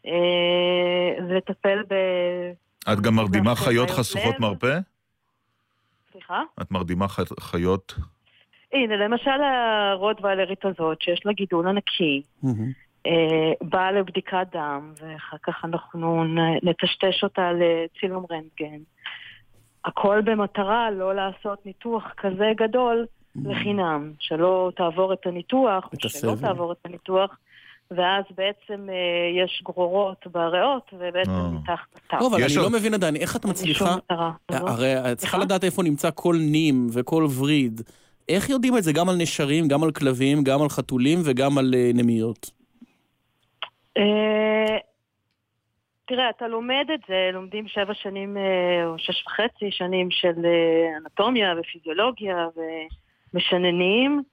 אה, לטפל ב... את גם מרדימה חיות חשוכות לב. מרפא? סליחה? את מרדימה חיות? הנה, למשל הרוטוויילרית הזאת, שיש לה גידול ענקי, אה, באה לבדיקת דם, ואחר כך אנחנו נטשטש אותה לצילום רנטגן. הכל במטרה לא לעשות ניתוח כזה גדול לחינם, שלא תעבור את הניתוח, את שלא הסבל. תעבור את הניתוח, ואז בעצם אה, יש גרורות בריאות, ובעצם אה. מתחת לטף. לא, אבל אני לא מבין עדיין, איך את מצליחה... לא. הרי את צריכה? לדעת איפה נמצא כל נים וכל וריד. איך יודעים את זה גם על נשרים, גם על כלבים, גם על חתולים וגם על אה, נמיות? אה, תראה, אתה לומד את זה, לומדים שבע שנים אה, או שש וחצי שנים של אנטומיה ופיזיולוגיה ומשננים,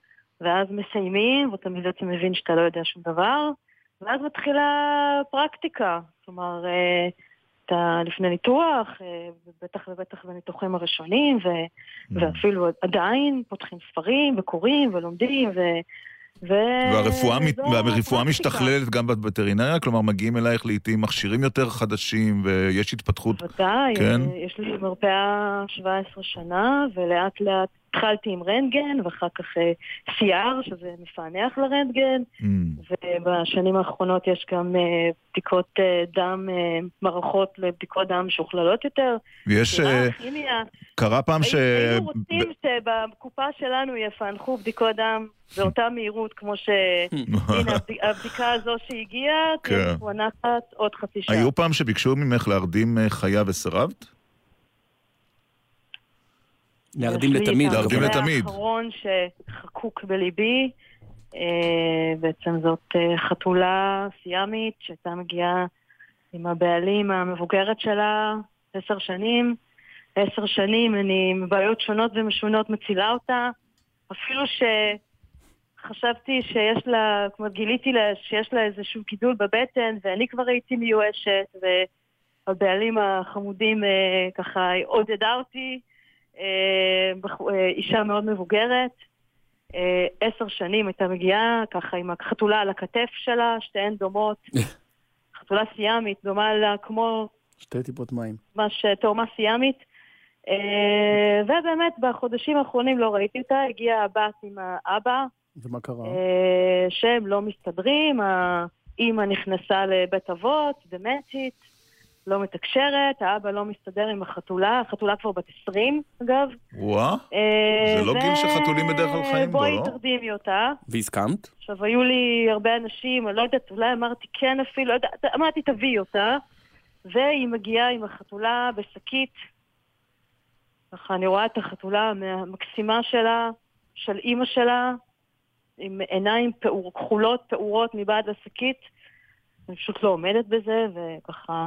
ואז מסיימים, ואתה בעצם מבין שאתה לא יודע שום דבר, ואז מתחילה פרקטיקה. כלומר, אתה לפני ניתוח, אה, בטח ובטח בניתוחים הראשונים, ו, ואפילו עדיין פותחים ספרים וקוראים ולומדים, ו... ו... והרפואה, מת- והרפואה. משתכללת גם בווטרינריה? כלומר, מגיעים אלייך לעיתים מכשירים יותר חדשים ויש התפתחות? בוודאי, כן? אה, יש לי מרפאה 17 שנה, ולאט לאט התחלתי עם רנטגן, ואחר כך אה, CR, שזה מפענח לרנטגן, Mm. ובשנים האחרונות יש גם אה, בדיקות אה, דם, מערכות לבדיקות דם משוכללות יותר. ויש... כימיה. קרה פעם ש... היינו רוצים שבקופה שלנו יפענחו בדיקות דם באותה מהירות כמו ש... (laughs) הנה, הבד- הבדיקה הזו שהגיעה, כן. תהיה מפוענחת עוד חצי שעה. היו פעם שביקשו ממך להרדים חיה וסרבת? להרדים לתמיד. להרדים לתמיד. האחרון שחקוק בליבי, אה, בעצם זאת אה, חתולה סיאמית שהייתה מגיעה עם הבעלים המבוגרת שלה עשר שנים. עשר שנים אני עם בעיות שונות ומשונות מצילה אותה, אפילו שחשבתי שיש לה, כמו גיליתי לה שיש לה איזשהו גידול בבטן ואני כבר הייתי מיואשת והבעלים החמודים אה, ככה עודדה אותי. אה, אה, אישה מאוד מבוגרת, אה, עשר שנים הייתה מגיעה ככה עם החתולה על הכתף שלה, שתיהן דומות. חתולה סיאמית, דומה לה כמו שתי טיפות מים. ממש תאומה סיאמית. ובאמת בחודשים האחרונים לא ראיתי אותה, הגיעה הבת עם האבא, ומה קרה? שהם לא מסתדרים, האימא נכנסה לבית אבות, דמנטית, לא מתקשרת, האבא לא מסתדר עם החתולה, החתולה כבר בת 20 אגב. וואה, אה, זה לא גיל שחתולים בדרך כלל חיים בו, בואי לא? תרדימי אותה. והסכמת? עכשיו, היו לי הרבה אנשים, אני לא יודעת, אולי אמרתי כן אפילו, לא יודעת, אמרתי תביאי אותה, והיא מגיעה עם החתולה בשקית. ככה, אני רואה את החתולה המקסימה שלה, של אימא שלה, עם עיניים פעור, כחולות, פעורות מבעד לשקית. אני פשוט לא עומדת בזה, וככה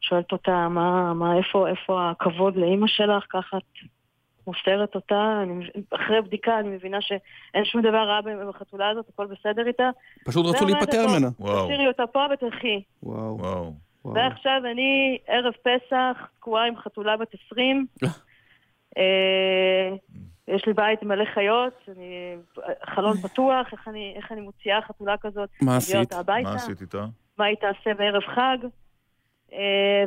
שואלת אותה, מה, מה, איפה, איפה הכבוד לאימא שלך? ככה את מוסרת אותה. אני, אחרי בדיקה אני מבינה שאין שום דבר רע בחתולה הזאת, הכל בסדר איתה. פשוט רצו להיפטר ממנה. וואו. תשאירי אותה פה ותלכי. וואו. וואו. ועכשיו אני, ערב פסח, תקועה עם חתולה בת 20. אה, יש לי בית מלא חיות, אני, חלון פתוח, איך אני, איך אני מוציאה חתולה כזאת? מה עשית? מה עשית איתה? מה היא תעשה בערב חג? אה,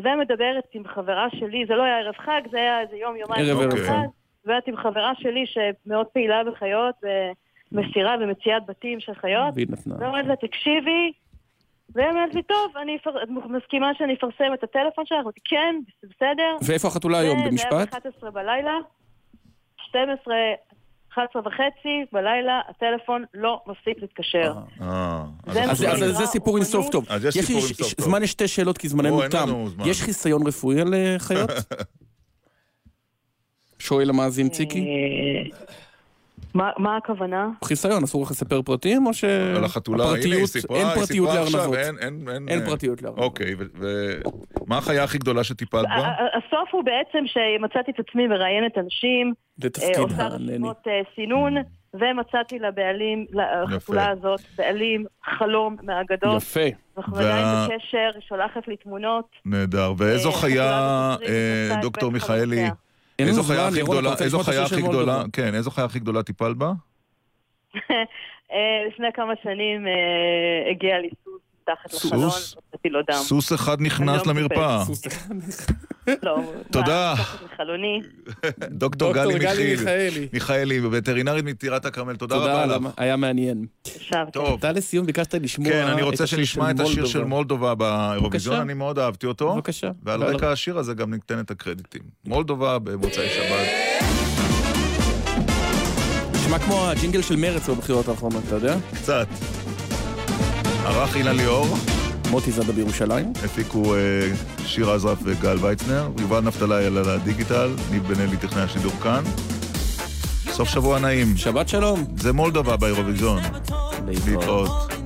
ומדברת עם חברה שלי, זה לא היה ערב חג, זה היה איזה יום, יומיים ערב ערב חג. ואת עם חברה שלי שמאוד פעילה בחיות, ומסירה ומציאת בתים של חיות. והיא נתנה. ואומרת לה, תקשיבי, והיא אומרת לי, טוב, אני אפר- מסכימה שאני אפרסם את הטלפון שלך? אמרתי, כן, בסדר. ואיפה החתולה היום? במשפט? זה היה ב-11 בלילה, 12, 11 וחצי בלילה, הטלפון לא מפסיק להתקשר. אה, זה אז זה סיפור עם סוף טוב. אז יש לי סיפור עם ש- סוף ש- טוב. זמן לשתי שאלות כי זמננו תם. יש חיסיון רפואי על אה, חיות? (laughs) שואל המאזין ציקי. מה- מה הכוונה? חיסיון, אסור לך לספר פרטים או ש... על החתולה, הנה היא הפרטיות- סיפרה, אין היא פרטיות סיפרה עכשיו, לארנבות. אין- אין- אין- אין פרטיות לארנבות. אוקיי, ומה החיה הכי גדולה שטיפלת בה? הסוף הוא בעצם שמצאתי את עצמי מראיינת אנשים, אה, עושה. רשימות אה, סינון, ומצאתי לבעלים, לחתולה הזאת, בעלים חלום מהאגדות. יפה. אנחנו עדיין בקשר, שולחת לי תמונות. נהדר. ואיזו אה, חיה, דוקטור מיכאלי. אין איזו לנו חיה זמן, רוצה איזו חיה הכי גדולה? כן, איזו חיה הכי גדולה טיפלת בה? (laughs) אה, לפני כמה שנים אה, הגיע לי סוס מתחת לחלון, סוס? נתתי לו דם. סוס אחד נכנס לא למרפאה. סוס אחד. לא, תודה. חלוני. (laughs) דוקטור גלי מיכאלי. מיכאלי. וטרינרית מטירת הכרמל, תודה רבה לך. היה מעניין. טוב. אתה לסיום ביקשת לשמוע כן, אני את רוצה השיר שנשמע של את השיר של מולדובה. באירוויזיון. אני מאוד אהבתי אותו. בבקשה. ועל ועל- רקע השיר הזה גם ניתן את הקרדיטים. מולדובה במוצאי שבת. נשמע כמו הג'ינגל של מרץ בבחירות האחרונות, אתה יודע? קצת. ערך אילן ליאור. מוטי זאדה בירושלים. הפיקו אה, שיר עזרף וגל ויצנר. יובל נפתלי על הדיגיטל. ניב בן אלי טכנאי השידור כאן. סוף שבוע נעים. שבת שלום. זה מולדובה באירוויזיון. להתראות.